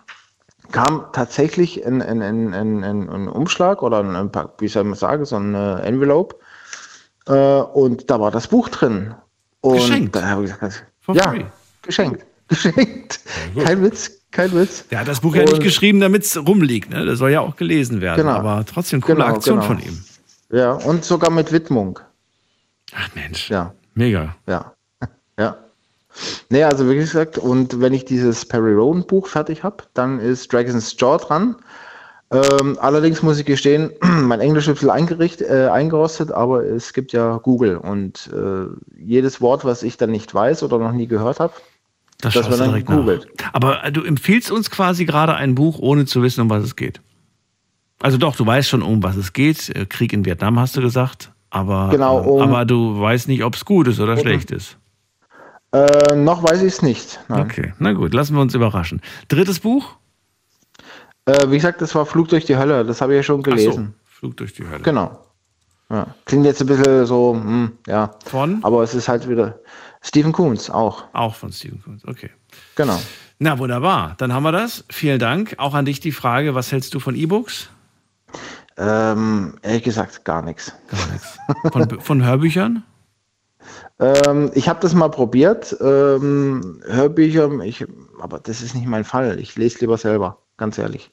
kam tatsächlich ein, ein, ein, ein, Umschlag oder ein, ein, Pa- wie soll man sagen, so ein Envelope. Äh, und da war das Buch drin. Und Geschenkt? da habe ich gesagt, For ja, free. geschenkt. Geschenkt. Kein Witz, kein Witz. Der hat das Buch ja nicht Und- geschrieben, damit es rumliegt. Ne? Das soll ja auch gelesen werden. Genau. Aber trotzdem coole Genau, Aktion genau. von ihm. Ja, und sogar mit Widmung. Ach Mensch, Ja, mega. ja, ja. Nee, also wie gesagt, und wenn ich dieses Perry Rowan Buch fertig habe, dann ist Dragon's Jaw dran. Ähm, allerdings muss ich gestehen, mein Englisch ist ein bisschen äh, eingerostet, aber es gibt ja Google und äh, jedes Wort, was ich dann nicht weiß oder noch nie gehört habe, Das, Das du dann gegoogelt. nach. Aber äh, du empfiehlst uns quasi gerade ein Buch, ohne zu wissen, um was es geht. Also doch, du weißt schon, um was es geht. Äh, Krieg in Vietnam hast du gesagt. Aber, Genau, äh, um- aber du weißt nicht, ob es gut ist oder schlecht ist. Äh, noch weiß ich es nicht. Nein. Okay, na gut, lassen wir uns überraschen. Drittes Buch? Äh, wie gesagt, das war Flug durch die Hölle, das habe ich ja schon Ach so, gelesen. Flug durch die Hölle. Genau. Ja. Klingt jetzt ein bisschen so, hm, ja. Von? Aber es ist halt wieder Stephen Coons auch. Auch von Stephen Kuhn. Okay. Genau. Na wunderbar, dann haben wir das. Vielen Dank. Auch an dich die Frage, was hältst du von E-Books? Ähm, ehrlich gesagt, gar nichts. Gar nichts. Von, von Hörbüchern? Ähm, ich habe das mal probiert. Ähm, Hörbücher, ich, aber das ist nicht mein Fall. Ich lese lieber selber, ganz ehrlich.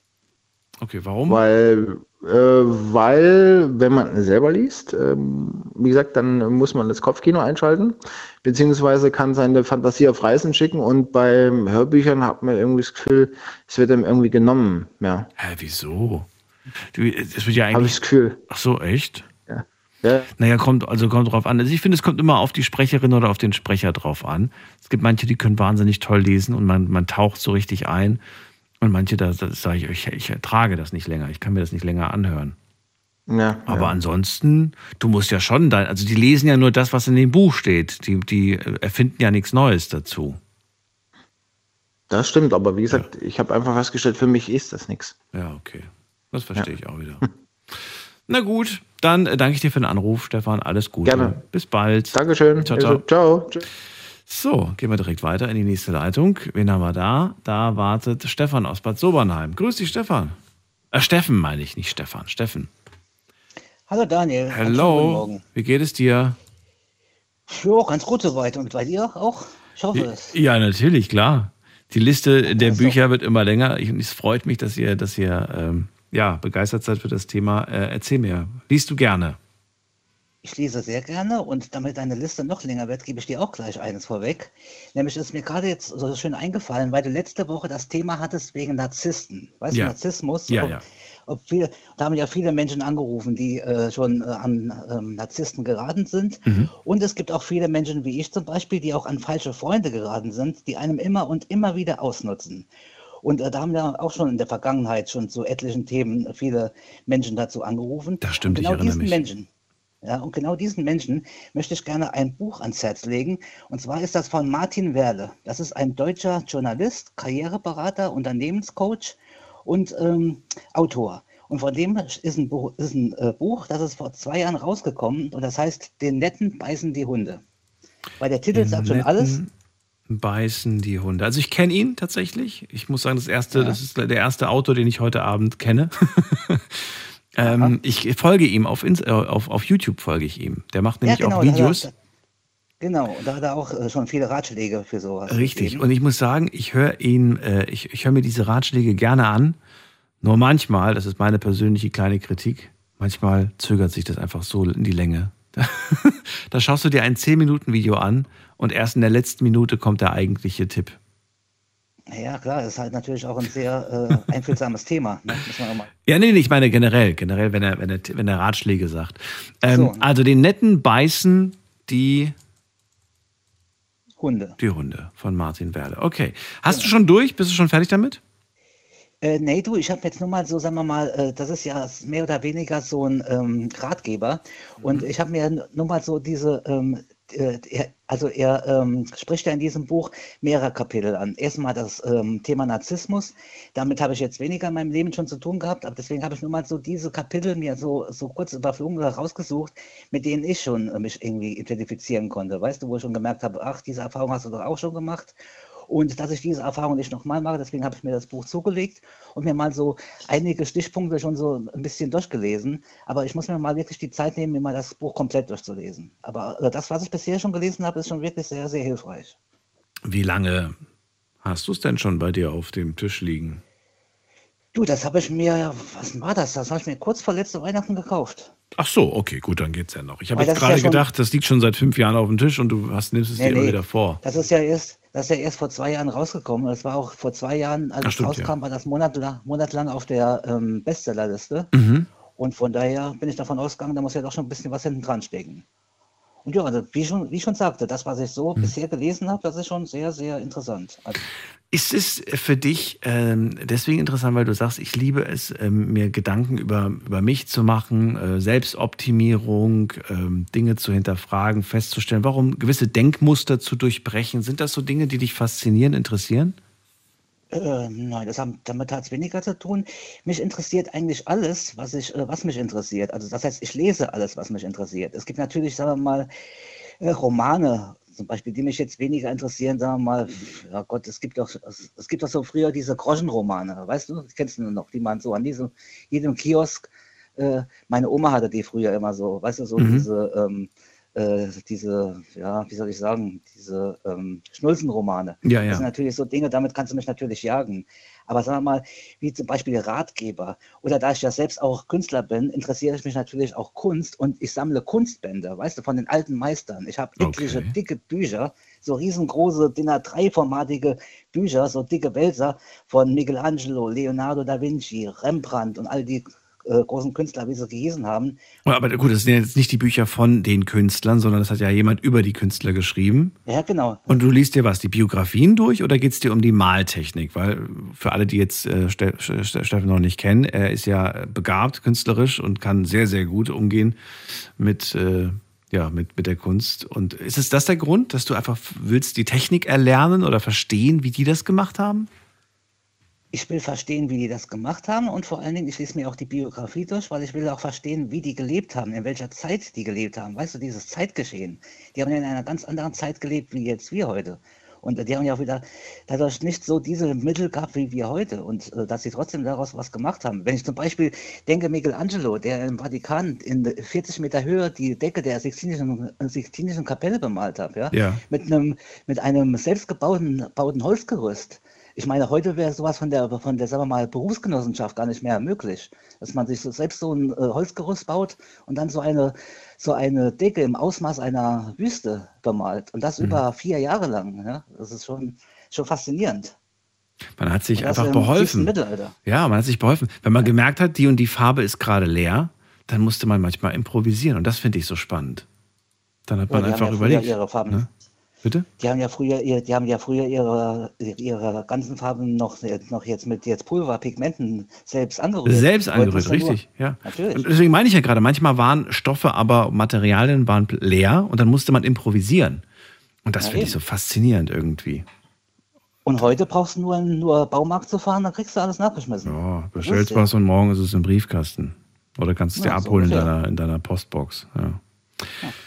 Okay, warum? Weil, äh, weil wenn man selber liest, ähm, wie gesagt, dann muss man das Kopfkino einschalten, beziehungsweise kann seine Fantasie auf Reisen schicken und beim Hörbüchern hat man irgendwie das Gefühl, es wird einem irgendwie genommen. Ja, Hä, wieso? Du, es wird ja habe ich eigentlich. das Gefühl. Ach so, echt? Ja. Ja. Naja, kommt, also kommt drauf an. Also ich finde, es kommt immer auf die Sprecherin oder auf den Sprecher drauf an. Es gibt manche, die können wahnsinnig toll lesen und man, man taucht so richtig ein. Und manche, da, da sage ich euch, ich ertrage das nicht länger. Ich kann mir das nicht länger anhören. Ja, Aber ja. ansonsten, du musst ja schon dein, also die lesen ja nur das, was in dem Buch steht. Die, die erfinden ja nichts Neues dazu. Das stimmt, aber wie gesagt, ich habe einfach festgestellt, für mich ist das nichts. Ja, okay. Das verstehe ich auch wieder. Na gut, dann äh, danke ich dir für den Anruf, Stefan. Alles Gute. Gerne. Bis bald. Dankeschön. Ciao, Also, ciao. ciao. So, gehen wir direkt weiter in die nächste Leitung. Wen haben wir da? Da wartet Stefan aus Bad Sobernheim. Grüß dich, Stefan. Äh, Steffen meine ich, nicht Stefan. Steffen. Hallo Daniel. Hallo. Morgen. Wie geht es dir? Ja, ganz gut soweit. Und bei dir auch? Ich hoffe es. Ja, natürlich, klar. Die Liste der Bücher wird immer länger. Ich, es freut mich, dass ihr, dass ihr ähm, ja, begeistert seid für das Thema. Äh, erzähl mir, liest du gerne? Ich lese sehr gerne und damit deine Liste noch länger wird, gebe ich dir auch gleich eines vorweg. Nämlich ist mir gerade jetzt so schön eingefallen, weil du letzte Woche das Thema hattest wegen Narzissten. Weißt Ja. du, Narzissmus? Ja, ob, ja. Ob viele, da haben ja viele Menschen angerufen, die äh, schon äh, an ähm, Narzissten geraten sind. Mhm. Und es gibt auch viele Menschen wie ich zum Beispiel, die auch an falsche Freunde geraten sind, die einem immer und immer wieder ausnutzen. Und äh, da haben ja auch schon in der Vergangenheit schon zu etlichen Themen viele Menschen dazu angerufen. Das stimmt, und ich genau erinnere diesen mich. Menschen, ja, und genau diesen Menschen möchte ich gerne ein Buch ans Herz legen. Und zwar ist das von Martin Werle. Das ist ein deutscher Journalist, Karriereberater, Unternehmenscoach und ähm, Autor. Und von dem ist ein, Buch, ist ein äh, Buch, das ist vor zwei Jahren rausgekommen und das heißt Den Netten beißen die Hunde. Weil der Titel sagt schon alles. Beißen die Hunde. Also ich kenne ihn tatsächlich. Ich muss sagen, das erste, Ja. das ist der erste Autor, den ich heute Abend kenne. ähm, ich folge ihm auf, Ins- äh, auf, auf YouTube folge ich ihm. Der macht nämlich auch da hat er- Videos. da- Genau, und da hat er auch äh, schon viele Ratschläge für sowas. Richtig. gegeben. Und ich muss sagen, ich höre ihn, äh, ich, ich höre mir diese Ratschläge gerne an. Nur manchmal, das ist meine persönliche kleine Kritik, manchmal zögert sich das einfach so in die Länge. da schaust du dir ein 10-Minuten-Video an und erst in der letzten Minute kommt der eigentliche Tipp. Ja, klar, das ist halt natürlich auch ein sehr äh, einfühlsames Thema. Ne? Ja, nee, nee, ich meine generell, generell, wenn er, wenn er, wenn er Ratschläge sagt. Ähm, So. Also den netten beißen die Hunde. Die Hunde von Martin Werle. Okay. Hast du schon durch? Bist du schon fertig damit? Äh, nee, du, ich habe jetzt nur mal so, sagen wir mal, äh, das ist ja mehr oder weniger so ein ähm, Ratgeber. Und ich habe mir nur mal so diese, ähm, äh, er, also er ähm, spricht ja in diesem Buch mehrere Kapitel an. Erstmal das ähm, Thema Narzissmus. Damit habe ich jetzt weniger in meinem Leben schon zu tun gehabt, aber deswegen habe ich nur mal so diese Kapitel mir so, so kurz überflogen oder rausgesucht, mit denen ich schon äh, mich irgendwie identifizieren konnte. Weißt du, wo ich schon gemerkt habe, ach, diese Erfahrung hast du doch auch schon gemacht. Und dass ich diese Erfahrung nicht nochmal mache, deswegen habe ich mir das Buch zugelegt und mir mal so einige Stichpunkte schon so ein bisschen durchgelesen. Aber ich muss mir mal wirklich die Zeit nehmen, mir mal das Buch komplett durchzulesen. Aber äh, das, was ich bisher schon gelesen habe, ist schon wirklich sehr, sehr hilfreich. Wie lange hast du es denn schon bei dir auf dem Tisch liegen? Du, das habe ich mir, was war das? Das habe ich mir kurz vor letzte Weihnachten gekauft. Ach so, okay, gut, dann geht's ja noch. Ich habe jetzt ja gerade schon- gedacht, das liegt schon seit fünf Jahren auf dem Tisch und du hast, nimmst es Nee, dir immer nee. wieder vor. Das ist ja erst, das ist ja erst vor zwei Jahren rausgekommen. Das war auch vor zwei Jahren, als Ach, es rauskam, war das monatelang, monatelang auf der ähm, Bestsellerliste. Mhm. Und von daher bin ich davon ausgegangen, da muss ja doch schon ein bisschen was hinten dran stecken. Und ja, also wie, schon, wie ich schon sagte, das, was ich so Mhm. bisher gelesen habe, das ist schon sehr, sehr interessant. Also, Ist es für dich ähm, deswegen interessant, weil du sagst, ich liebe es, ähm, mir Gedanken über, über mich zu machen, äh, Selbstoptimierung, ähm, Dinge zu hinterfragen, festzustellen, warum gewisse Denkmuster zu durchbrechen. Sind das so Dinge, die dich faszinieren, interessieren? äh, nein, das haben, damit hat es weniger zu tun. Mich interessiert eigentlich alles, was, ich, äh, was mich interessiert. Also das heißt, ich lese alles, was mich interessiert. Es gibt natürlich, sagen wir mal, äh, Romane, zum Beispiel, die mich jetzt weniger interessieren, sagen wir mal, ja Gott, es gibt doch, es, es gibt doch so früher diese Groschenromane, weißt du, kennst du noch, die man so an diesem, jedem Kiosk, äh, meine Oma hatte die früher immer so, weißt du, so Mhm. diese, ähm, äh, diese, ja, wie soll ich sagen, diese ähm, Schnulzenromane. Ja, ja. Das sind natürlich so Dinge, damit kannst du mich natürlich jagen. Aber sagen wir mal, wie zum Beispiel Ratgeber. Oder da ich ja selbst auch Künstler bin, interessiere ich mich natürlich auch Kunst und ich sammle Kunstbände, weißt du, von den alten Meistern. Ich habe etliche Okay. dicke Bücher, so riesengroße DIN A3-formatige Bücher, so dicke Wälzer von Michelangelo, Leonardo da Vinci, Rembrandt und all die äh, großen Künstler, wie sie gehießen haben. Aber gut, das sind ja jetzt nicht die Bücher von den Künstlern, sondern das hat ja jemand über die Künstler geschrieben. Ja, genau. Und du liest dir was, die Biografien durch oder geht es dir um die Maltechnik? Weil für alle, die jetzt äh, Ste Ste Steffen noch nicht kennen, er ist ja begabt künstlerisch und kann sehr, sehr gut umgehen mit, äh, ja, mit, mit der Kunst. Und ist es das der Grund, dass du einfach willst die Technik erlernen oder verstehen, wie die das gemacht haben? Ich will verstehen, wie die das gemacht haben und vor allen Dingen, ich lese mir auch die Biografie durch, weil ich will auch verstehen, wie die gelebt haben, in welcher Zeit die gelebt haben. Weißt du, dieses Zeitgeschehen. Die haben ja in einer ganz anderen Zeit gelebt, wie jetzt wir heute. Und äh, die haben ja auch wieder dadurch nicht so diese Mittel gehabt wie wir heute und äh, dass sie trotzdem daraus was gemacht haben. Wenn ich zum Beispiel denke, Michelangelo, der im Vatikan in 40 Meter Höhe die Decke der Sixtinischen, äh, Sixtinischen Kapelle bemalt hat, ja, Ja. mit einem, mit einem selbstgebauten bauten Holzgerüst. Ich meine, heute wäre sowas von der, von der, sagen wir mal, Berufsgenossenschaft gar nicht mehr möglich. Dass man sich so, selbst so ein äh, Holzgerüst baut und dann so eine, so eine Decke im Ausmaß einer Wüste bemalt. Und das Mhm. über vier Jahre lang. Ja? Das ist schon, schon faszinierend. Man hat sich einfach beholfen. Mittelalter. Ja, man hat sich beholfen. Wenn man gemerkt hat, die und die Farbe ist gerade leer, dann musste man manchmal improvisieren. Und das finde ich so spannend. Dann hat Ja, man einfach ja überlegt. ihre Farben. Ne? Bitte? Die haben ja früher, die haben ja früher ihre, ihre ganzen Farben noch, noch jetzt mit jetzt Pulverpigmenten selbst angerührt. Selbst angerührt, ja nur- richtig. Ja. Natürlich. Und deswegen meine ich ja gerade, manchmal waren Stoffe, aber Materialien waren leer und dann musste man improvisieren. Und das Ja, finde ich so faszinierend irgendwie. Und heute brauchst du nur in nur Baumarkt zu fahren, dann kriegst du alles nachgeschmissen. Ja, bestellst Lustig. was und morgen ist es im Briefkasten. Oder kannst es dir Ja, so abholen in, ungefähr. deiner, in deiner Postbox. Ja.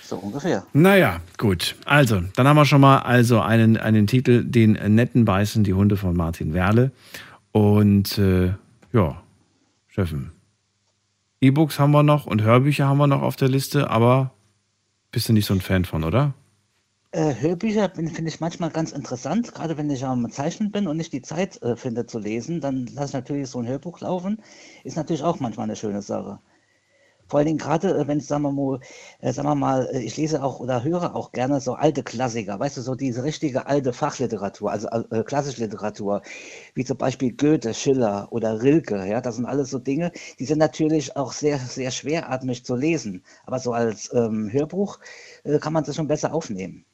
So ungefähr. Naja, gut. Also, dann haben wir schon mal also einen, einen Titel, den netten Beißen, die Hunde von Martin Werle. Und äh, ja, Steffen. E-Books haben wir noch und Hörbücher haben wir noch auf der Liste, aber bist du nicht so ein Fan von, oder? Äh, Hörbücher finde ich manchmal ganz interessant, gerade wenn ich am Zeichnen bin und nicht die Zeit äh, finde zu lesen, dann lasse ich natürlich so ein Hörbuch laufen. Ist natürlich auch manchmal eine schöne Sache. Vor allen Dingen gerade, äh, wenn, sagen wir mal, äh, sagen wir mal, äh, ich lese auch oder höre auch gerne so alte Klassiker, weißt du, so diese richtige alte Fachliteratur, also äh, klassische Literatur, wie zum Beispiel Goethe, Schiller oder Rilke, ja, das sind alles so Dinge, die sind natürlich auch sehr, sehr schweratmig zu lesen, aber so als ähm, Hörbuch äh, kann man das schon besser aufnehmen.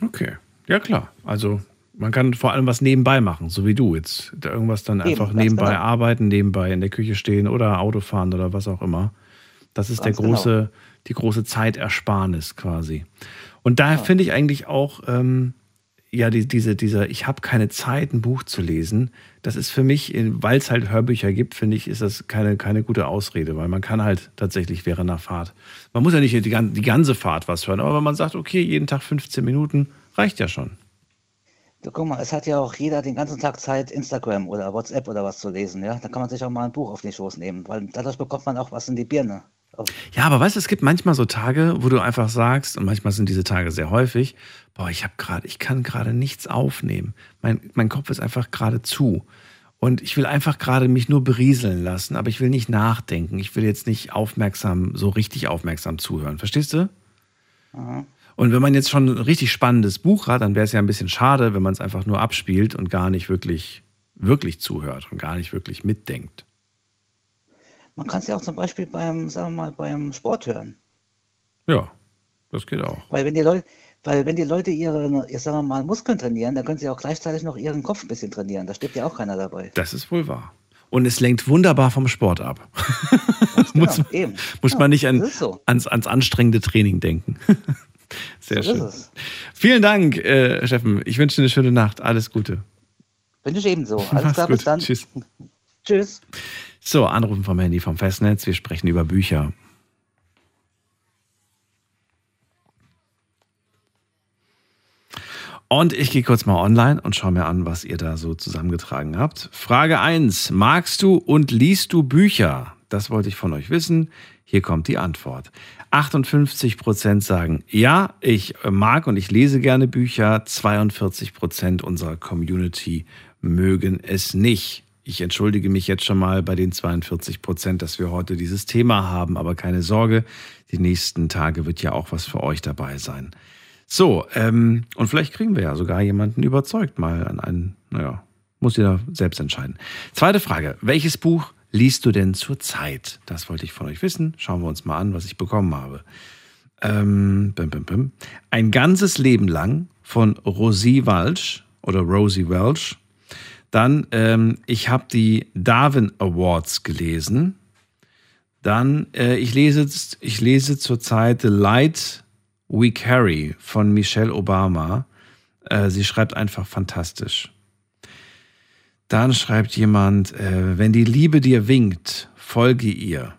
Okay. Ja, klar. Also, man kann vor allem was nebenbei machen, so wie du jetzt. Irgendwas dann Eben, einfach nebenbei genau. arbeiten, nebenbei in der Küche stehen oder Auto fahren oder was auch immer. Das ist Ganz der große, die große Zeitersparnis quasi. Und daher finde ich eigentlich auch, ähm, ja, die, diese, dieser, ich habe keine Zeit, ein Buch zu lesen, das ist für mich, weil es halt Hörbücher gibt, finde ich, ist das keine, keine gute Ausrede, weil man kann halt tatsächlich während einer Fahrt, man muss ja nicht die, die ganze Fahrt was hören, aber wenn man sagt, okay, jeden Tag 15 Minuten, reicht ja schon. Du, guck mal, es hat ja auch jeder den ganzen Tag Zeit, Instagram oder WhatsApp oder was zu lesen, ja. Da kann man sich auch mal ein Buch auf den Schoß nehmen, weil dadurch bekommt man auch was in die Birne. Ja, aber weißt du, es gibt manchmal so Tage, wo du einfach sagst, und manchmal sind diese Tage sehr häufig, boah, ich habe gerade, ich kann gerade nichts aufnehmen. Mein, mein Kopf ist einfach gerade zu. Und ich will einfach gerade mich nur berieseln lassen, aber ich will nicht nachdenken. Ich will jetzt nicht aufmerksam, so richtig aufmerksam zuhören. Verstehst du? Aha. Und wenn man jetzt schon ein richtig spannendes Buch hat, dann wäre es ja ein bisschen schade, wenn man es einfach nur abspielt und gar nicht wirklich, wirklich zuhört und gar nicht wirklich mitdenkt. Man kann es ja auch zum Beispiel beim, sagen wir mal, beim Sport hören. Ja, das geht auch. Weil wenn die Leute, weil wenn die Leute ihre, sagen wir mal, Muskeln trainieren, dann können sie auch gleichzeitig noch ihren Kopf ein bisschen trainieren. Da stirbt ja auch keiner dabei. Das ist wohl wahr. Und es lenkt wunderbar vom Sport ab. muss man, muss Ja, man nicht an, so. ans, ans anstrengende Training denken. Sehr So schön. Vielen Dank, äh, Steffen. Ich wünsche dir eine schöne Nacht. Alles Gute. Bin ich ebenso. Alles Mach's klar, gut. bis dann. Tschüss. Tschüss. So, Anrufen vom Handy vom Festnetz. Wir sprechen über Bücher. Und ich gehe kurz mal online und schaue mir an, was ihr da so zusammengetragen habt. Frage 1. Magst du und liest du Bücher? Das wollte ich von euch wissen. Hier kommt die Antwort. 58 Prozent sagen, ja, ich mag und ich lese gerne Bücher. 42 Prozent unserer Community mögen es nicht. Ich entschuldige mich jetzt schon mal bei den 42 Prozent, dass wir heute dieses Thema haben, aber keine Sorge, die nächsten Tage wird ja auch was für euch dabei sein. So, ähm, und vielleicht kriegen wir ja sogar jemanden überzeugt, mal an einen, naja, muss jeder selbst entscheiden. Zweite Frage, welches Buch liest du denn zurzeit? Das wollte ich von euch wissen. Schauen wir uns mal an, was ich bekommen habe. Ähm, bim, bim, bim. Ein ganzes Leben lang von Rosie Walsh oder Rosie Welch. Dann, ähm, ich habe die Darwin Awards gelesen. Dann, äh, ich lese, ich lese zurzeit The Light We Carry von Michelle Obama. Äh, sie schreibt einfach fantastisch. Dann schreibt jemand, äh, wenn die Liebe dir winkt, folge ihr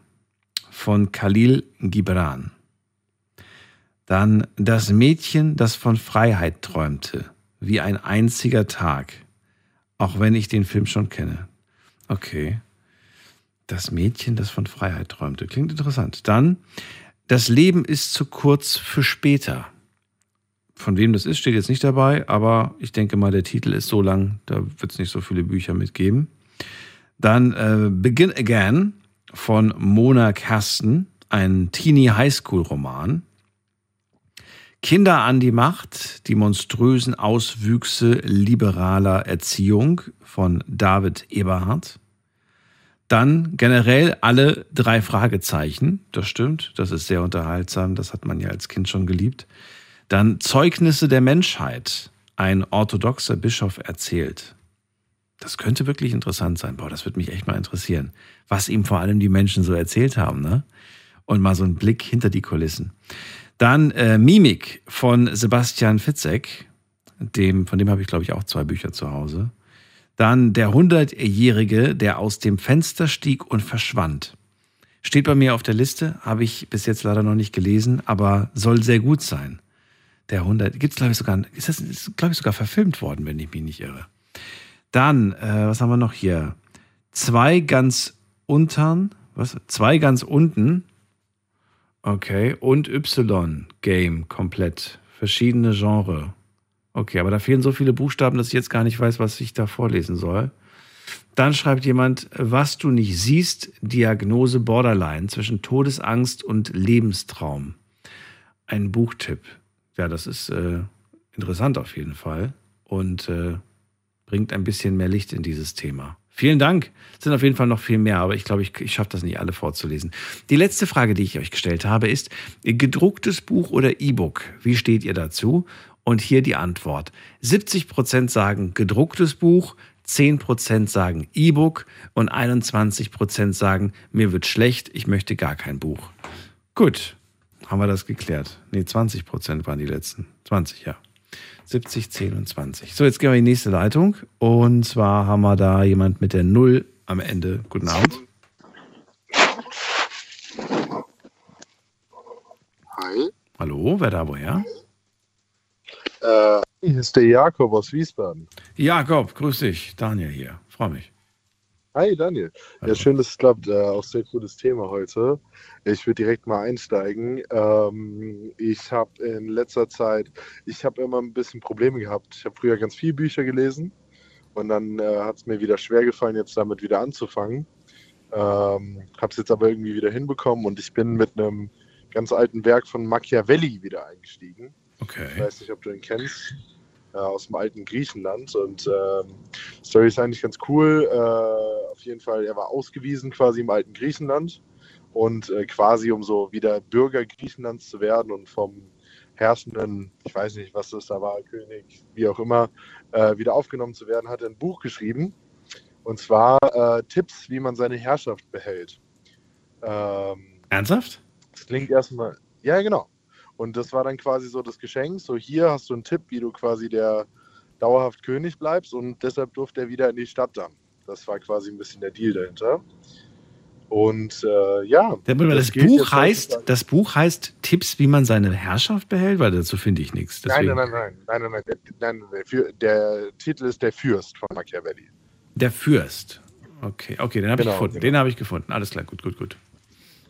von Khalil Gibran. Dann das Mädchen, das von Freiheit träumte, wie ein einziger Tag, auch wenn ich den Film schon kenne. Okay. Das Mädchen, das von Freiheit träumte. Klingt interessant. Dann, das Leben ist zu kurz für später. Von wem das ist, steht jetzt nicht dabei, aber ich denke mal, der Titel ist so lang, da wird es nicht so viele Bücher mitgeben. Dann äh, Begin Again von Mona Kersten, ein Teenie Highschool Roman. Kinder an die Macht, die monströsen Auswüchse liberaler Erziehung von David Eberhardt. Dann generell alle drei Fragezeichen, das stimmt, das ist sehr unterhaltsam, das hat man ja als Kind schon geliebt. Dann Zeugnisse der Menschheit, ein orthodoxer Bischof erzählt. Das könnte wirklich interessant sein. Boah, das würde mich echt mal interessieren, was ihm vor allem die Menschen so erzählt haben, ne? Und mal so ein Blick hinter die Kulissen. Dann äh, Mimik von Sebastian Fitzek. Dem, von dem habe ich, glaube ich, auch zwei Bücher zu Hause. Dann der Hundertjährige, der aus dem Fenster stieg und verschwand. Steht bei mir auf der Liste, habe ich bis jetzt leider noch nicht gelesen, aber soll sehr gut sein. Der 100, gibt es glaube ich sogar, ist das ist, glaube ich sogar verfilmt worden, wenn ich mich nicht irre. Dann, äh, was haben wir noch hier? Zwei ganz untern, was? Zwei ganz unten Okay, und Y-Game komplett. Verschiedene Genre. Okay, aber da fehlen so viele Buchstaben, dass ich jetzt gar nicht weiß, was ich da vorlesen soll. Dann schreibt jemand, was du nicht siehst, Diagnose Borderline zwischen Todesangst und Lebenstraum. Ein Buchtipp. Ja, das ist äh, interessant auf jeden Fall und äh, bringt ein bisschen mehr Licht in dieses Thema. Vielen Dank. Es sind auf jeden Fall noch viel mehr, aber ich glaube, ich, ich schaffe das nicht alle vorzulesen. Die letzte Frage, die ich euch gestellt habe, ist gedrucktes Buch oder E-Book. Wie steht ihr dazu? Und hier die Antwort. 70 Prozent sagen gedrucktes Buch, 10 Prozent sagen E-Book und 21 Prozent sagen, mir wird schlecht, ich möchte gar kein Buch. Gut, haben wir das geklärt. Nee, 20 Prozent waren die letzten. 20, ja. 70, 10 und 20. So, jetzt gehen wir in die nächste Leitung. Und zwar haben wir da jemand mit der Null am Ende. Guten Abend. Hi. Hallo, wer da woher? Äh, hier ist der Jakob aus Wiesbaden. Jakob, grüß dich. Daniel hier. Freue mich. Hi Daniel. Ja, schön, dass es klappt. Äh, auch sehr cooles Thema heute. Ich würde direkt mal einsteigen. Ähm, ich habe in letzter Zeit, ich habe immer ein bisschen Probleme gehabt. Ich habe früher ganz viele Bücher gelesen und dann äh, hat es mir wieder schwer gefallen, jetzt damit wieder anzufangen. Ähm, habe es jetzt aber irgendwie wieder hinbekommen und ich bin mit einem ganz alten Werk von Machiavelli wieder eingestiegen. Okay. Ich weiß nicht, ob du ihn kennst äh, aus dem alten Griechenland. Und ähm, Story ist eigentlich ganz cool. Äh, auf jeden Fall, er war ausgewiesen quasi im alten Griechenland und äh, quasi um so wieder Bürger Griechenlands zu werden und vom herrschenden, ich weiß nicht, was das da war, König, wie auch immer, äh, wieder aufgenommen zu werden, hat er ein Buch geschrieben. Und zwar äh, Tipps, wie man seine Herrschaft behält. Ähm, Ernsthaft? Das klingt erstmal, ja, genau. Und das war dann quasi so das Geschenk. So, hier hast du einen Tipp, wie du quasi der dauerhaft König bleibst. Und deshalb durfte er wieder in die Stadt dann. Das war quasi ein bisschen der Deal dahinter. Und äh, ja. Das, das Buch heißt, das Buch heißt Tipps, wie man seine Herrschaft behält, weil dazu finde ich nichts. Deswegen. Nein, nein, nein, nein, nein, nein, nein, nein der, der, Titel ist Der Fürst von Machiavelli. Der Fürst. Okay, okay, den habe genau, ich gefunden. Genau. Den habe ich gefunden. Alles klar, gut, gut, gut.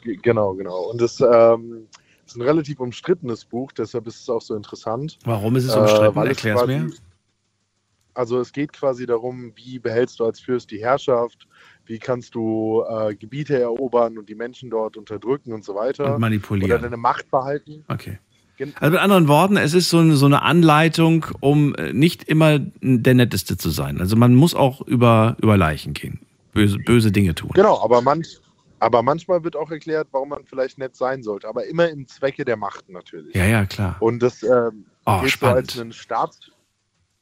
Genau, genau. Und das ähm, ist ein relativ umstrittenes Buch, deshalb ist es auch so interessant. Warum ist es umstritten? Äh, Erklär es mir. Also es geht quasi darum, wie behältst du als Fürst die Herrschaft, wie kannst du äh, Gebiete erobern und die Menschen dort unterdrücken und so weiter. Und manipulieren. Oder deine Macht behalten. Okay. Also mit anderen Worten, es ist so eine, so eine Anleitung, um äh, nicht immer der Netteste zu sein. Also man muss auch über, über Leichen gehen, böse, böse Dinge tun. Genau, aber manch, aber manchmal wird auch erklärt, warum man vielleicht nett sein sollte, aber immer im Zwecke der Macht natürlich. Ja, ja, klar. Und das ähm, oh, geht so als ein Staats,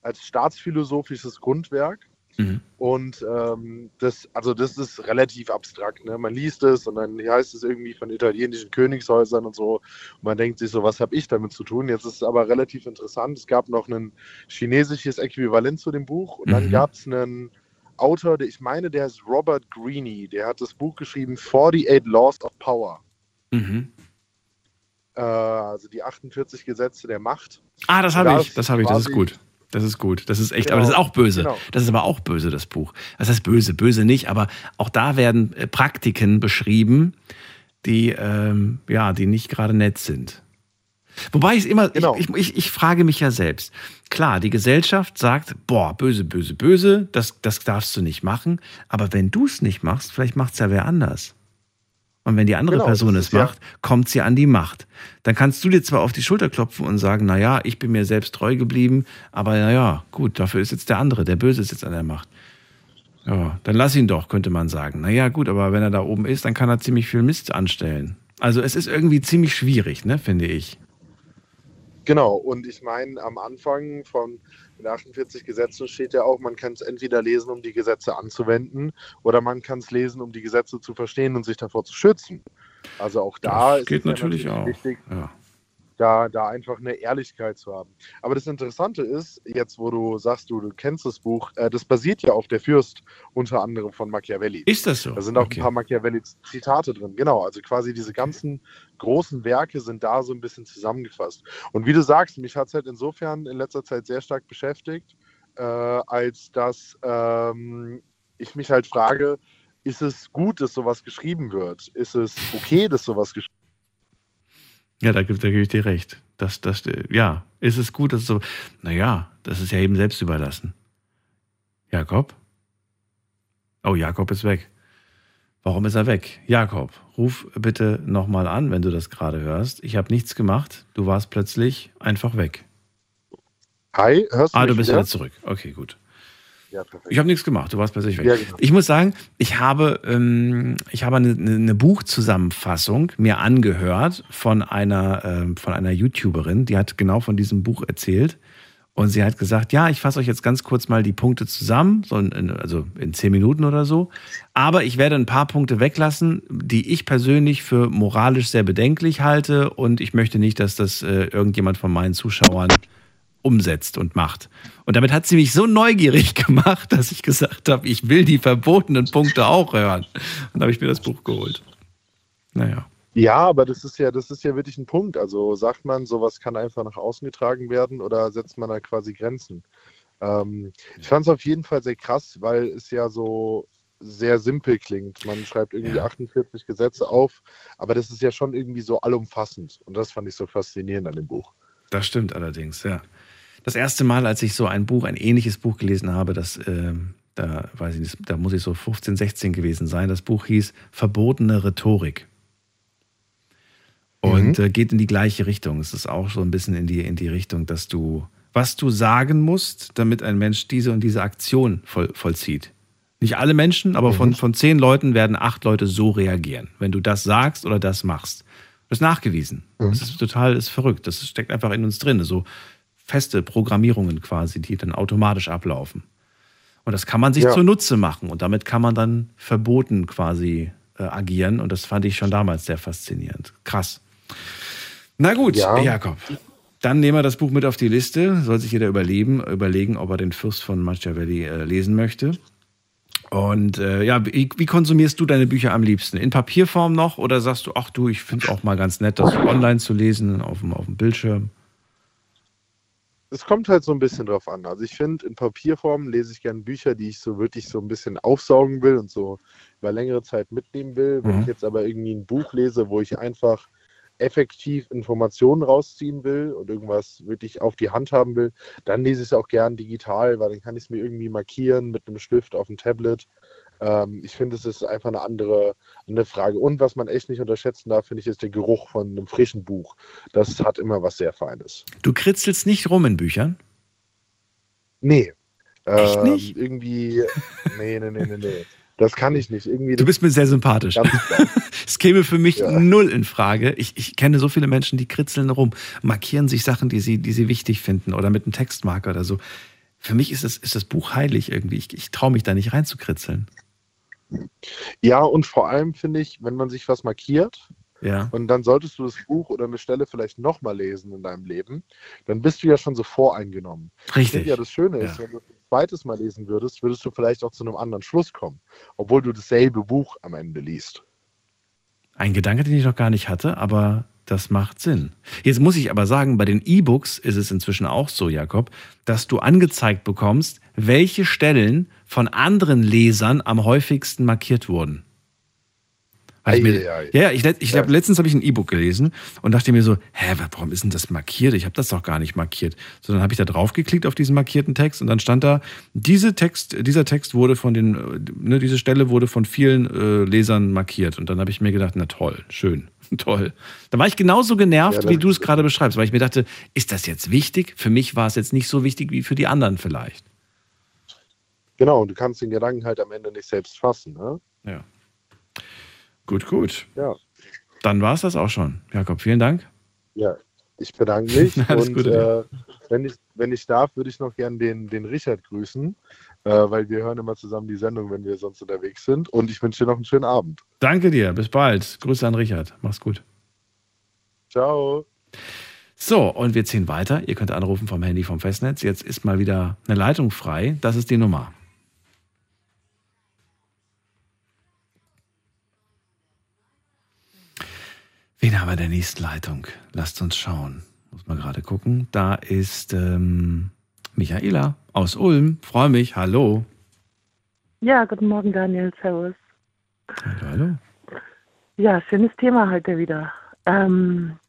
als staatsphilosophisches Grundwerk. Mhm. Und ähm, das, also das ist relativ abstrakt. Ne? Man liest es und dann heißt es irgendwie von italienischen Königshäusern und so. Und man denkt sich so, was habe ich damit zu tun? Jetzt ist es aber relativ interessant. Es gab noch ein chinesisches Äquivalent zu dem Buch und mhm. dann gab es einen Autor, der, ich meine, der ist Robert Greene, der hat das Buch geschrieben 48 Laws of Power. Mhm. Äh, also die 48 Gesetze der Macht. Ah, das habe ich, das habe ich, das ist gut. Das ist gut. Das ist echt, genau. aber das ist auch böse. Genau. Das ist aber auch böse, das Buch. Das heißt böse, böse nicht, aber auch da werden äh, Praktiken beschrieben, die, ähm, ja, die nicht gerade nett sind. Wobei ich immer, genau. ich, ich, ich frage mich ja selbst. Klar, die Gesellschaft sagt, boah, böse, böse, böse, das, das darfst du nicht machen. Aber wenn du es nicht machst, vielleicht macht es ja wer anders. Und wenn die andere genau, Person es macht, ja. kommt sie an die Macht. Dann kannst du dir zwar auf die Schulter klopfen und sagen, na ja, ich bin mir selbst treu geblieben, aber na ja, gut, dafür ist jetzt der andere, der Böse ist jetzt an der Macht. Ja, dann lass ihn doch, könnte man sagen. Na ja, gut, aber wenn er da oben ist, dann kann er ziemlich viel Mist anstellen. Also es ist irgendwie ziemlich schwierig, ne, finde ich. Genau, und ich meine, am Anfang von den 48 Gesetzen steht ja auch, man kann es entweder lesen, um die Gesetze anzuwenden, oder man kann es lesen, um die Gesetze zu verstehen und sich davor zu schützen. Also auch da das geht natürlich, natürlich, auch. wichtig, ja da, da einfach eine Ehrlichkeit zu haben. Aber das Interessante ist, jetzt wo du sagst, du, du kennst das Buch, äh, das basiert ja auf der Fürst, unter anderem von Machiavelli. Ist das so? Da sind auch okay. ein paar Machiavelli-Zitate drin, genau. Also quasi diese ganzen großen Werke sind da so ein bisschen zusammengefasst. Und wie du sagst, mich hat es halt insofern in letzter Zeit sehr stark beschäftigt, äh, als dass ähm, ich mich halt frage, ist es gut, dass sowas geschrieben wird? Ist es okay, dass sowas geschrieben wird? Ja, da, da gebe ich dir recht. Das, das, ja, ist es gut, dass so. Naja, das ist ja eben selbst überlassen. Jakob? Oh, Jakob ist weg. Warum ist er weg? Jakob, ruf bitte nochmal an, wenn du das gerade hörst. Ich habe nichts gemacht. Du warst plötzlich einfach weg. Hi, hörst du Ah, du bist wieder? wieder zurück. Okay, gut. Ja, ich habe nichts gemacht, du warst plötzlich weg. Ja, genau. Ich muss sagen, ich habe, ähm, ich habe eine, eine, Buchzusammenfassung mir angehört von einer, ähm, von einer YouTuberin, die hat genau von diesem Buch erzählt. Und sie hat gesagt, ja, ich fasse euch jetzt ganz kurz mal die Punkte zusammen, so in, also in zehn Minuten oder so. Aber ich werde ein paar Punkte weglassen, die ich persönlich für moralisch sehr bedenklich halte. Und ich möchte nicht, dass das äh, irgendjemand von meinen Zuschauern umsetzt und macht. Und damit hat sie mich so neugierig gemacht, dass ich gesagt habe, ich will die verbotenen Punkte auch hören. Und da habe ich mir das Buch geholt. Naja. Ja, aber das ist ja, das ist ja wirklich ein Punkt. Also sagt man, sowas kann einfach nach außen getragen werden oder setzt man da quasi Grenzen? Ähm, ich fand es auf jeden Fall sehr krass, weil es ja so sehr simpel klingt. Man schreibt irgendwie ja. 48 Gesetze auf, aber das ist ja schon irgendwie so allumfassend. Und das fand ich so faszinierend an dem Buch. Das stimmt allerdings, ja das erste Mal, als ich so ein Buch, ein ähnliches Buch gelesen habe, das, äh, da weiß ich nicht, da muss ich so 15, 16 gewesen sein. Das Buch hieß Verbotene Rhetorik. Und mhm. äh, geht in die gleiche Richtung. Es ist auch so ein bisschen in die, in die Richtung, dass du, was du sagen musst, damit ein Mensch diese und diese Aktion voll, vollzieht. Nicht alle Menschen, aber mhm. von, von zehn Leuten werden acht Leute so reagieren, wenn du das sagst oder das machst. Das ist nachgewiesen. Mhm. Das ist total ist verrückt. Das steckt einfach in uns drin. So, feste Programmierungen quasi, die dann automatisch ablaufen. Und das kann man sich ja. zunutze machen und damit kann man dann verboten quasi äh, agieren. Und das fand ich schon damals sehr faszinierend. Krass. Na gut, ja. Jakob. Dann nehmen wir das Buch mit auf die Liste. Soll sich jeder überleben, überlegen, ob er den Fürst von Machiavelli äh, lesen möchte. Und äh, ja, wie, wie, konsumierst du deine Bücher am liebsten? In Papierform noch oder sagst du, ach du, ich finde es auch mal ganz nett, das online zu lesen, auf dem, auf dem Bildschirm? Es kommt halt so ein bisschen drauf an. Also ich finde, in Papierform lese ich gerne Bücher, die ich so wirklich so ein bisschen aufsaugen will und so über längere Zeit mitnehmen will. Wenn mhm. ich jetzt aber irgendwie ein Buch lese, wo ich einfach effektiv Informationen rausziehen will und irgendwas wirklich auf die Hand haben will, dann lese ich es auch gern digital, weil dann kann ich es mir irgendwie markieren mit einem Stift auf dem Tablet ähm, ich finde, es ist einfach eine andere, eine Frage. Und was man echt nicht unterschätzen darf, finde ich, ist der Geruch von einem frischen Buch. Das hat immer was sehr Feines. Du kritzelst nicht rum in Büchern? Nee. Echt ähm, nicht? Irgendwie, nee, nee, nee, nee, nee. Das kann ich nicht. Irgendwie du bist mir sehr sympathisch. Es käme für mich ja. null in Frage. Ich, ich kenne so viele Menschen, die kritzeln rum, markieren sich Sachen, die sie, die sie wichtig finden oder mit einem Textmarker oder so. Für mich ist das, ist das Buch heilig irgendwie. Ich, ich traue mich da nicht reinzukritzeln. Ja, und vor allem finde ich, wenn man sich was markiert, ja. Und dann solltest du das Buch oder eine Stelle vielleicht nochmal lesen in deinem Leben, dann bist du ja schon so voreingenommen. Richtig. Ja, das Schöne ist, ja. wenn du ein zweites Mal lesen würdest, würdest du vielleicht auch zu einem anderen Schluss kommen, obwohl du dasselbe Buch am Ende liest. Ein Gedanke, den ich noch gar nicht hatte, aber das macht Sinn. Jetzt muss ich aber sagen, bei den E-Books ist es inzwischen auch so, Jakob, dass du angezeigt bekommst, welche Stellen von anderen Lesern am häufigsten markiert wurden. Ich mir, Ei, ei, ei. ja, ja, ich, ich Ja. hab, letztens habe ich ein E-Book gelesen und dachte mir so, hä, warum ist denn das markiert? Ich habe das doch gar nicht markiert. So, dann habe ich da drauf geklickt auf diesen markierten Text und dann stand da, diese Text, dieser Text wurde von den, äh, ne, diese Stelle wurde von vielen äh, Lesern markiert. Und dann habe ich mir gedacht, na toll, schön, toll. Da war ich genauso genervt, Ja, wie du es gerade beschreibst, weil ich mir dachte, ist das jetzt wichtig? Für mich war es jetzt nicht so wichtig wie für die anderen vielleicht. Genau, und du kannst den Gedanken halt am Ende nicht selbst fassen. Ne? Ja. Gut, gut. Ja. Dann war es das auch schon. Jakob, vielen Dank. Ja, ich bedanke mich. Alles und Gute äh, wenn, ich, wenn ich darf, würde ich noch gern den, den Richard grüßen, äh, weil wir hören immer zusammen die Sendung, wenn wir sonst unterwegs sind. Und ich wünsche dir noch einen schönen Abend. Danke dir, bis bald. Grüße an Richard. Mach's gut. Ciao. So, und wir ziehen weiter. Ihr könnt anrufen vom Handy vom Festnetz. Jetzt ist mal wieder eine Leitung frei. Das ist die Nummer. Wen haben wir in der nächsten Leitung? Lasst uns schauen. Muss mal gerade gucken. Da ist ähm, Michaela aus Ulm. Freue mich. Hallo. Ja, guten Morgen, Daniel. Servus. Hallo, hallo. Ja, schönes Thema heute wieder. Ähm,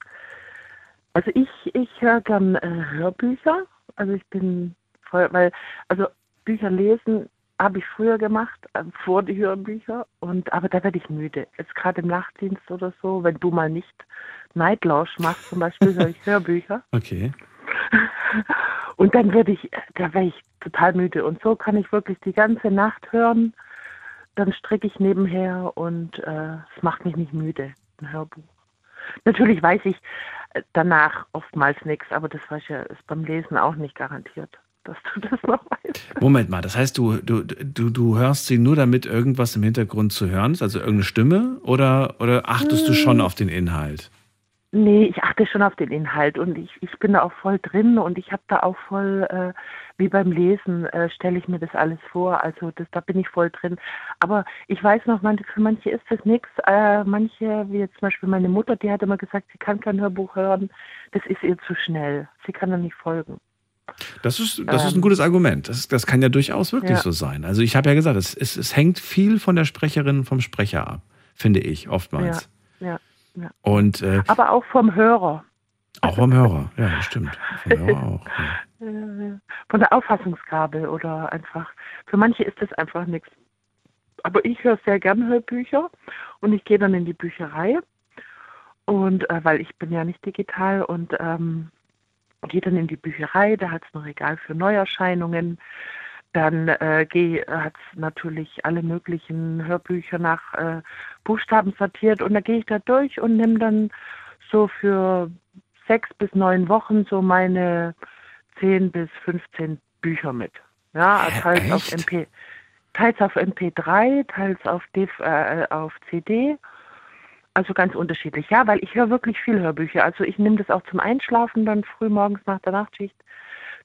also ich, ich höre gern äh, Hörbücher. Also ich bin voll, weil, also Bücher lesen habe ich früher gemacht, äh, vor die Hörbücher. Und aber da werde ich müde. Jetzt gerade im Nachtdienst oder so, wenn du mal nicht Nightlausch machst, zum Beispiel höre ich Hörbücher. Okay. Und dann werde ich, da werde ich total müde. Und so kann ich wirklich die ganze Nacht hören. Dann stricke ich nebenher und äh, es macht mich nicht müde, ein Hörbuch. Natürlich weiß ich äh, danach oftmals nichts, aber das weiß ja, ist beim Lesen auch nicht garantiert, dass du das noch weißt. Moment mal, das heißt, du, du, du, du hörst sie nur, damit irgendwas im Hintergrund zu hören ist, also irgendeine Stimme, oder, oder achtest du schon auf den Inhalt? Nee, ich achte schon auf den Inhalt und ich, ich bin da auch voll drin und ich habe da auch voll, äh, wie beim Lesen, äh, stelle ich mir das alles vor. Also das, da bin ich voll drin. Aber ich weiß noch, man, für manche ist das nichts. Äh, manche, wie jetzt zum Beispiel meine Mutter, die hat immer gesagt, sie kann kein Hörbuch hören. Das ist ihr zu schnell. Sie kann da nicht folgen. Das ist, das ist ein Ähm. gutes Argument. Das, das kann ja durchaus wirklich Ja. so sein. Also ich habe ja gesagt, es, es, es hängt viel von der Sprecherin vom Sprecher ab, finde ich oftmals. Ja, ja, ja. Und äh, Aber auch vom Hörer. auch vom Hörer. Ja, das stimmt. Vom Hörer auch. Ja. Von der Auffassungsgabe oder einfach, für manche ist das einfach nichts. Aber ich höre sehr gern Hörbücher und ich gehe dann in die Bücherei und äh, weil ich bin ja nicht digital und ähm, gehe dann in die Bücherei, da hat es ein Regal für Neuerscheinungen. Dann äh, hat es natürlich alle möglichen Hörbücher nach äh, Buchstaben sortiert und da gehe ich da durch und nehme dann so für sechs bis neun Wochen so meine 10 bis 15 Bücher mit. Ja, teils auf echt? MP, teils auf MP3, teils auf, DV, äh, auf CD. Also ganz unterschiedlich, ja, weil ich höre wirklich viel Hörbücher. Also ich nehme das auch zum Einschlafen dann früh morgens nach der Nachtschicht,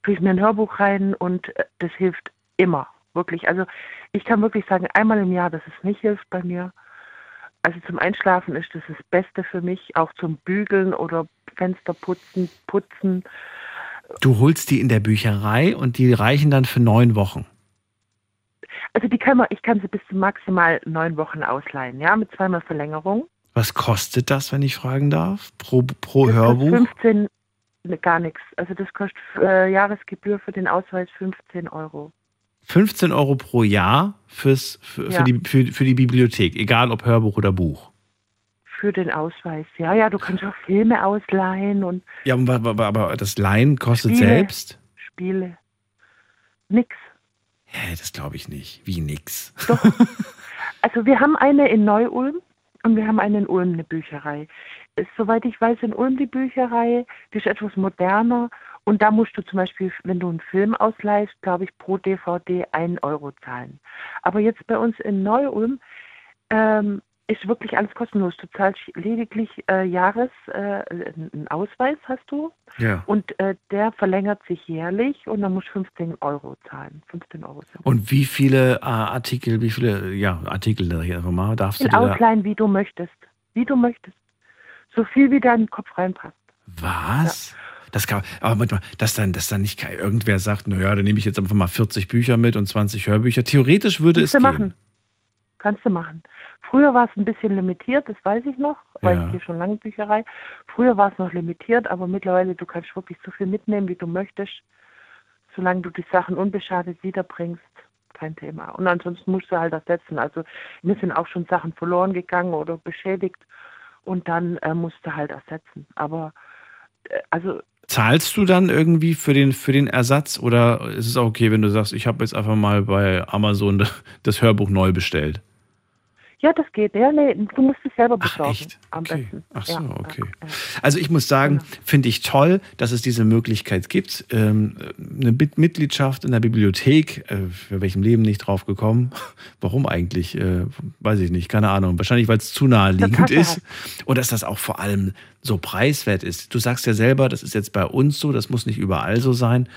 tue ich mir ein Hörbuch rein und äh, das hilft immer, wirklich. Also ich kann wirklich sagen, einmal im Jahr, dass es nicht hilft bei mir. Also zum Einschlafen ist das das Beste für mich, auch zum Bügeln oder Fenster putzen, putzen. Du holst die in der Bücherei und die reichen dann für neun Wochen. Also die kann man, ich kann sie bis zu maximal neun Wochen ausleihen, ja, mit zweimal Verlängerung. Was kostet das, wenn ich fragen darf? Pro, pro Hörbuch? 15, ne, gar nichts. Also das kostet äh, Jahresgebühr für den Ausweis 15 Euro. 15 Euro pro Jahr fürs, für, Ja. für, die, für, für die Bibliothek, egal ob Hörbuch oder Buch. Für den Ausweis. Ja, ja, du kannst auch Filme ausleihen und Ja, aber, aber, aber das Leihen kostet Spiele. selbst? Spiele. Nix. Hä, das glaube ich nicht. Wie nix? Also wir haben eine in Neu-Ulm und wir haben eine in Ulm, eine Bücherei. Ist, soweit ich weiß, in Ulm die Bücherei, die ist etwas moderner und da musst du zum Beispiel, wenn du einen Film ausleihst, glaube ich, pro DVD 1 Euro zahlen. Aber jetzt bei uns in Neu-Ulm ähm, ist wirklich alles kostenlos. Du zahlst lediglich äh, Jahres, äh, einen Ausweis hast du Ja. und äh, der verlängert sich jährlich und dann musst du 15 Euro zahlen. 15 Euro Und wie viele äh, Artikel, wie viele ja, Artikel da hier mal darfst du viel dir da, ausleihen, wie du möchtest. Wie du möchtest. So viel wie dein Kopf reinpasst. Was? Das kann, aber Moment mal, dass dann, dass dann nicht irgendwer sagt, naja, dann nehme ich jetzt einfach mal 40 Bücher mit und 20 Hörbücher. Theoretisch würde es Musst du gehen. machen. Kannst du machen. Früher war es ein bisschen limitiert, das weiß ich noch, weil Ja. ich gehe schon lange Bücherei. Früher war es noch limitiert, aber mittlerweile du kannst wirklich so viel mitnehmen, wie du möchtest, solange du die Sachen unbeschadet wiederbringst. Kein Thema. Und ansonsten musst du halt ersetzen. Also mir sind auch schon Sachen verloren gegangen oder beschädigt und dann äh, musst du halt ersetzen. Aber äh, also Zahlst du dann irgendwie für den, für den Ersatz oder ist es auch okay, wenn du sagst, ich habe jetzt einfach mal bei Amazon das Hörbuch neu bestellt? Ja, das geht. Ja, nee, du musst es selber besorgen. Am besten. Ach so, ja. okay. Also ich muss sagen, finde ich toll, dass es diese Möglichkeit gibt. Ähm, eine Mitgliedschaft in der Bibliothek, äh, für welchem Leben nicht drauf gekommen. Warum eigentlich? Äh, weiß ich nicht, keine Ahnung. Wahrscheinlich, weil es zu naheliegend ist. Und dass das auch vor allem so preiswert ist. Du sagst ja selber, das ist jetzt bei uns so, das muss nicht überall so sein.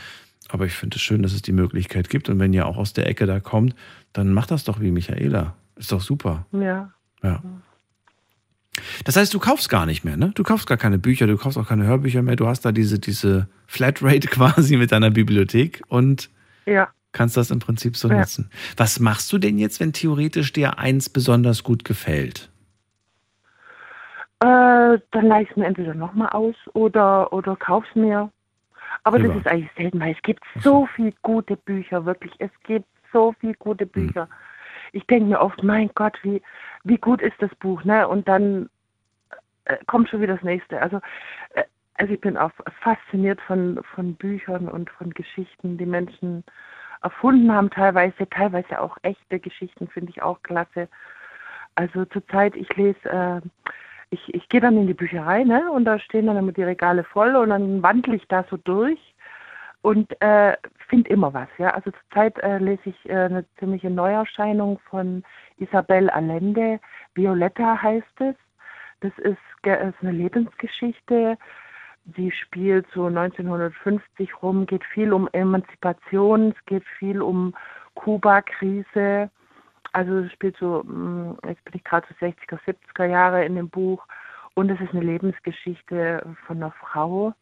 Aber ich finde es schön, dass es die Möglichkeit gibt. Und wenn ihr auch aus der Ecke da kommt, dann macht das doch wie Michaela. Ist doch super. Ja. Ja. Das heißt, du kaufst gar nicht mehr, ne? Du kaufst gar keine Bücher, du kaufst auch keine Hörbücher mehr. Du hast da diese, diese Flatrate quasi mit deiner Bibliothek und Ja. kannst das im Prinzip so Ja. nutzen. Was machst du denn jetzt, wenn theoretisch dir eins besonders gut gefällt? Äh, dann leih ich mir entweder nochmal aus oder, oder kauf's mir. Aber das Privat. ist eigentlich selten, weil es gibt so viel gute Bücher, wirklich. Es gibt so viel gute Bücher. Ich denke mir oft, mein Gott, wie, wie gut ist das Buch, ne? Und dann äh, kommt schon wieder das nächste. Also, äh, also ich bin auch fasziniert von, von Büchern und von Geschichten, die Menschen erfunden haben, teilweise, teilweise auch echte Geschichten, finde ich auch klasse. Also zurzeit, ich lese, äh, ich, ich gehe dann in die Bücherei, ne? Und da stehen dann immer die Regale voll und dann wandle ich da so durch und äh, finde immer was, ja. Also zurzeit äh, lese ich äh, eine ziemliche Neuerscheinung von Isabel Allende. Violetta heißt es. Das ist, ist eine Lebensgeschichte. Sie spielt so 1950 rum, geht viel um Emanzipation, es geht viel um Kuba-Krise. Also es spielt so, mh, jetzt bin ich gerade so 60er, 70er Jahre in dem Buch. Und es ist eine Lebensgeschichte von einer Frau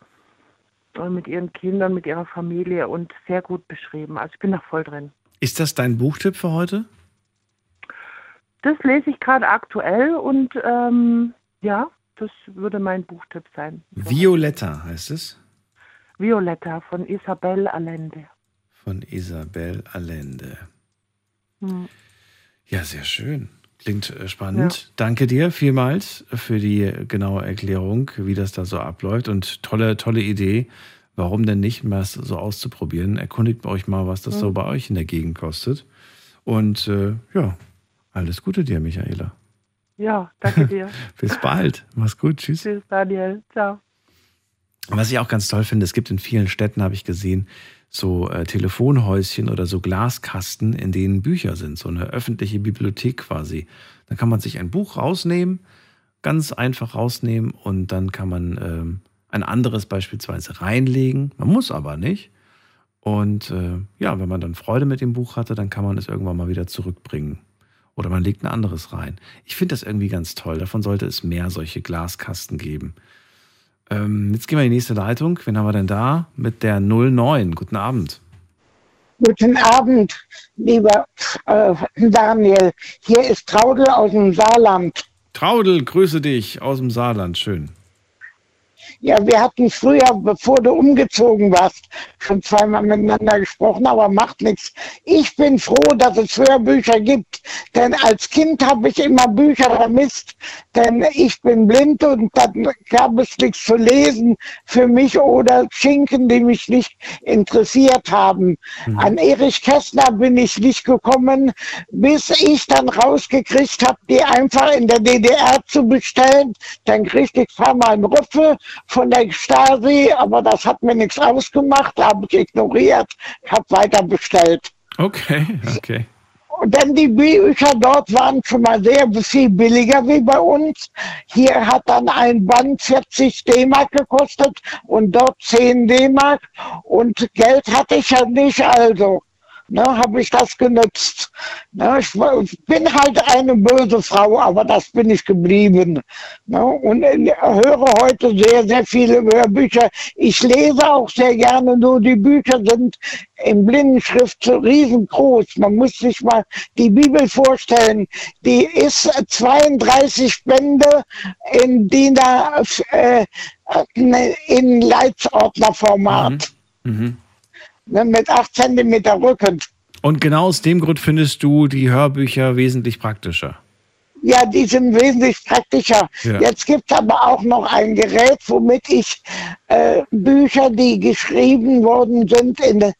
mit ihren Kindern, mit ihrer Familie und sehr gut beschrieben. Also ich bin da voll drin. Ist das dein Buchtipp für heute? Das lese ich gerade aktuell und ähm, ja, das würde mein Buchtipp sein. Violetta heißt es. Violetta von Isabel Allende. Von Isabel Allende. Hm. Ja, sehr schön. Klingt äh, spannend. Danke dir vielmals für die genaue Erklärung, wie das da so abläuft. Und tolle, tolle Idee. Warum denn nicht mal so auszuprobieren? Erkundigt euch mal, was das so Mhm. bei euch in der Gegend kostet. Und äh, ja, alles Gute dir, Michaela. Ja, danke dir. Bis bald. Mach's gut. Tschüss. Tschüss, Daniel. Ciao. Was ich auch ganz toll finde, es gibt in vielen Städten, habe ich gesehen, so äh, Telefonhäuschen oder so Glaskasten, in denen Bücher sind, so eine öffentliche Bibliothek quasi. Da kann man sich ein Buch rausnehmen, ganz einfach rausnehmen und dann kann man ähm, ein anderes beispielsweise reinlegen. Man muss aber nicht. Und äh, ja, wenn man dann Freude mit dem Buch hatte, dann kann man es irgendwann mal wieder zurückbringen. Oder man legt ein anderes rein. Ich finde das irgendwie ganz toll. Davon sollte es mehr solche Glaskasten geben. Ähm, jetzt gehen wir in die nächste Leitung. Wen haben wir denn da? Mit der 09. Guten Abend. Guten Abend, lieber äh, Daniel. Hier ist Traudel aus dem Saarland. Traudel, grüße dich aus dem Saarland. Schön. Ja, wir hatten früher, bevor du umgezogen warst, schon zweimal miteinander gesprochen, aber macht nichts. Ich bin froh, dass es Hörbücher gibt, denn als Kind habe ich immer Bücher vermisst, denn ich bin blind und dann gab es nichts zu lesen für mich oder Schinken, die mich nicht interessiert haben. An Erich Kästner bin ich nicht gekommen, bis ich dann rausgekriegt habe, die einfach in der DDR zu bestellen. Dann kriegte ich zweimal einen Rüffel von der Stasi, aber das hat mir nichts ausgemacht, habe ich ignoriert, habe weiter bestellt. Okay, okay. Und dann die Bücher dort waren schon mal sehr viel billiger wie bei uns. Hier hat dann ein Band 40 D-Mark gekostet und dort 10 D-Mark. Und Geld hatte ich ja nicht, also ne, habe ich das genutzt. Ne, ich bin halt eine böse Frau, aber das bin ich geblieben. Ne, und äh, höre heute sehr, sehr viele Hörbücher. Ich lese auch sehr gerne, nur die Bücher sind in Blindenschrift riesengroß. Man muss sich mal die Bibel vorstellen. Die ist 32 Bände in DIN äh, in Leitsordnerformat. Mhm. Ne, mit 8 Zentimeter Rücken. Und genau aus dem Grund findest du die Hörbücher wesentlich praktischer. Ja, die sind wesentlich praktischer. Ja. Jetzt gibt es aber auch noch ein Gerät, womit ich äh, Bücher, die geschrieben worden sind in,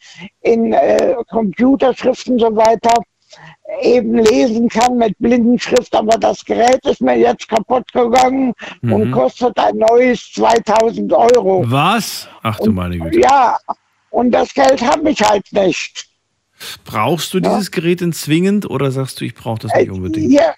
in äh, Computerschriften und so weiter, eben lesen kann mit Blindenschrift. Aber das Gerät ist mir jetzt kaputt gegangen und Mhm. kostet ein neues 2000 Euro. Was? Ach du meine Güte. Ja, und das Geld habe ich halt nicht. Brauchst du dieses Gerät denn zwingend oder sagst du, ich brauche das nicht unbedingt? Ja,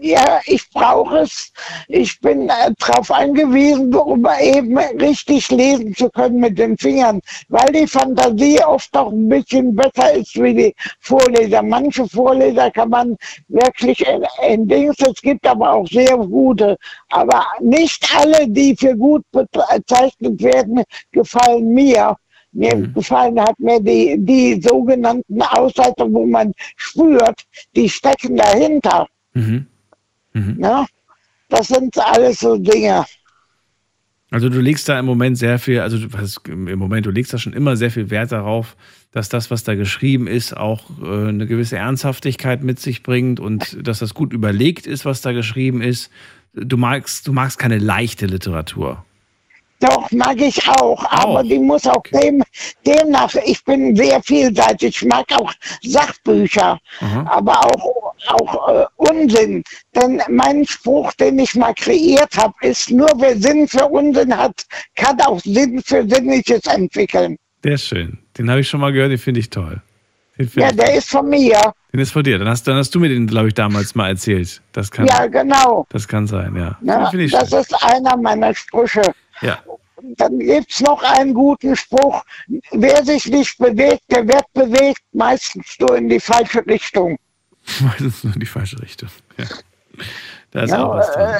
ja ich brauche es. Ich bin äh, darauf angewiesen, um eben richtig lesen zu können mit den Fingern, weil die Fantasie oft noch ein bisschen besser ist wie die Vorleser. Manche Vorleser kann man wirklich in, in Dings, es gibt aber auch sehr gute, aber nicht alle, die für gut bezeichnet werden, gefallen mir. Mir gefallen hat mir die, die sogenannten Ausseiter, wo man spürt, die stecken dahinter. Mhm. Ne? Das sind alles so Dinge. Also du legst da im Moment sehr viel, also du- was, im Moment, du legst da schon immer sehr viel Wert darauf, dass das, was da geschrieben ist, auch äh, eine gewisse Ernsthaftigkeit mit sich bringt und dass das gut überlegt ist, was da geschrieben ist. Du magst, du magst keine leichte Literatur. Doch, mag ich auch, aber die muss auch dem, demnach, ich bin sehr vielseitig, ich mag auch Sachbücher, aber auch, auch äh, Unsinn. Denn mein Spruch, den ich mal kreiert habe, ist, nur wer Sinn für Unsinn hat, kann auch Sinn für Sinnliches entwickeln. Der ist schön. Den habe ich schon mal gehört, den finde ich toll. Ja, der ist von mir. den ist von dir. Dann hast, dann hast du mir den, glaube ich, damals mal erzählt. Das kann, Ja, genau. das kann sein, ja. Ich Das schön. ist einer meiner Sprüche. Ja. Dann gibt's noch einen guten Spruch. Wer sich nicht bewegt, der wird bewegt, meistens nur in die falsche Richtung. Meistens nur in die falsche Richtung. Ja. Da ist Ja, auch was dran. äh,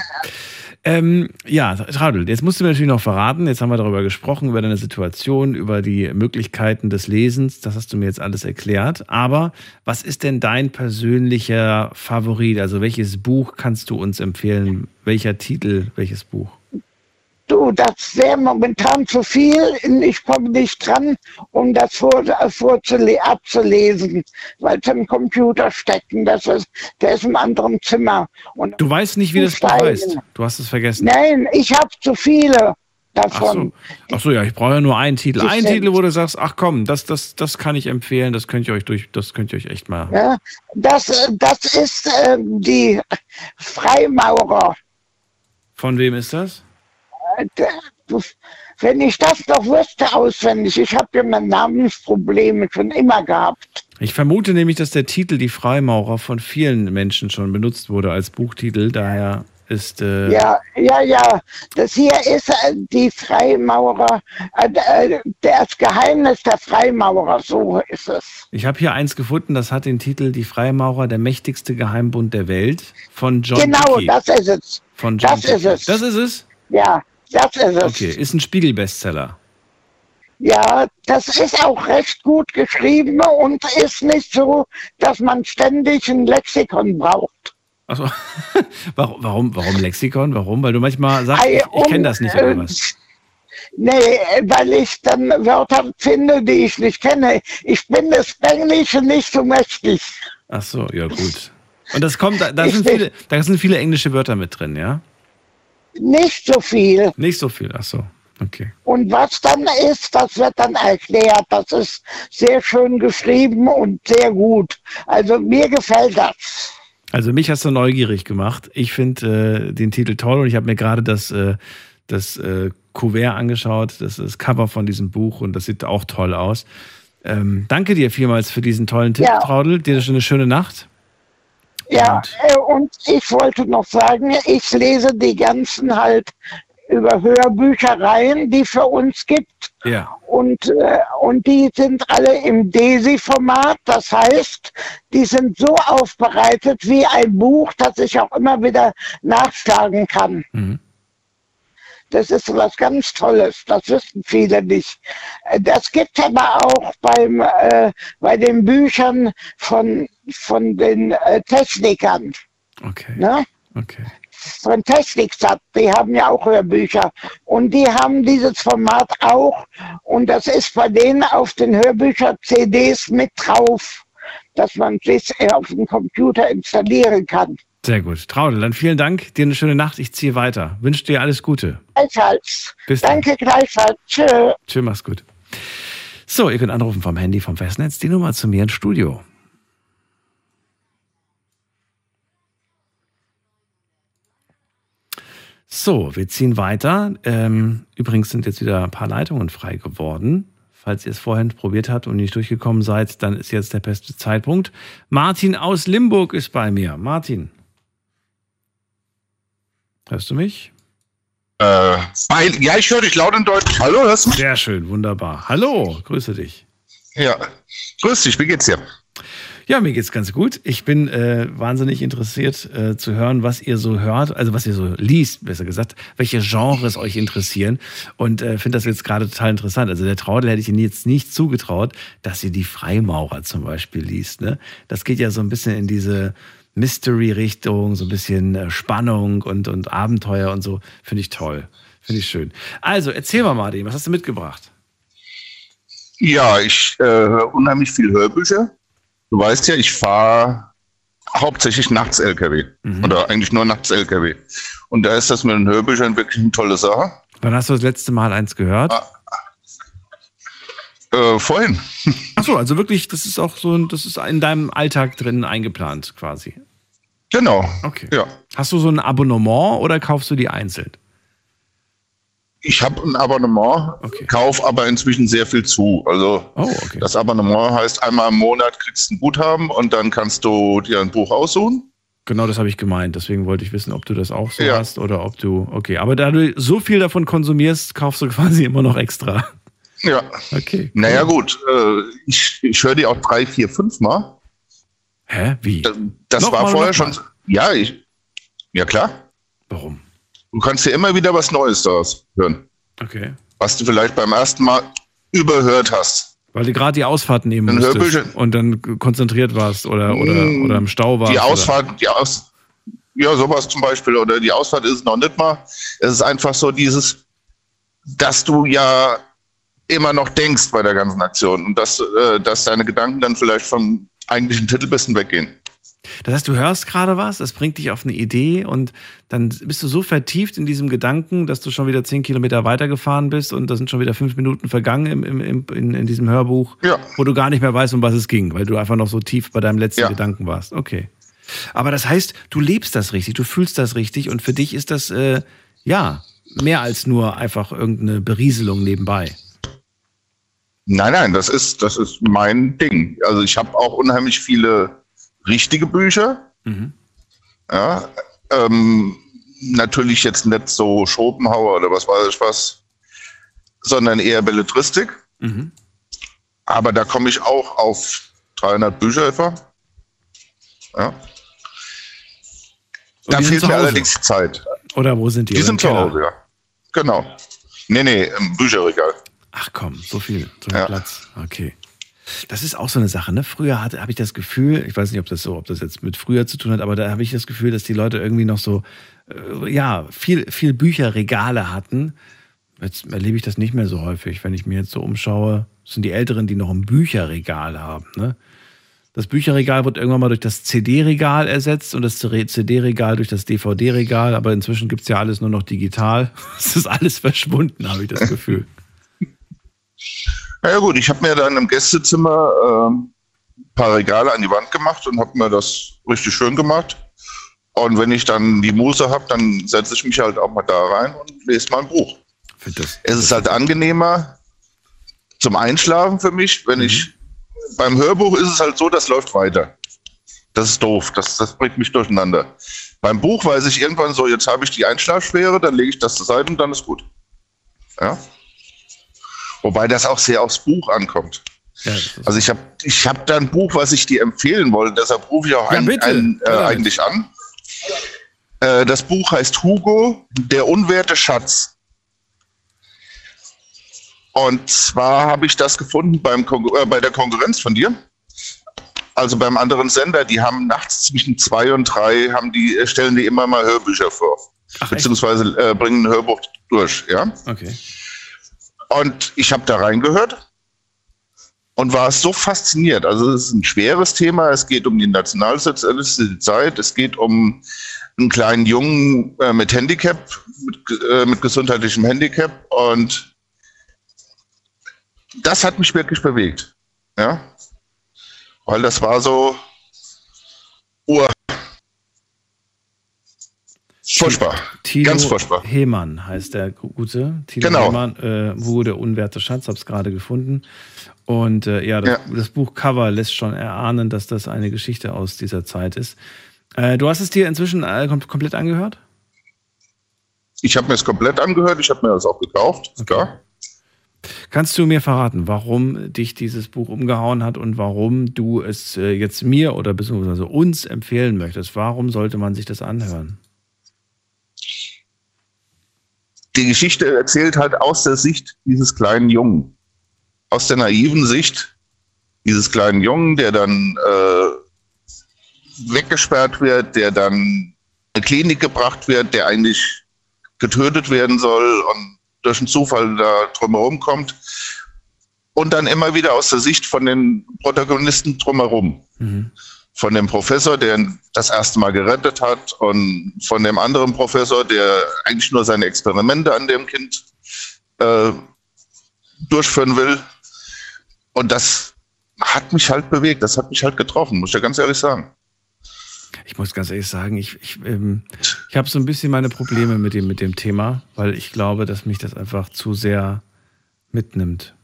Ähm, ja, Traudel, jetzt musst du mir natürlich noch verraten, jetzt haben wir darüber gesprochen, über deine Situation, über die Möglichkeiten des Lesens, das hast du mir jetzt alles erklärt. Aber was ist denn dein persönlicher Favorit? Also welches Buch kannst du uns empfehlen? Welcher Titel, welches Buch? Du, das wäre momentan zu viel. Ich komme nicht dran, um das vor, vorzule abzulesen, weil es im Computer steckt. und Das ist, der ist im anderen Zimmer. Und Du weißt nicht, wie das Steigen. heißt. Du hast es vergessen. Nein, ich habe zu viele Ach davon. so. Ach so, ja, ich brauche ja nur einen Titel. Einen Titel, wo du sagst, ach komm, das, das, das kann ich empfehlen, das könnt ihr euch durch, das könnt ihr euch echt mal. Ja, das, das ist äh, die Freimaurer. Von wem ist das? Wenn ich das noch wüsste auswendig, ich habe ja mein Namensprobleme schon immer gehabt. Ich vermute nämlich, dass der Titel Die Freimaurer von vielen Menschen schon benutzt wurde als Buchtitel. Daher ist. Äh, Ja, ja, ja. Das hier ist äh, die Freimaurer, äh, äh, das Geheimnis der Freimaurer, so ist es. Ich habe hier eins gefunden, das hat den Titel Die Freimaurer, der mächtigste Geheimbund der Welt von John genau, Dickey. das ist es. Von John das ist Dickey. es. Das ist es? Ja, das ist es. Okay, ist ein Spiegel-Bestseller. Ja, das ist auch recht gut geschrieben und ist nicht so, dass man ständig ein Lexikon braucht. Achso. warum, warum, Lexikon? Warum? Weil du manchmal sagst, ich, ich kenne das nicht äh, oder was? Nee, weil ich dann Wörter finde, die ich nicht kenne. Ich bin des Englischen nicht so mächtig. Ach so, ja gut. Und das kommt, da, da, sind viele, da sind viele englische Wörter mit drin, ja? Nicht so viel. Nicht so viel, ach so. Okay. Und was dann ist, das wird dann erklärt. Das ist sehr schön geschrieben und sehr gut. Also mir gefällt das. Also mich hast du neugierig gemacht. Ich finde äh, den Titel toll und ich habe mir gerade das, äh, das äh, Kuvert angeschaut, das ist das Cover von diesem Buch und das sieht auch toll aus. Ähm, danke dir vielmals für diesen tollen Tipp, Ja. Traudel. Dir eine schöne Nacht. Ja, äh, und ich wollte noch sagen, ich lese die ganzen halt über Hörbüchereien, die für uns gibt. Ja. Und, äh, und die sind alle im DESI-Format. Das heißt, die sind so aufbereitet wie ein Buch, das ich auch immer wieder nachschlagen kann. Mhm. Das ist was ganz Tolles. Das wissen viele nicht. Äh, Das gibt aber auch beim, äh, bei den Büchern von, von den äh, Technikern. Okay. Ne? Okay. Von Techniksat, die haben ja auch Hörbücher. Und die haben dieses Format auch. Und das ist bei denen auf den Hörbücher-CDs mit drauf, dass man es auf dem Computer installieren kann. Sehr gut. Traudel, dann vielen Dank. Dir eine schöne Nacht. Ich ziehe weiter. Wünsche dir alles Gute. Gleichfalls. Bis dann. Danke gleichfalls. Tschö. Tschö, mach's gut. So, ihr könnt anrufen vom Handy, vom Festnetz, die Nummer zu mir ins Studio. So, wir ziehen weiter. Ähm, übrigens sind jetzt wieder ein paar Leitungen frei geworden. Falls ihr es vorhin probiert habt und nicht durchgekommen seid, dann ist jetzt der beste Zeitpunkt. Martin aus Limburg ist bei mir. Martin. Hörst du mich? Äh, mein, ja, ich höre dich laut und deutlich. Hallo, hörst du mich? Sehr schön, wunderbar. Hallo, grüße dich. Ja, grüß dich, wie geht's dir? Ja, mir geht's ganz gut. Ich bin äh, wahnsinnig interessiert äh, zu hören, was ihr so hört, also was ihr so liest, besser gesagt, welche Genres euch interessieren. Und äh, finde das jetzt gerade total interessant. Also der Traudel hätte ich Ihnen jetzt nicht zugetraut, dass ihr die Freimaurer zum Beispiel liest. Ne? Das geht ja so ein bisschen in diese Mystery-Richtung, so ein bisschen äh, Spannung und, und Abenteuer und so. Finde ich toll. Finde ich schön. Also, erzähl mal, Martin, was hast du mitgebracht? Ja, ich äh, höre unheimlich viel Hörbücher. Du weißt ja, ich fahre hauptsächlich nachts LKW. Oder eigentlich nur nachts LKW. Und da ist das mit den Hörbüchern wirklich eine tolle Sache. Wann hast du das letzte Mal eins gehört? Äh, vorhin. Achso, also wirklich, das ist auch so, ein- das ist in deinem Alltag drin eingeplant quasi. Genau. Okay. Ja. Hast du so ein Abonnement oder kaufst du die einzeln? Ich habe ein Abonnement, kauf aber inzwischen sehr viel zu. Also Oh, das Abonnement heißt, einmal im Monat kriegst du ein Guthaben und dann kannst du dir ein Buch aussuchen. Genau, das habe ich gemeint. Deswegen wollte ich wissen, ob du das auch so Ja. hast oder ob du. Okay, aber da du so viel davon konsumierst, kaufst du quasi immer noch extra. Ja. Okay. Naja, gut. Äh, ich ich höre die auch drei, vier, fünf Mal. Hä? Wie? Das, das war vorher schon. Ja, ich. Ja, klar. Warum? Du kannst dir immer wieder was Neues daraus hören. Okay. Was du vielleicht beim ersten Mal überhört hast. Weil du gerade die Ausfahrt nehmen Dann musstest und dann konzentriert warst oder, oder, oder im Stau warst. Die oder- Ausfahrt, die Aus. Ja, sowas zum Beispiel. Oder die Ausfahrt ist es noch nicht mal. Es ist einfach so dieses, dass du ja immer noch denkst bei der ganzen Aktion und dass, äh, dass deine Gedanken dann vielleicht vom eigentlichen Titel ein bisschen weggehen. Das heißt, du hörst gerade was, das bringt dich auf eine Idee und dann bist du so vertieft in diesem Gedanken, dass du schon wieder zehn Kilometer weitergefahren bist und da sind schon wieder fünf Minuten vergangen im, im, im, in, in diesem Hörbuch, wo du gar nicht mehr weißt, um was es ging, weil du einfach noch so tief bei deinem letzten Gedanken warst. Okay. Aber das heißt, du lebst das richtig, du fühlst das richtig und für dich ist das, äh, ja, mehr als nur einfach irgendeine Berieselung nebenbei. Nein, nein, das ist, das ist mein Ding. Also ich habe auch unheimlich viele richtige Bücher. Ja, ähm, natürlich jetzt nicht so Schopenhauer oder was weiß ich was, sondern eher Belletristik. Mhm. Aber da komme ich auch auf 300 Bücher etwa. Ja. Da fehlt mir allerdings Zeit. Oder wo sind die? Die sind zu? Hause, ja. Genau. Nee, nee, im Bücherregal. Ach komm, so viel, so viel Platz. Okay. Das ist auch so eine Sache, ne? Früher habe ich das Gefühl, ich weiß nicht, ob das so, ob das jetzt mit früher zu tun hat, aber da habe ich das Gefühl, dass die Leute irgendwie noch so, äh, ja, viel, viel Bücherregale hatten. Jetzt erlebe ich das nicht mehr so häufig. Wenn ich mir jetzt so umschaue, das sind die Älteren, die noch ein Bücherregal haben, ne? Das Bücherregal wird irgendwann mal durch das CD-Regal ersetzt und das CD-Regal durch das DVD-Regal, aber inzwischen gibt es ja alles nur noch digital. Es ist alles verschwunden, habe ich das Gefühl. Na ja gut, ich habe mir dann im Gästezimmer ähm, ein paar Regale an die Wand gemacht und habe mir das richtig schön gemacht. Und wenn ich dann die Muse habe, dann setze ich mich halt auch mal da rein und lese mal ein Buch. es ist halt angenehmer zum Einschlafen für mich. Wenn ich beim Hörbuch ist es halt so, das läuft weiter. Das ist doof. Das, das bringt mich durcheinander. Beim Buch weiß ich irgendwann so, jetzt habe ich die Einschlafschwere, dann lege ich das zur Seite und dann ist gut. Ja. Wobei das auch sehr aufs Buch ankommt. Ja, Also ich habe ich hab da ein Buch, was ich dir empfehlen wollte, deshalb rufe ich auch Ja, ein, ein, äh, eigentlich an. Äh, das Buch heißt Hugo, der unwerte Schatz. Und zwar habe ich das gefunden beim äh, bei der Konkurrenz von dir. Also beim anderen Sender, die haben nachts zwischen zwei und drei, haben die, äh, stellen die immer mal Hörbücher vor. beziehungsweise äh, bringen ein Hörbuch durch, ja. Okay. Und ich habe da reingehört und war so fasziniert. Also es ist ein schweres Thema. Es geht um die nationalsozialistische Zeit. Es geht um einen kleinen Jungen äh, mit Handicap, mit, äh, mit gesundheitlichem Handicap. Und das hat mich wirklich bewegt. Ja. Weil das war so ur. Furchtbar. Tilo Ganz furchtbar. Hemann heißt der Gute. Tilo Genau. Hemann, äh, Hugo der unwerte Schatz, hab's gerade gefunden. Und äh, ja, das, das Buchcover lässt schon erahnen, dass das eine Geschichte aus dieser Zeit ist. Äh, du hast es dir inzwischen äh, kom komplett angehört? Ich habe mir es komplett angehört. Ich habe mir das auch gekauft. Klar. Kannst du mir verraten, warum dich dieses Buch umgehauen hat und warum du es äh, jetzt mir oder beziehungsweise uns empfehlen möchtest? Warum sollte man sich das anhören? Die Geschichte erzählt halt aus der Sicht dieses kleinen Jungen. Aus der naiven Sicht dieses kleinen Jungen, der dann äh, weggesperrt wird, der dann in eine Klinik gebracht wird, der eigentlich getötet werden soll und durch einen Zufall da drumherum kommt. Und dann immer wieder aus der Sicht von den Protagonisten drumherum von dem Professor, der das erste Mal gerettet hat, und von dem anderen Professor, der eigentlich nur seine Experimente an dem Kind äh, durchführen will. Und das hat mich halt bewegt, das hat mich halt getroffen, muss ich ja ganz ehrlich sagen. Ich muss ganz ehrlich sagen, ich, ich, ähm, ich habe so ein bisschen meine Probleme mit dem, mit dem Thema, weil ich glaube, dass mich das einfach zu sehr mitnimmt.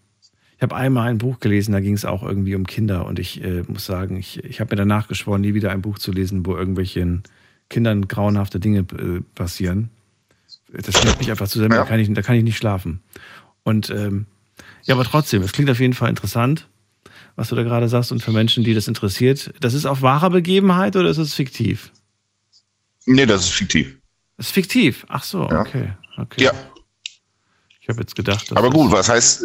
Ich habe einmal ein Buch gelesen, da ging es auch irgendwie um Kinder und ich äh, muss sagen, ich, ich habe mir danach geschworen, nie wieder ein Buch zu lesen, wo irgendwelchen Kindern grauenhafte Dinge äh, passieren. Das nimmt mich einfach zu sehr, mit, da, kann ich, da kann ich nicht schlafen. Und ähm, ja, aber trotzdem, es klingt auf jeden Fall interessant, was du da gerade sagst und für Menschen, die das interessiert. Das ist auf wahrer Begebenheit oder ist es fiktiv? Nee, das ist fiktiv. Das ist fiktiv. Ach so, okay. okay. Ja. Habe jetzt gedacht, Aber gut, was heißt,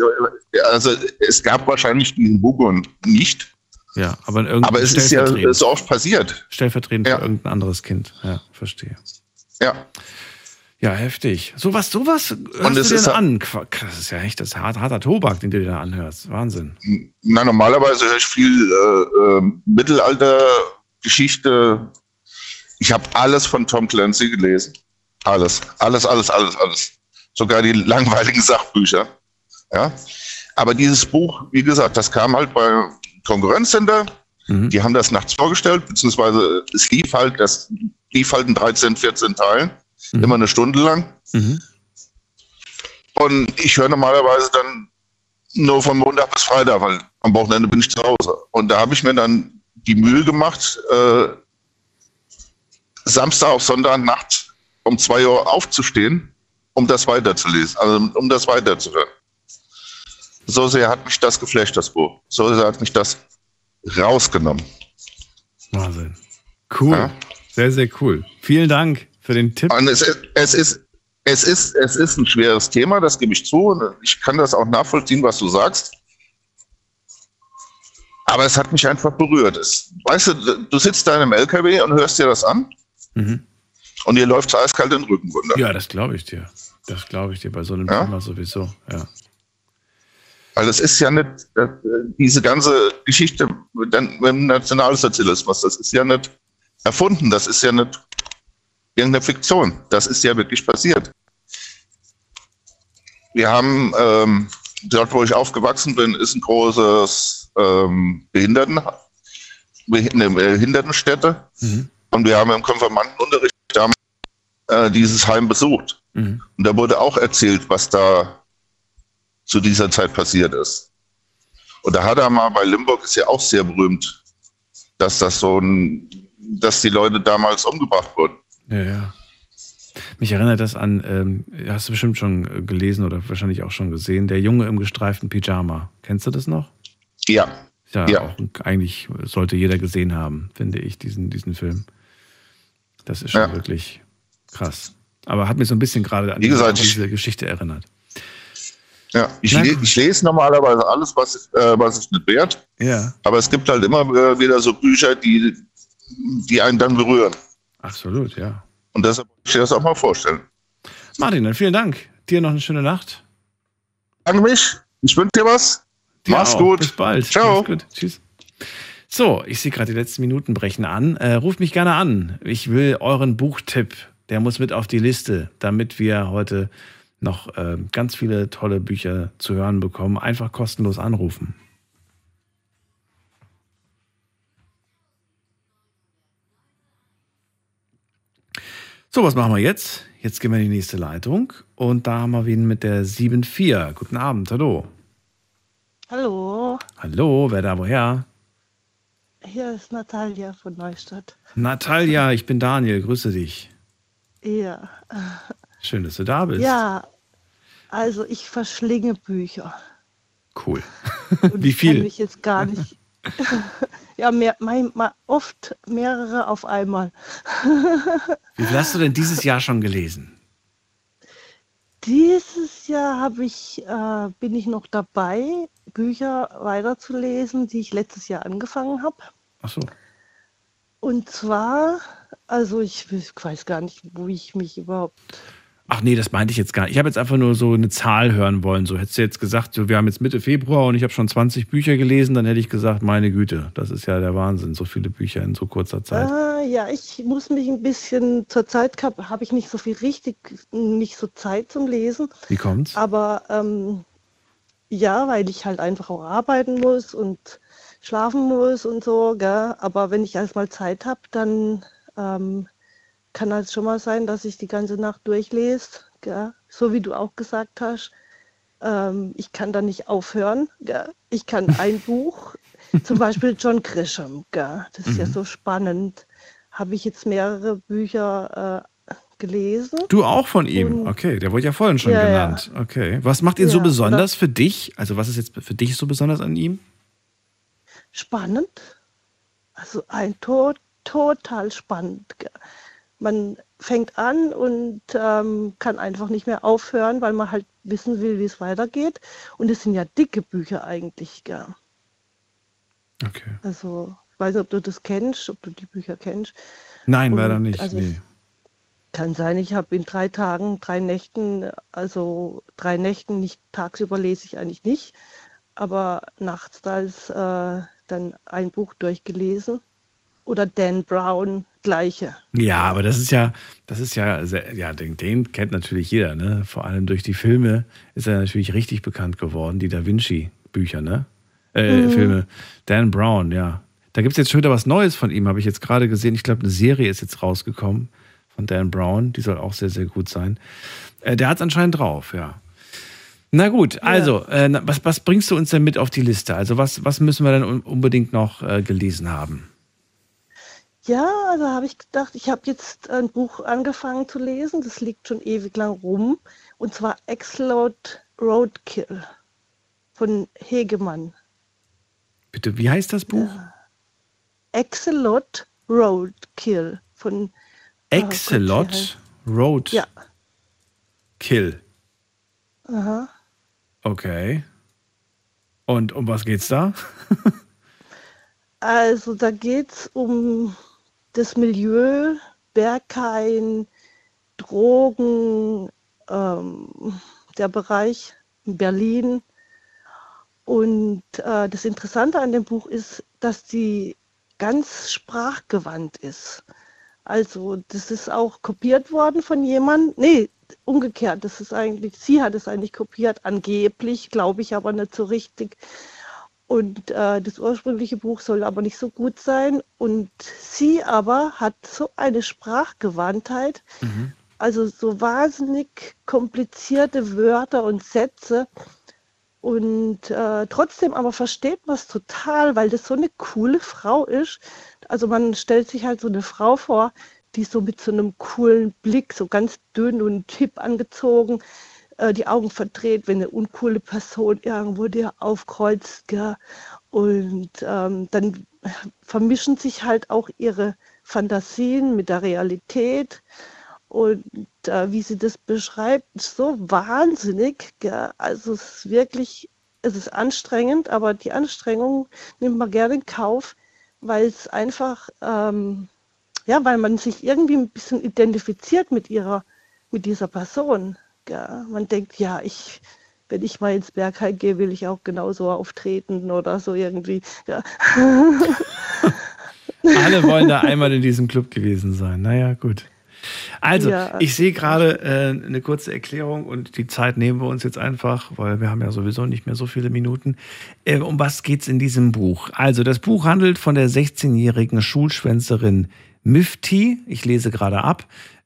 äh, also es gab wahrscheinlich diesen Hugo nicht. Ja, aber, in Aber es ist ja so oft passiert. Stellvertretend für irgendein anderes Kind. Ja, verstehe. Ja. Ja, heftig. Sowas, sowas hörst es du ist denn ja- an? Das ist ja echt das ist hart, harter Tobak, den du dir da anhörst. Wahnsinn. Na, normalerweise höre ich viel äh, äh, Mittelalter-Geschichte. Ich habe alles von Tom Clancy gelesen. Alles, alles, alles, alles, alles. Sogar die langweiligen Sachbücher. Ja. Aber dieses Buch, wie gesagt, das kam halt bei Konkurrenzcenter. Die haben das nachts vorgestellt, beziehungsweise es lief halt, das lief halt in 13, 14 Teilen, immer eine Stunde lang. Und ich höre normalerweise dann nur von Montag bis Freitag, weil am Wochenende bin ich zu Hause. Und da habe ich mir dann die Mühe gemacht, äh, Samstag auf Sonntagnacht um zwei Uhr aufzustehen, um das weiterzulesen, also um das weiterzuhören. So sehr hat mich das geflasht, das Buch. So sehr hat mich das rausgenommen. Wahnsinn. Cool. Sehr, sehr cool. Vielen Dank für den Tipp. Und es ist, es ist, es ist, es ist ein schweres Thema, das gebe ich zu. Und ich kann das auch nachvollziehen, was du sagst. Aber es hat mich einfach berührt. Es, weißt du, du sitzt da in einem LKW und hörst dir das an Mhm. und dir läuft eiskalt den Rücken runter. Ja, das glaube ich dir. Das glaube ich dir bei so einem Ja? Thema sowieso. Ja. Weil es ist ja nicht, äh, diese ganze Geschichte mit dem Nationalsozialismus, das ist ja nicht erfunden, das ist ja nicht irgendeine Fiktion. Das ist ja wirklich passiert. Wir haben, ähm, dort wo ich aufgewachsen bin, ist ein großes ähm, Behinderten, eine Behindertenstätte. Und wir haben im Konfirmandenunterricht damals, äh, dieses Heim besucht. Mhm. Und da wurde auch erzählt, was da zu dieser Zeit passiert ist. Und da hat er mal bei Limburg ist ja auch sehr berühmt, dass das so ein, dass die Leute damals umgebracht wurden. Ja, ja. Mich erinnert das an, ähm, hast du bestimmt schon äh, gelesen oder wahrscheinlich auch schon gesehen, der Junge im gestreiften Pyjama. Kennst du das noch? Ja. Ja, Ja. Auch, eigentlich sollte jeder gesehen haben, finde ich, diesen, diesen Film. Das ist schon Ja. wirklich krass. Aber hat mich so ein bisschen gerade an gesagt, diese, Geschichte erinnert. Ja, ich, le ich lese normalerweise alles, was, ich- äh, was ich nicht wert. Ja. Aber es gibt halt immer äh, wieder so Bücher, die, die einen dann berühren. Absolut, ja. Und deshalb muss ich dir das auch mal vorstellen. Martin, dann vielen Dank. Dir noch eine schöne Nacht. Danke mich. Ich wünsche dir was. Dir Mach's auch. gut. Bis bald. Ciao. Mach's gut. Tschüss. So, ich sehe gerade, die letzten Minuten brechen an. Äh, ruft mich gerne an. Ich will euren Buchtipp. Der muss mit auf die Liste, damit wir heute noch äh, ganz viele tolle Bücher zu hören bekommen. Einfach kostenlos anrufen. So, was machen wir jetzt? Jetzt gehen wir in die nächste Leitung und da haben wir wen mit der 7.4. Guten Abend, hallo. Hallo, Hallo, wer da woher? hier ist Natalia von Neustadt. Natalia, ich bin Daniel, grüße dich. Ja, Schön, dass du da bist. ja, also ich verschlinge Bücher. Cool. Wie Ich kann viel? mich jetzt gar nicht. ja, mehr, mein, mal, oft mehrere auf einmal. Wie viel hast du denn dieses Jahr schon gelesen? Dieses Jahr habe ich, äh, bin ich noch dabei, Bücher weiterzulesen, die ich letztes Jahr angefangen habe. Ach so. Und zwar, also ich weiß gar nicht, wo ich mich überhaupt Ach nee, das meinte ich jetzt gar nicht. Ich habe jetzt einfach nur so eine Zahl hören wollen. So hättest du jetzt gesagt, so, wir haben jetzt Mitte Februar und ich habe schon 20 Bücher gelesen, dann hätte ich gesagt, meine Güte, das ist ja der Wahnsinn, so viele Bücher in so kurzer Zeit. Ah, ja, ich muss mich ein bisschen, zur Zeit habe hab ich nicht so viel richtig, nicht so Zeit zum Lesen. Wie kommt's? Aber ähm, ja, weil ich halt einfach auch arbeiten muss und schlafen muss und so, gell? Aber wenn ich erstmal Zeit habe, dann ähm, kann halt schon mal sein, dass ich die ganze Nacht durchlese, gell? So wie du auch gesagt hast. Ähm, ich kann da nicht aufhören. Gell? Ich kann ein Buch, zum Beispiel John Grisham, gell? das ist ja Mhm. so spannend. Habe ich jetzt mehrere Bücher äh, gelesen. Du auch von ihm? Und- Okay, der wurde ja vorhin schon Ja, ja. genannt. Okay. Was macht ihn so Ja, besonders für dich? Also was ist jetzt für dich so besonders an ihm? Spannend. Also ein to total spannend. Man fängt an und ähm, kann einfach nicht mehr aufhören, weil man halt wissen will, wie es weitergeht. Und es sind ja dicke Bücher eigentlich. Gell. Okay. Also ich weiß nicht, ob du das kennst, ob du die Bücher kennst. Nein, Und leider nicht. also nee. Kann sein, ich habe in drei Tagen, drei Nächten, also drei Nächten, nicht tagsüber lese ich eigentlich nicht, aber nachts da ist äh, dann ein Buch durchgelesen. Oder Dan Brown, gleiche. Ja, aber das ist ja, das ist ja, sehr, ja, den, den kennt natürlich jeder, ne? Vor allem durch die Filme ist er natürlich richtig bekannt geworden, die Da Vinci-Bücher, ne? Äh, Mhm. Filme. Dan Brown, ja. Da gibt es jetzt schon wieder was Neues von ihm, habe ich jetzt gerade gesehen. Ich glaube, eine Serie ist jetzt rausgekommen von Dan Brown. Die soll auch sehr, sehr gut sein. Äh, der hat es anscheinend drauf, ja. Na gut, also, äh, na, was, was bringst du uns denn mit auf die Liste? Also, was, was müssen wir denn un- unbedingt noch äh, gelesen haben? Ja, also habe ich gedacht, ich habe jetzt ein Buch angefangen zu lesen, das liegt schon ewig lang rum, und zwar Exlode Roadkill von Hegemann. Bitte, wie heißt das Buch? Excelot Roadkill von oh Gott, wie Excelot heißt- Road Ja. Aha. Okay. Und um was geht's da? Also da geht es um das Milieu, Berghain, Drogen, ähm, der Bereich in Berlin. Und äh, das Interessante an dem Buch ist, dass die ganz sprachgewandt ist. Also das ist auch kopiert worden von jemandem. Nee, umgekehrt, das ist eigentlich, sie hat es eigentlich kopiert, angeblich, glaube ich aber nicht so richtig. Und äh, das ursprüngliche Buch soll aber nicht so gut sein. Und sie aber hat so eine Sprachgewandtheit, also so wahnsinnig komplizierte Wörter und Sätze. Und äh, trotzdem aber versteht man es total, weil das so eine coole Frau ist. Also man stellt sich halt so eine Frau vor, die so mit so einem coolen Blick, so ganz dünn und hip angezogen, äh, die Augen verdreht, wenn eine uncoole Person irgendwo dir aufkreuzt. Gell? Und ähm, dann vermischen sich halt auch ihre Fantasien mit der Realität. Und äh, wie sie das beschreibt, so wahnsinnig. Gell? Also es ist wirklich, es ist anstrengend, aber die Anstrengung nimmt man gerne in Kauf, weil es einfach, ähm, ja, weil man sich irgendwie ein bisschen identifiziert mit ihrer, mit dieser Person. Gell? Man denkt, ja, ich, wenn ich mal ins Bergheim gehe, will ich auch genauso auftreten oder so irgendwie. Ja. Alle wollen da einmal in diesem Club gewesen sein. Naja, gut. Also, ja. ich sehe gerade äh, eine kurze Erklärung und die Zeit nehmen wir uns jetzt einfach, weil wir haben ja sowieso nicht mehr so viele Minuten. Äh, um was geht es in diesem Buch? Also, das Buch handelt von der 16-jährigen Schulschwänzerin Mifti. Ich lese gerade ab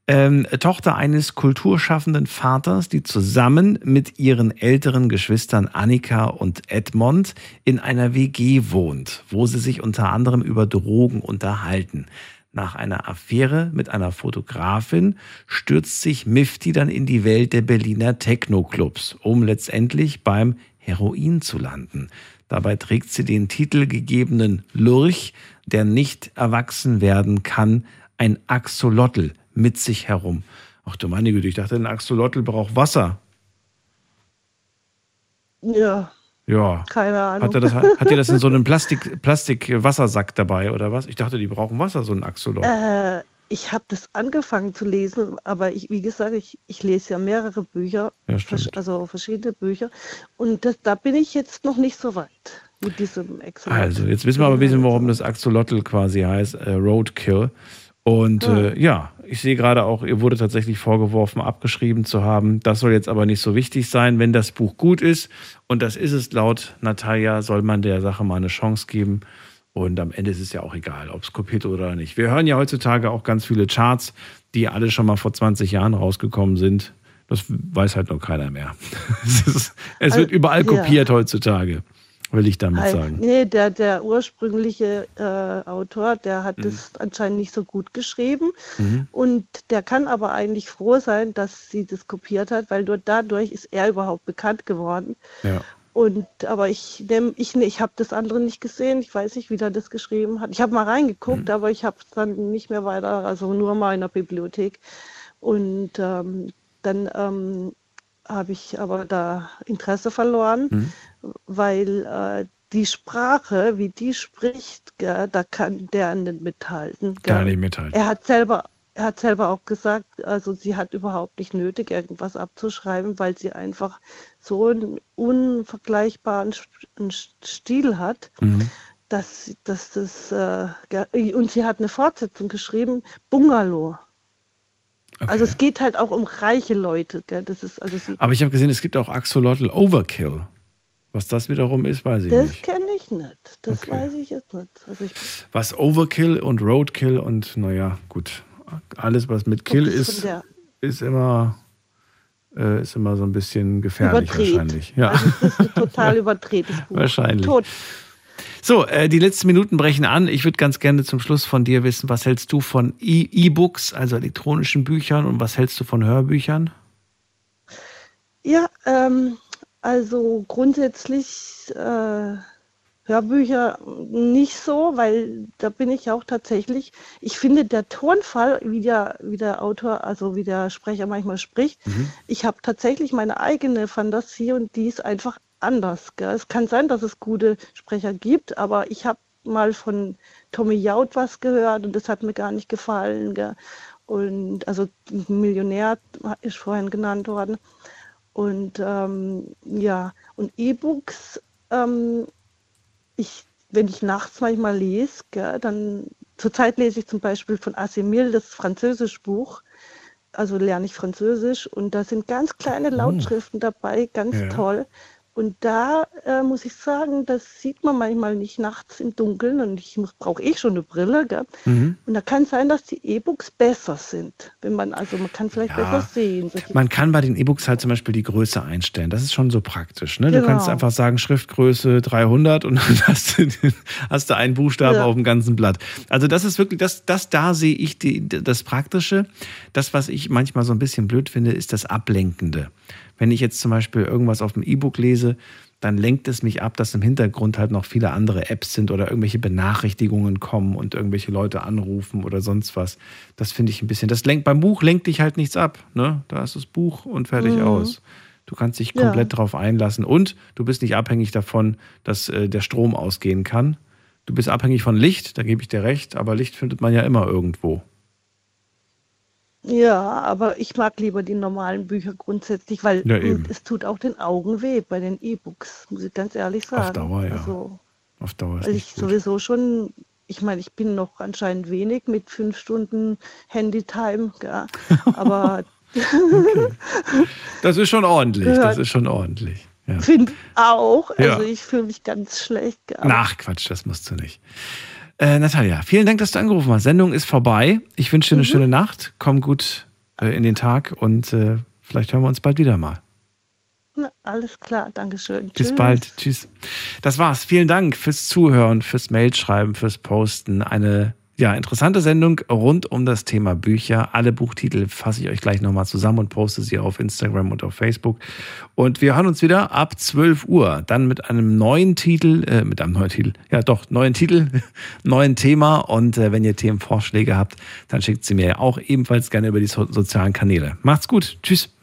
ähm, Tochter eines kulturschaffenden Vaters, die zusammen mit ihren älteren Geschwistern Annika und Edmond in einer WG wohnt, wo sie sich unter anderem über Drogen unterhalten. Nach einer Affäre mit einer Fotografin stürzt sich Mifti dann in die Welt der Berliner Techno-Clubs, um letztendlich beim Heroin zu landen. Dabei trägt sie den titelgegebenen Lurch, der nicht erwachsen werden kann, ein Axolotl mit sich herum. Ach du meine Güte, ich dachte, ein Axolotl braucht Wasser. Ja. Ja. Keine Ahnung. Hat, er das, hat ihr das in so einem Plastik, Plastik-Wassersack dabei oder was? Ich dachte, die brauchen Wasser, so ein Axolotl. Äh, ich habe das angefangen zu lesen, aber ich, wie gesagt, ich, ich lese ja mehrere Bücher, ja, also verschiedene Bücher. Und das, da bin ich jetzt noch nicht so weit mit diesem Axolotl. Also, jetzt wissen wir aber ein bisschen, warum das Axolotl quasi heißt, äh, Roadkill. Und Ja. äh, ja, ich sehe gerade auch, ihr wurde tatsächlich vorgeworfen, abgeschrieben zu haben. Das soll jetzt aber nicht so wichtig sein. Wenn das Buch gut ist, und das ist es laut Natalia, soll man der Sache mal eine Chance geben. Und am Ende ist es ja auch egal, ob es kopiert oder nicht. Wir hören ja heutzutage auch ganz viele Charts, die alle schon mal vor 20 Jahren rausgekommen sind. Das weiß halt noch keiner mehr. es ist, es wird Also, überall ja. kopiert heutzutage, will ich damit sagen. Nee, der, der ursprüngliche äh, Autor, der hat Mhm. das anscheinend nicht so gut geschrieben. Mhm. Und der kann aber eigentlich froh sein, dass sie das kopiert hat, weil nur dadurch ist er überhaupt bekannt geworden. Ja. Und aber ich nehm, ich, ich habe das andere nicht gesehen. Ich weiß nicht, wie der das geschrieben hat. Ich habe mal reingeguckt, Mhm. aber ich habe es dann nicht mehr weiter, also nur mal in der Bibliothek. Und ähm, dann ähm, habe ich aber da Interesse verloren, Mhm. weil äh, die Sprache, wie die spricht, gell, da kann der nicht mithalten. Gell. Gar nicht mithalten. Er hat selber, er hat selber auch gesagt, also sie hat überhaupt nicht nötig, irgendwas abzuschreiben, weil sie einfach so einen unvergleichbaren Stil hat, Mhm. dass, dass das äh, und sie hat eine Fortsetzung geschrieben, Bungalow. Also es geht halt auch um reiche Leute. Gell? Das ist also Aber ich habe gesehen, es gibt auch Axolotl Overkill. Was das wiederum ist, weiß ich das nicht. kenne ich nicht. Das weiß ich jetzt nicht. Also ich, Was Overkill und Roadkill und naja, gut. Alles, was mit Kill das ist, ist immer, äh, ist immer so ein bisschen gefährlich Überdreht. wahrscheinlich. Ja. Also es ist total überdrehtes Buch. Wahrscheinlich. Tot. So, äh, die letzten Minuten brechen an. Ich würde ganz gerne zum Schluss von dir wissen, was hältst du von E- E-Books, also elektronischen Büchern und was hältst du von Hörbüchern? Ja, ähm, also grundsätzlich äh, Hörbücher nicht so, weil da bin ich auch tatsächlich, ich finde der Tonfall, wie der, wie der Autor, also wie der Sprecher manchmal spricht, ich habe tatsächlich meine eigene Fantasie und die ist einfach anders. Gell? Es kann sein, dass es gute Sprecher gibt, aber ich habe mal von Tommy Jaud was gehört und das hat mir gar nicht gefallen. Gell? Und also Millionär ist vorhin genannt worden. Und ähm, ja, und E-Books, ähm, ich, wenn ich nachts manchmal lese, gell, dann zurzeit lese ich zum Beispiel von Asimil das französische Buch, also lerne ich Französisch und da sind ganz kleine Lautschriften dabei, ganz Ja. toll. Und da äh, muss ich sagen, das sieht man manchmal nicht nachts im Dunkeln und ich brauche eh schon eine Brille. Mhm. Und da kann sein, dass die E-Books besser sind. Wenn man, also man kann vielleicht ja, besser sehen. Man kann bei den E-Books halt zum Beispiel die Größe einstellen. Das ist schon so praktisch. Ne? Genau. Du kannst genau. einfach sagen, Schriftgröße 300 und dann hast du, hast du einen Buchstaben ja. auf dem ganzen Blatt. Also das ist wirklich, das, das da sehe ich die, das Praktische. Das, was ich manchmal so ein bisschen blöd finde, ist das Ablenkende. Wenn ich jetzt zum Beispiel irgendwas auf dem E-Book lese, dann lenkt es mich ab, dass im Hintergrund halt noch viele andere Apps sind oder irgendwelche Benachrichtigungen kommen und irgendwelche Leute anrufen oder sonst was. Das finde ich ein bisschen. Das lenkt beim Buch lenkt dich halt nichts ab. Ne? Da ist das Buch und fertig mhm. aus. Du kannst dich komplett ja. darauf einlassen und du bist nicht abhängig davon, dass äh, der Strom ausgehen kann. Du bist abhängig von Licht, da gebe ich dir recht, aber Licht findet man ja immer irgendwo. Ja, aber ich mag lieber die normalen Bücher grundsätzlich, weil ja, es tut auch den Augen weh bei den E-Books, muss ich ganz ehrlich sagen. Auf Dauer, ja. Also, Auf Dauer ist weil ich gut. sowieso schon, ich meine, ich bin noch anscheinend wenig mit fünf Stunden Handy-Time, ja, aber. okay. Das ist schon ordentlich, das ist schon ordentlich. Ja. Finde auch, also ich fühle mich ganz schlecht. Ach Quatsch, das musst du nicht. Äh, Natalia, vielen Dank, dass du angerufen hast. Sendung ist vorbei. Ich wünsche dir eine mhm. schöne Nacht. Komm gut äh, in den Tag und äh, vielleicht hören wir uns bald wieder mal. Na, alles klar, Dankeschön. Bis Tschüss. bald. Tschüss. Das war's. Vielen Dank fürs Zuhören, fürs Mailschreiben, fürs Posten. Eine ja, interessante Sendung rund um das Thema Bücher. Alle Buchtitel fasse ich euch gleich nochmal zusammen und poste sie auf Instagram und auf Facebook. Und wir hören uns wieder ab 12 Uhr. Dann mit einem neuen Titel, äh, mit einem neuen Titel, ja doch, neuen Titel, neuen Thema. Und äh, wenn ihr Themenvorschläge habt, dann schickt sie mir auch ebenfalls gerne über die so sozialen Kanäle. Macht's gut. Tschüss.